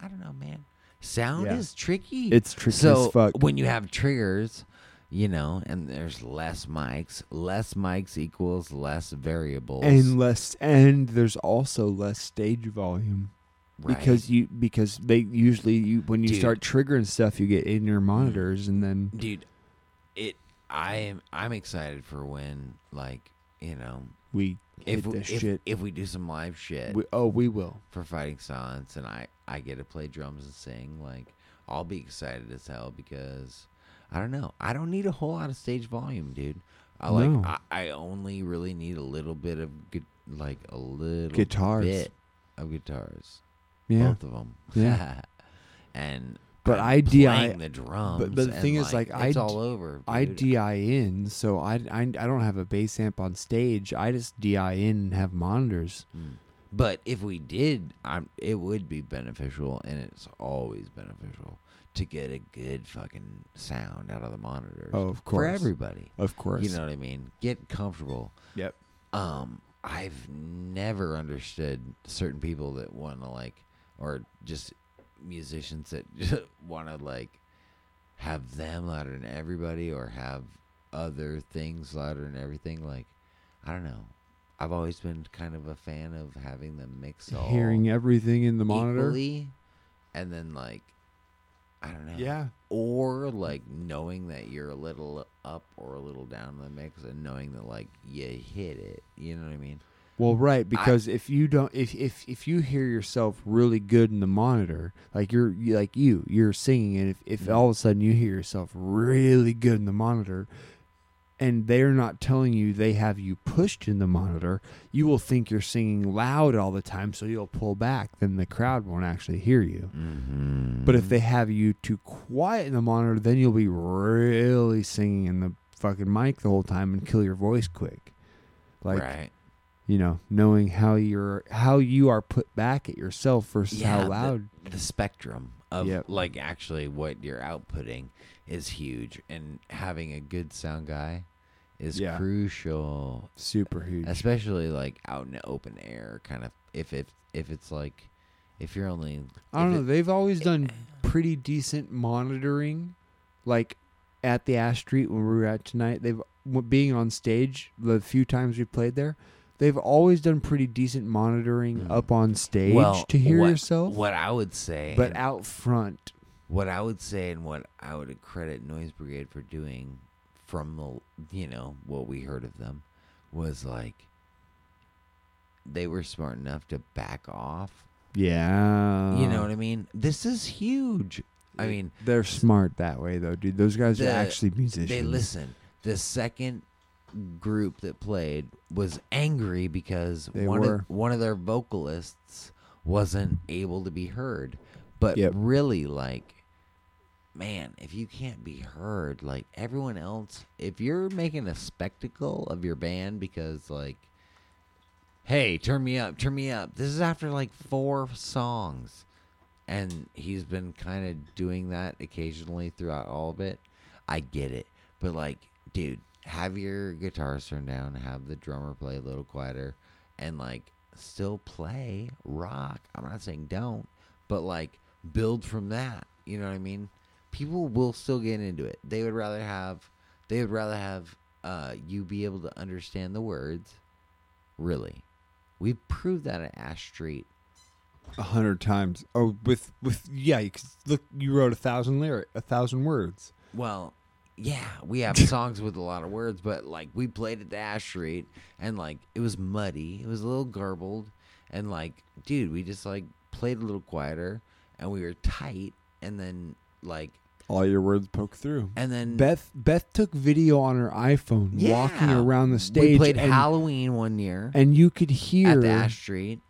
I don't know, man. Sound Yeah. is tricky. It's tricky so as fuck. when you have triggers, you know, and there's less mics, less mics equals less variables, and less and there's also less stage volume right? because you because they usually you when you Dude. start triggering stuff you get in your monitors and then dude, it. I am. I'm excited for when, like, you know, we if we, if, shit if we do some live shit we, oh we will for fighting silence and I I get to play drums and sing like I'll be excited as hell because I don't know I don't need a whole lot of stage volume dude I like No. I, I only really need a little bit of gu- like a little Guitars. bit of guitars yeah both of them Yeah. and But I'm I DI playing the drums but the and, thing is, like, I it's d- all over I. DI in so I, I I don't have a bass amp on stage I just DI in and have monitors Mm. But if we did, I'm, it would be beneficial, and it's always beneficial to get a good fucking sound out of the monitors. Oh, of course. for everybody. of course You know what I mean? Get comfortable. yep Um, I've never understood certain people that want to like, or just musicians that want to like have them louder than everybody, or have other things louder than everything. Like, I don't know. I've always been kind of a fan of having them mix all hearing everything in the monitor equally, and then like I don't know. Yeah. Or like knowing that you're a little up or a little down in the mix, and knowing that like you hit it. You know what I mean? Well, right, because if you don't, if if if you hear yourself really good in the monitor, like you're like you, you're singing, and if if mm-hmm. all of a sudden you hear yourself really good in the monitor, and they're not telling you they have you pushed in the monitor, you will think you're singing loud all the time, so you'll pull back. Then the crowd won't actually hear you. Mm-hmm. But if they have you too quiet in the monitor, then you'll be really singing in the fucking mic the whole time and kill your voice quick. Like right. you know, knowing how you're how you are put back at yourself versus Yeah, how the- loud. the spectrum of Yep. like actually what you're outputting is huge and having a good sound guy is Yeah. crucial Super huge. especially like out in the open air kind of if if if it's like if you're only I don't if know. it- They've always done pretty decent monitoring, like at the Ash Street when we were at tonight. They've w- being on stage the few times we played there. They've always done pretty decent monitoring Mm. up on stage well, to hear what, yourself, what i would say but and out front. What i would say and what i would credit noise brigade for doing from the you know what we heard of them was like they were smart enough to back off Yeah, You know what I mean? This is huge. I mean, they're smart that way though, dude. Those guys The- are actually musicians. they listen. The second group that played was angry because They one were. of one of their vocalists wasn't able to be heard. But Yep. really like man, if you can't be heard, like everyone else, if you're making a spectacle of your band because like hey, turn me up, turn me up. This is after like four songs. And he's been kind of doing that occasionally throughout all of it. I get it. But like, dude, have your guitars turned down, have the drummer play a little quieter, and like still play rock. I'm not saying don't, but like build from that. You know what I mean? People will still get into it. They would rather have they would rather have uh, you be able to understand the words. Really. We've proved that at Ash Street. a hundred times. Oh, with with yeah, you look, you wrote a thousand lyric, a thousand words. Well, yeah, we have songs with a lot of words, but like we played at the Ash Street and like it was muddy, it was a little garbled, and like, dude, we just like played a little quieter and we were tight, and then like, All your words poke through. and then Beth Beth took video on her iPhone yeah, walking around the stage. We played and, Halloween one year and you could hear at the Ash Street.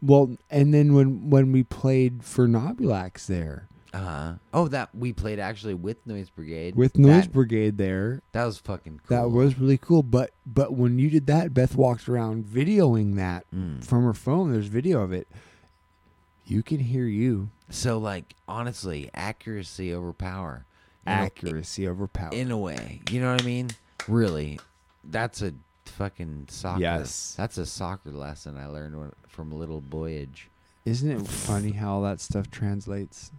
well, and then when when we played Phernobulax there Uh, huh. oh, that we played actually with Noise Brigade. with Noise that, Brigade there, that was fucking cool. that was really cool. But but when you did that, Beth walked around videoing that Mm. from her phone. There's video of it. You can hear you. So like honestly, accuracy over power. You know, Accuracy over power. in a way. You know what I mean? Really, that's a fucking soccer. Yes. that's a soccer lesson I learned when, from little boyage. Isn't it funny how all that stuff translates?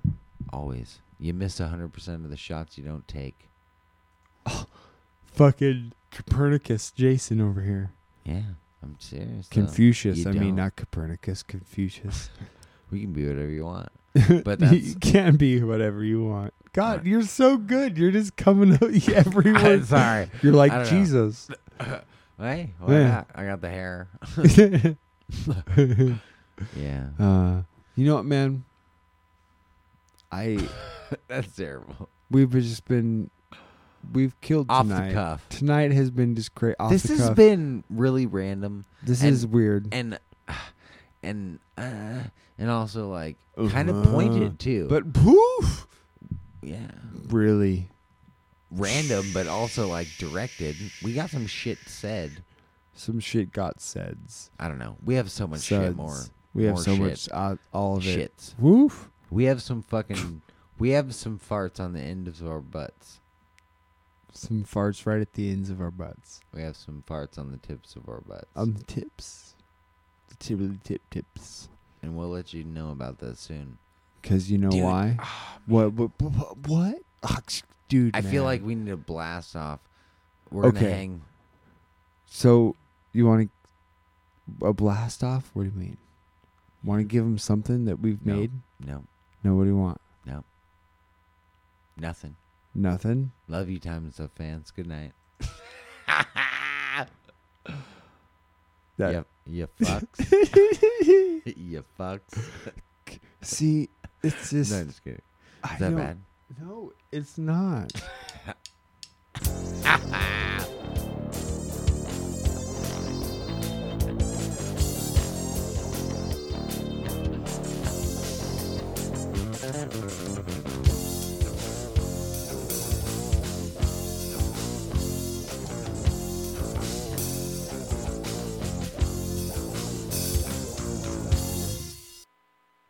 Always, you miss hundred percent of the shots you don't take. Oh, fucking Copernicus, Jason over here. Yeah, I'm serious. though. Confucius. you I mean, don't. not Copernicus. Confucius. We can be whatever you want. But you can be whatever you want. God, Right. you're so good. You're just coming out every sorry. You're like I don't know. Jesus. Hey, why Yeah. not? I got the hair. yeah, uh, you know what, man? I that's terrible. we've just been we've killed Off tonight. the cuff. Tonight has been just crazy. Off this has been really random. this and- is weird. and and uh, and also like kind of Uh-huh. pointed too. but poof, yeah, really. random, but also like directed. We got some shit said. Some shit got saids. I don't know. We have so much shit Suds. more. We have more so shit. much, uh, all of it. Shits. Woof. We have some fucking. we have some farts on the end of our butts. Some farts right at the ends of our butts. We have some farts on the tips of our butts. On the tips. Tippity tip tips. and we'll let you know about that soon. Because you know Dude, why? What? What? What? what? Ah, dude, I feel man. like we need to blast off. We're gonna Okay. hang. So, you want to a blast off? What do you mean? Want to give them something that we've No. made? No, No. What do you want? No. Nothing. Nothing. Love you, Time and Stuff fans. Good night. That you, you fucks. you fucks. See, it's just. No, I'm just kidding. Is I that bad? No, it's not.